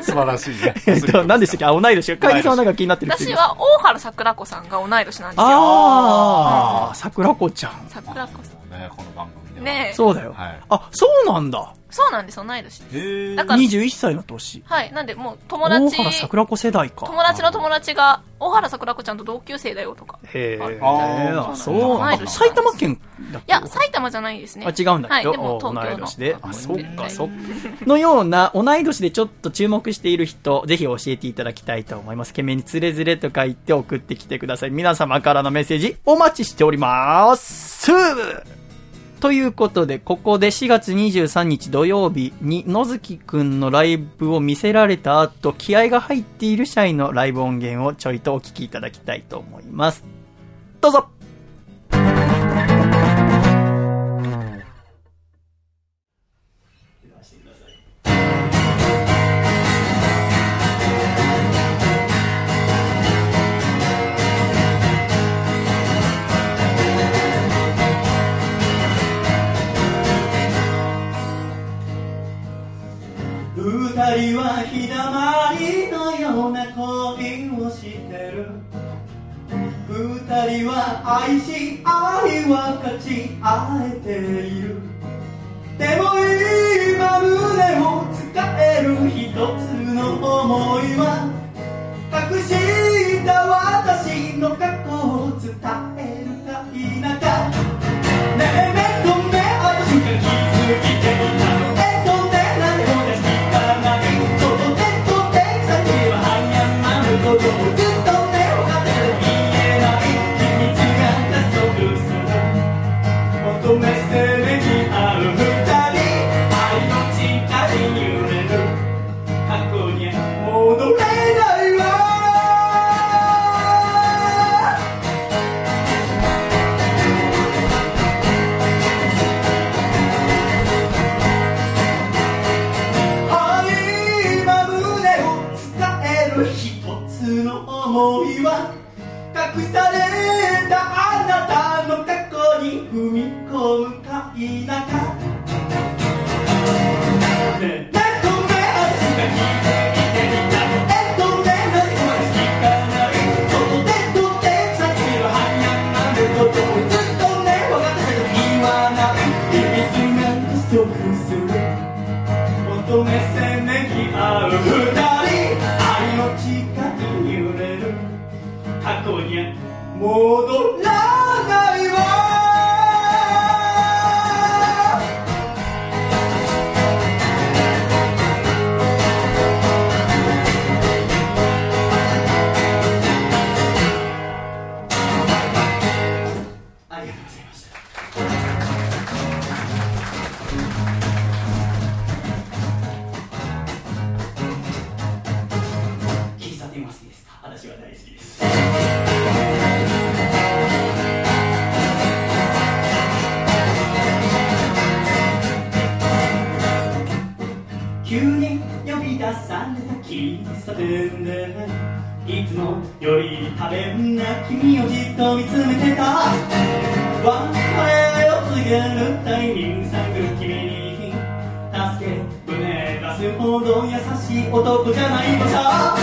素晴らしいね。えっと、何でしたっけ？あ、同い年さんはなんか気になってる私は大原桜子さんが同い年なんですよ。ああ、桜子ちゃん。桜子さね、この番組でん。は。ねえ。そうだよ。はいあ、そうなんだ。そうなんです、同い年です。だから21歳の年。はい。なんで、もう友大達、原桜子世代か。友達の友達が、大原桜子ちゃんと同級生だよとか。へえ。ああ、ーそう同ないんだ。年埼玉県だっけ？いや、埼玉じゃないですね。あ、違うんだはい。けど、でも、東同い。年で。あ、そっか、はいそっか。のような、同い年でちょっと注目している人、ぜひ教えていただきたいと思います。懸命につれづれと書いて送ってきてください。皆様からのメッセージ、お待ちしておりますということで、ここで4月23日土曜日に野月くんのライブを見せられた後、気合が入っている社員のライブ音源をちょいとお聞きいただきたいと思います。どうぞ日だまりのような恋をしてる。二人は愛し愛は勝ち合えている。でも今胸を使える一つの思いは隠した私の過去を伝えるか否か。茶店でいつもより多弁な君をじっと見つめてた別れを告げるタイミング探る君に助け胸出すほど優しい男じゃないのさ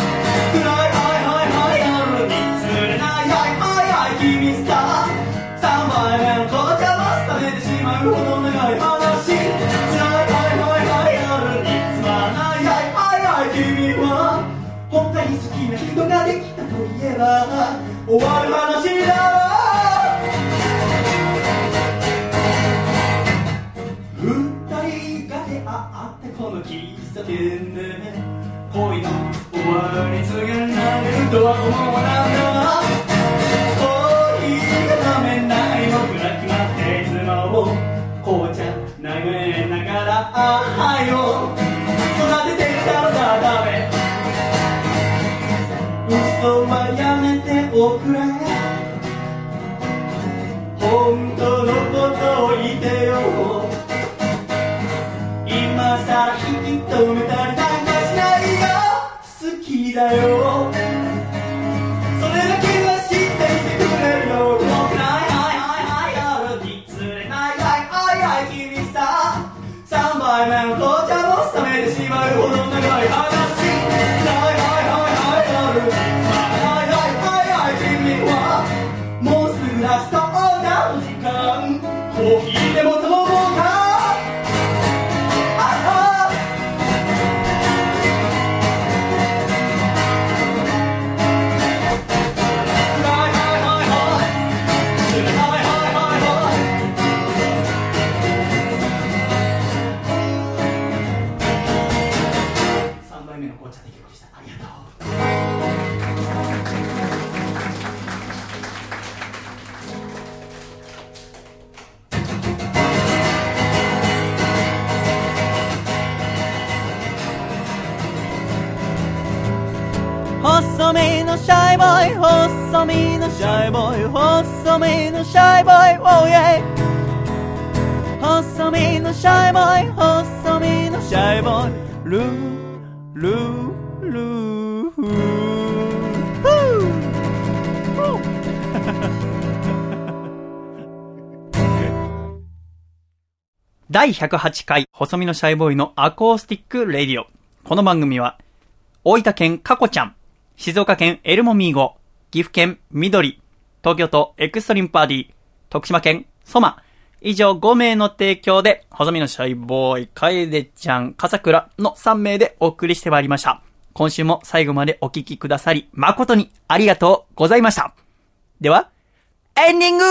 暗いはいはいはい夜に釣れないはいはいはい君さ3杯目の紅茶は冷めてしまうほど長好きな人ができたといえば終わる話だ。二人が出会ってこの喫茶店で恋の終わり告げられるとは思わなかった。僕ら本当のことを言ってよ。今さら引き止めたりなんかしないよ。好きだよ。それだけは知っていてくれよ。僕らはいはいはい夜に釣れない。はいはいはい君さ。3杯目の紅茶も冷めてしまうほど長い細身のシャイボーイ細身のシャイボーイ Oh yeah 細身のシャイボーイ細身のシャイボーイルールールーフー第108回、細身のシャイボーイのアコースティックレディオ。この番組は、大分県カコちゃん、静岡県エルモミーゴ、岐阜県緑、東京都エクストリームパーティー、徳島県ソマ、以上5名の提供で、細身のシャイボーイ、カエデちゃん、笠倉の3名でお送りしてまいりました。今週も最後までお聞きくださり、誠にありがとうございました。では、エンディング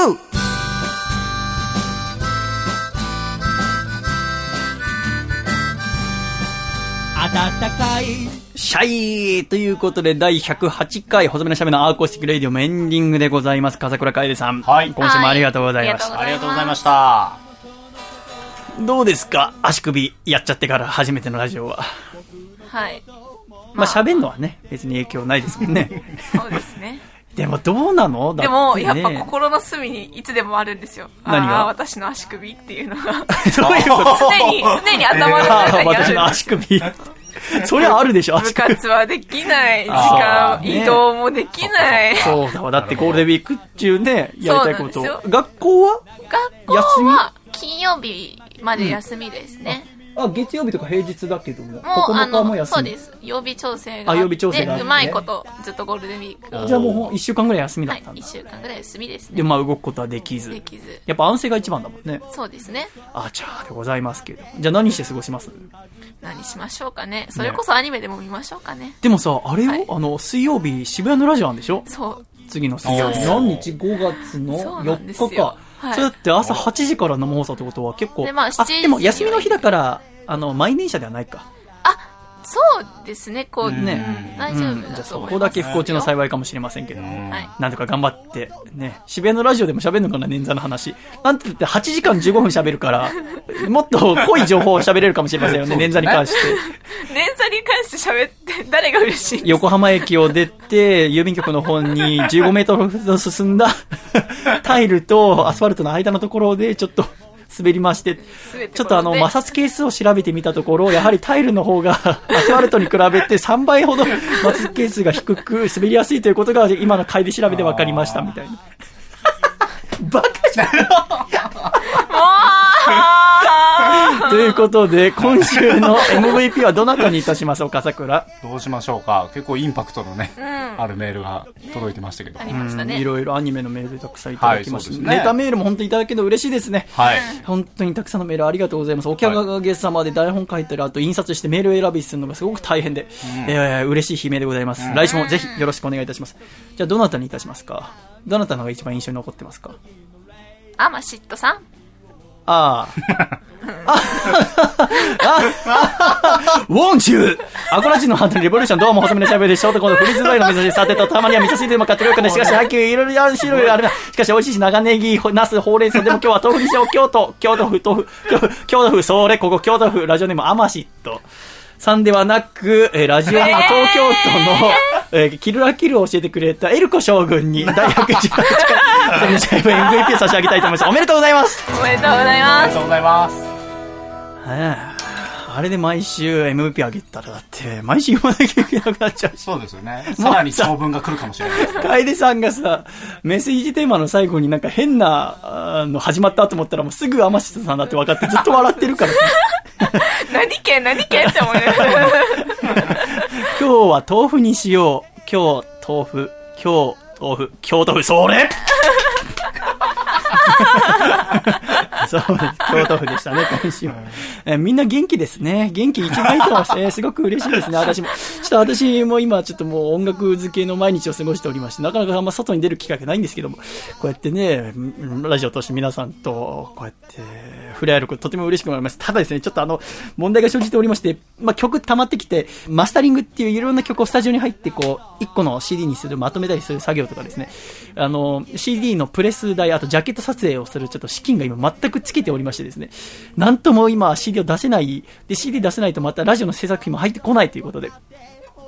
暖かいシャイということで、第108回、細身のシャイボーイのアコースティックレディオもエンディングでございます。笠倉楓さん。はい今週もありがとうございました。はいありがとうございました。どうですか？足首やっちゃってから初めてのラジオは。はい。まあ喋んのはね、別に影響ないですもんね。そうですね。でもどうなの？だってねでも、やっぱ心の隅にいつでもあるんですよ。何が？ああ、私の足首っていうのが。どういうこと？常に、常に頭のあ中にあ あ私のる。足首。そりゃあるでしょ、部。活はできない。時間、移動もできない。そうだわ。だってゴールデンウィーク中ね、やりたいこと。学校は？学校は金曜日まで休みですね。あ、月曜日とか平日だけども。もう、9あ日もの、休み。そうです。曜日調整があ曜日調整があってうまいこと、ずっとゴールデンウィーク。じゃあもう一週間ぐらい休みだはいったん。だ。1週間ぐらい休みですで、ね。まあ動くことはできず。できず。やっぱ安静が一番だもんね。そうですね。あちゃーでございますけど。じゃあ何して過ごします？何しましょうかね。それこそアニメでも見ましょうかね。でもさ、あれよ、はいあの、水曜日、渋谷のラジオあんでしょ？そう。次の水曜日。そう何日 ?5 月のそうなんです4日よか。はいそれだって朝8時から生放送ってことは結構。でまあ7時でも休みの日だから、あの、満員電車ではないか。そうですね、こう、ねうん大丈夫うんじゃあだと思います。そこだけ不幸中の幸いかもしれませんけど。はい。なんとか頑張って、ね、渋谷のラジオでも喋るのかな、捻挫の話。なんて言って8時間15分喋るから、もっと濃い情報を喋れるかもしれませんよね、捻挫に関して。連鎖に関して喋って、誰が嬉しいんです横浜駅を出て、郵便局の方に15メートルほど進んだタイルとアスファルトの間のところでちょっと滑りまして、ちょっとあの摩擦係数を調べてみたところ、やはりタイルの方が アスファルトに比べて3倍ほど摩擦係数が低く滑りやすいということが今の回で調べて分かりましたみたいな。バカじゃんも ということで、今週の MVP はどなたにいたしましょうか、桜？どうしましょうか結構インパクトのね、ううん。あるメールが届いてましたけど。ありましたね。いろいろアニメのメールたくさんいただきました、はいねネタメールも本当にいただけると嬉しいですね。はい。本当にたくさんのメールありがとうございます。お客様で台本書いたり、あと印刷してメール選びするのがすごく大変で、えー嬉しい悲鳴でございます。来週もぜひよろしくお願いいたします。じゃあ、どなたにいたしますか？どなたのが一番印象に残ってますか？あ、まあ、嫉妬さんああ。ウォンチューアコラジンのハントにレボリューションどうも細めのしゃべりでショートコードフリーズドライの水しさてとたまには味噌汁でも買ってこようかねしかし配球いろいろある種類あるなしかし美味しいし長ネギナスほうれん草でも今日は豆腐にしよう京都京都府豆腐京都府京都府それここ京都府ラジオネームアマシットさんではなく、えーラジオの東京都の、えーキルラキルを教えてくれたエルコ将軍に 大学18回、そのシャイブ MVP を差し上げたいと思います。おめでとうございますおめでとうございますありがと。うございます。ああれで毎週 MVP あげたらだって、毎週読まなきゃいけなくなっちゃうし。そうですよね。さらに長文が来るかもしれない。楓さんがさ、メッセージテーマの最後になんか変なあの始まったと思ったらもうすぐ天下さんだって分かってずっと笑ってるからさ 何県何県って思いながら。今日は豆腐にしよう。今日豆腐。今日豆腐。京豆腐。それ そうです。京都府でしたね、今週。えーみんな元気ですね。元気一番いいと思います。えーすごく嬉しいですね、私も。ちょっと私も今、ちょっともう音楽漬けの毎日を過ごしておりまして、なかなかあんま外に出る機会がないんですけども、こうやってね、うんラジオを通して皆さんと、こうやって、触れ合えることとても嬉しく思います。ただですね、ちょっとあの、問題が生じておりまして、まあ、曲溜まってきて、マスタリングっていういろんな曲をスタジオに入って、こう、一個の CD にする、まとめたりする作業とかですね、あの、CD のプレス代、あとジャケット撮影をするちょっと資金が今全く尽きておりましてですね、なんとも今 CD を出せない、で CD 出せないとまたラジオの制作費も入ってこないということで、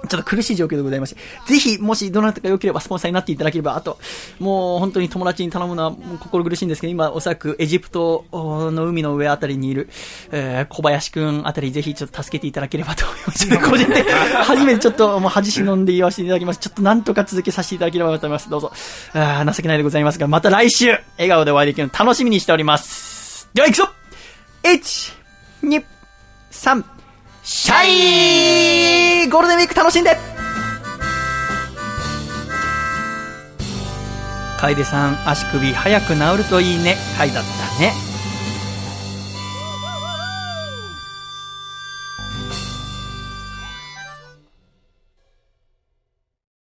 ちょっと苦しい状況でございまして、ぜひ、もしどなたか良ければスポンサーになっていただければ、あと、もう本当に友達に頼むのは心苦しいんですけど、今おそらくエジプトの海の上あたりにいる、えー小林くんあたりぜひちょっと助けていただければと思います。個人的に初めてちょっともう恥忍んで言わせていただきます。ちょっとなんとか続けさせていただければと思います。どうぞ。あー情けないでございますが、また来週、笑顔でお会いできるの楽しみにしております。では行くぞ !1、2、3、シャイゴールデンウィーク楽しんで楓さん、足首早く治るといいね。はいだったね。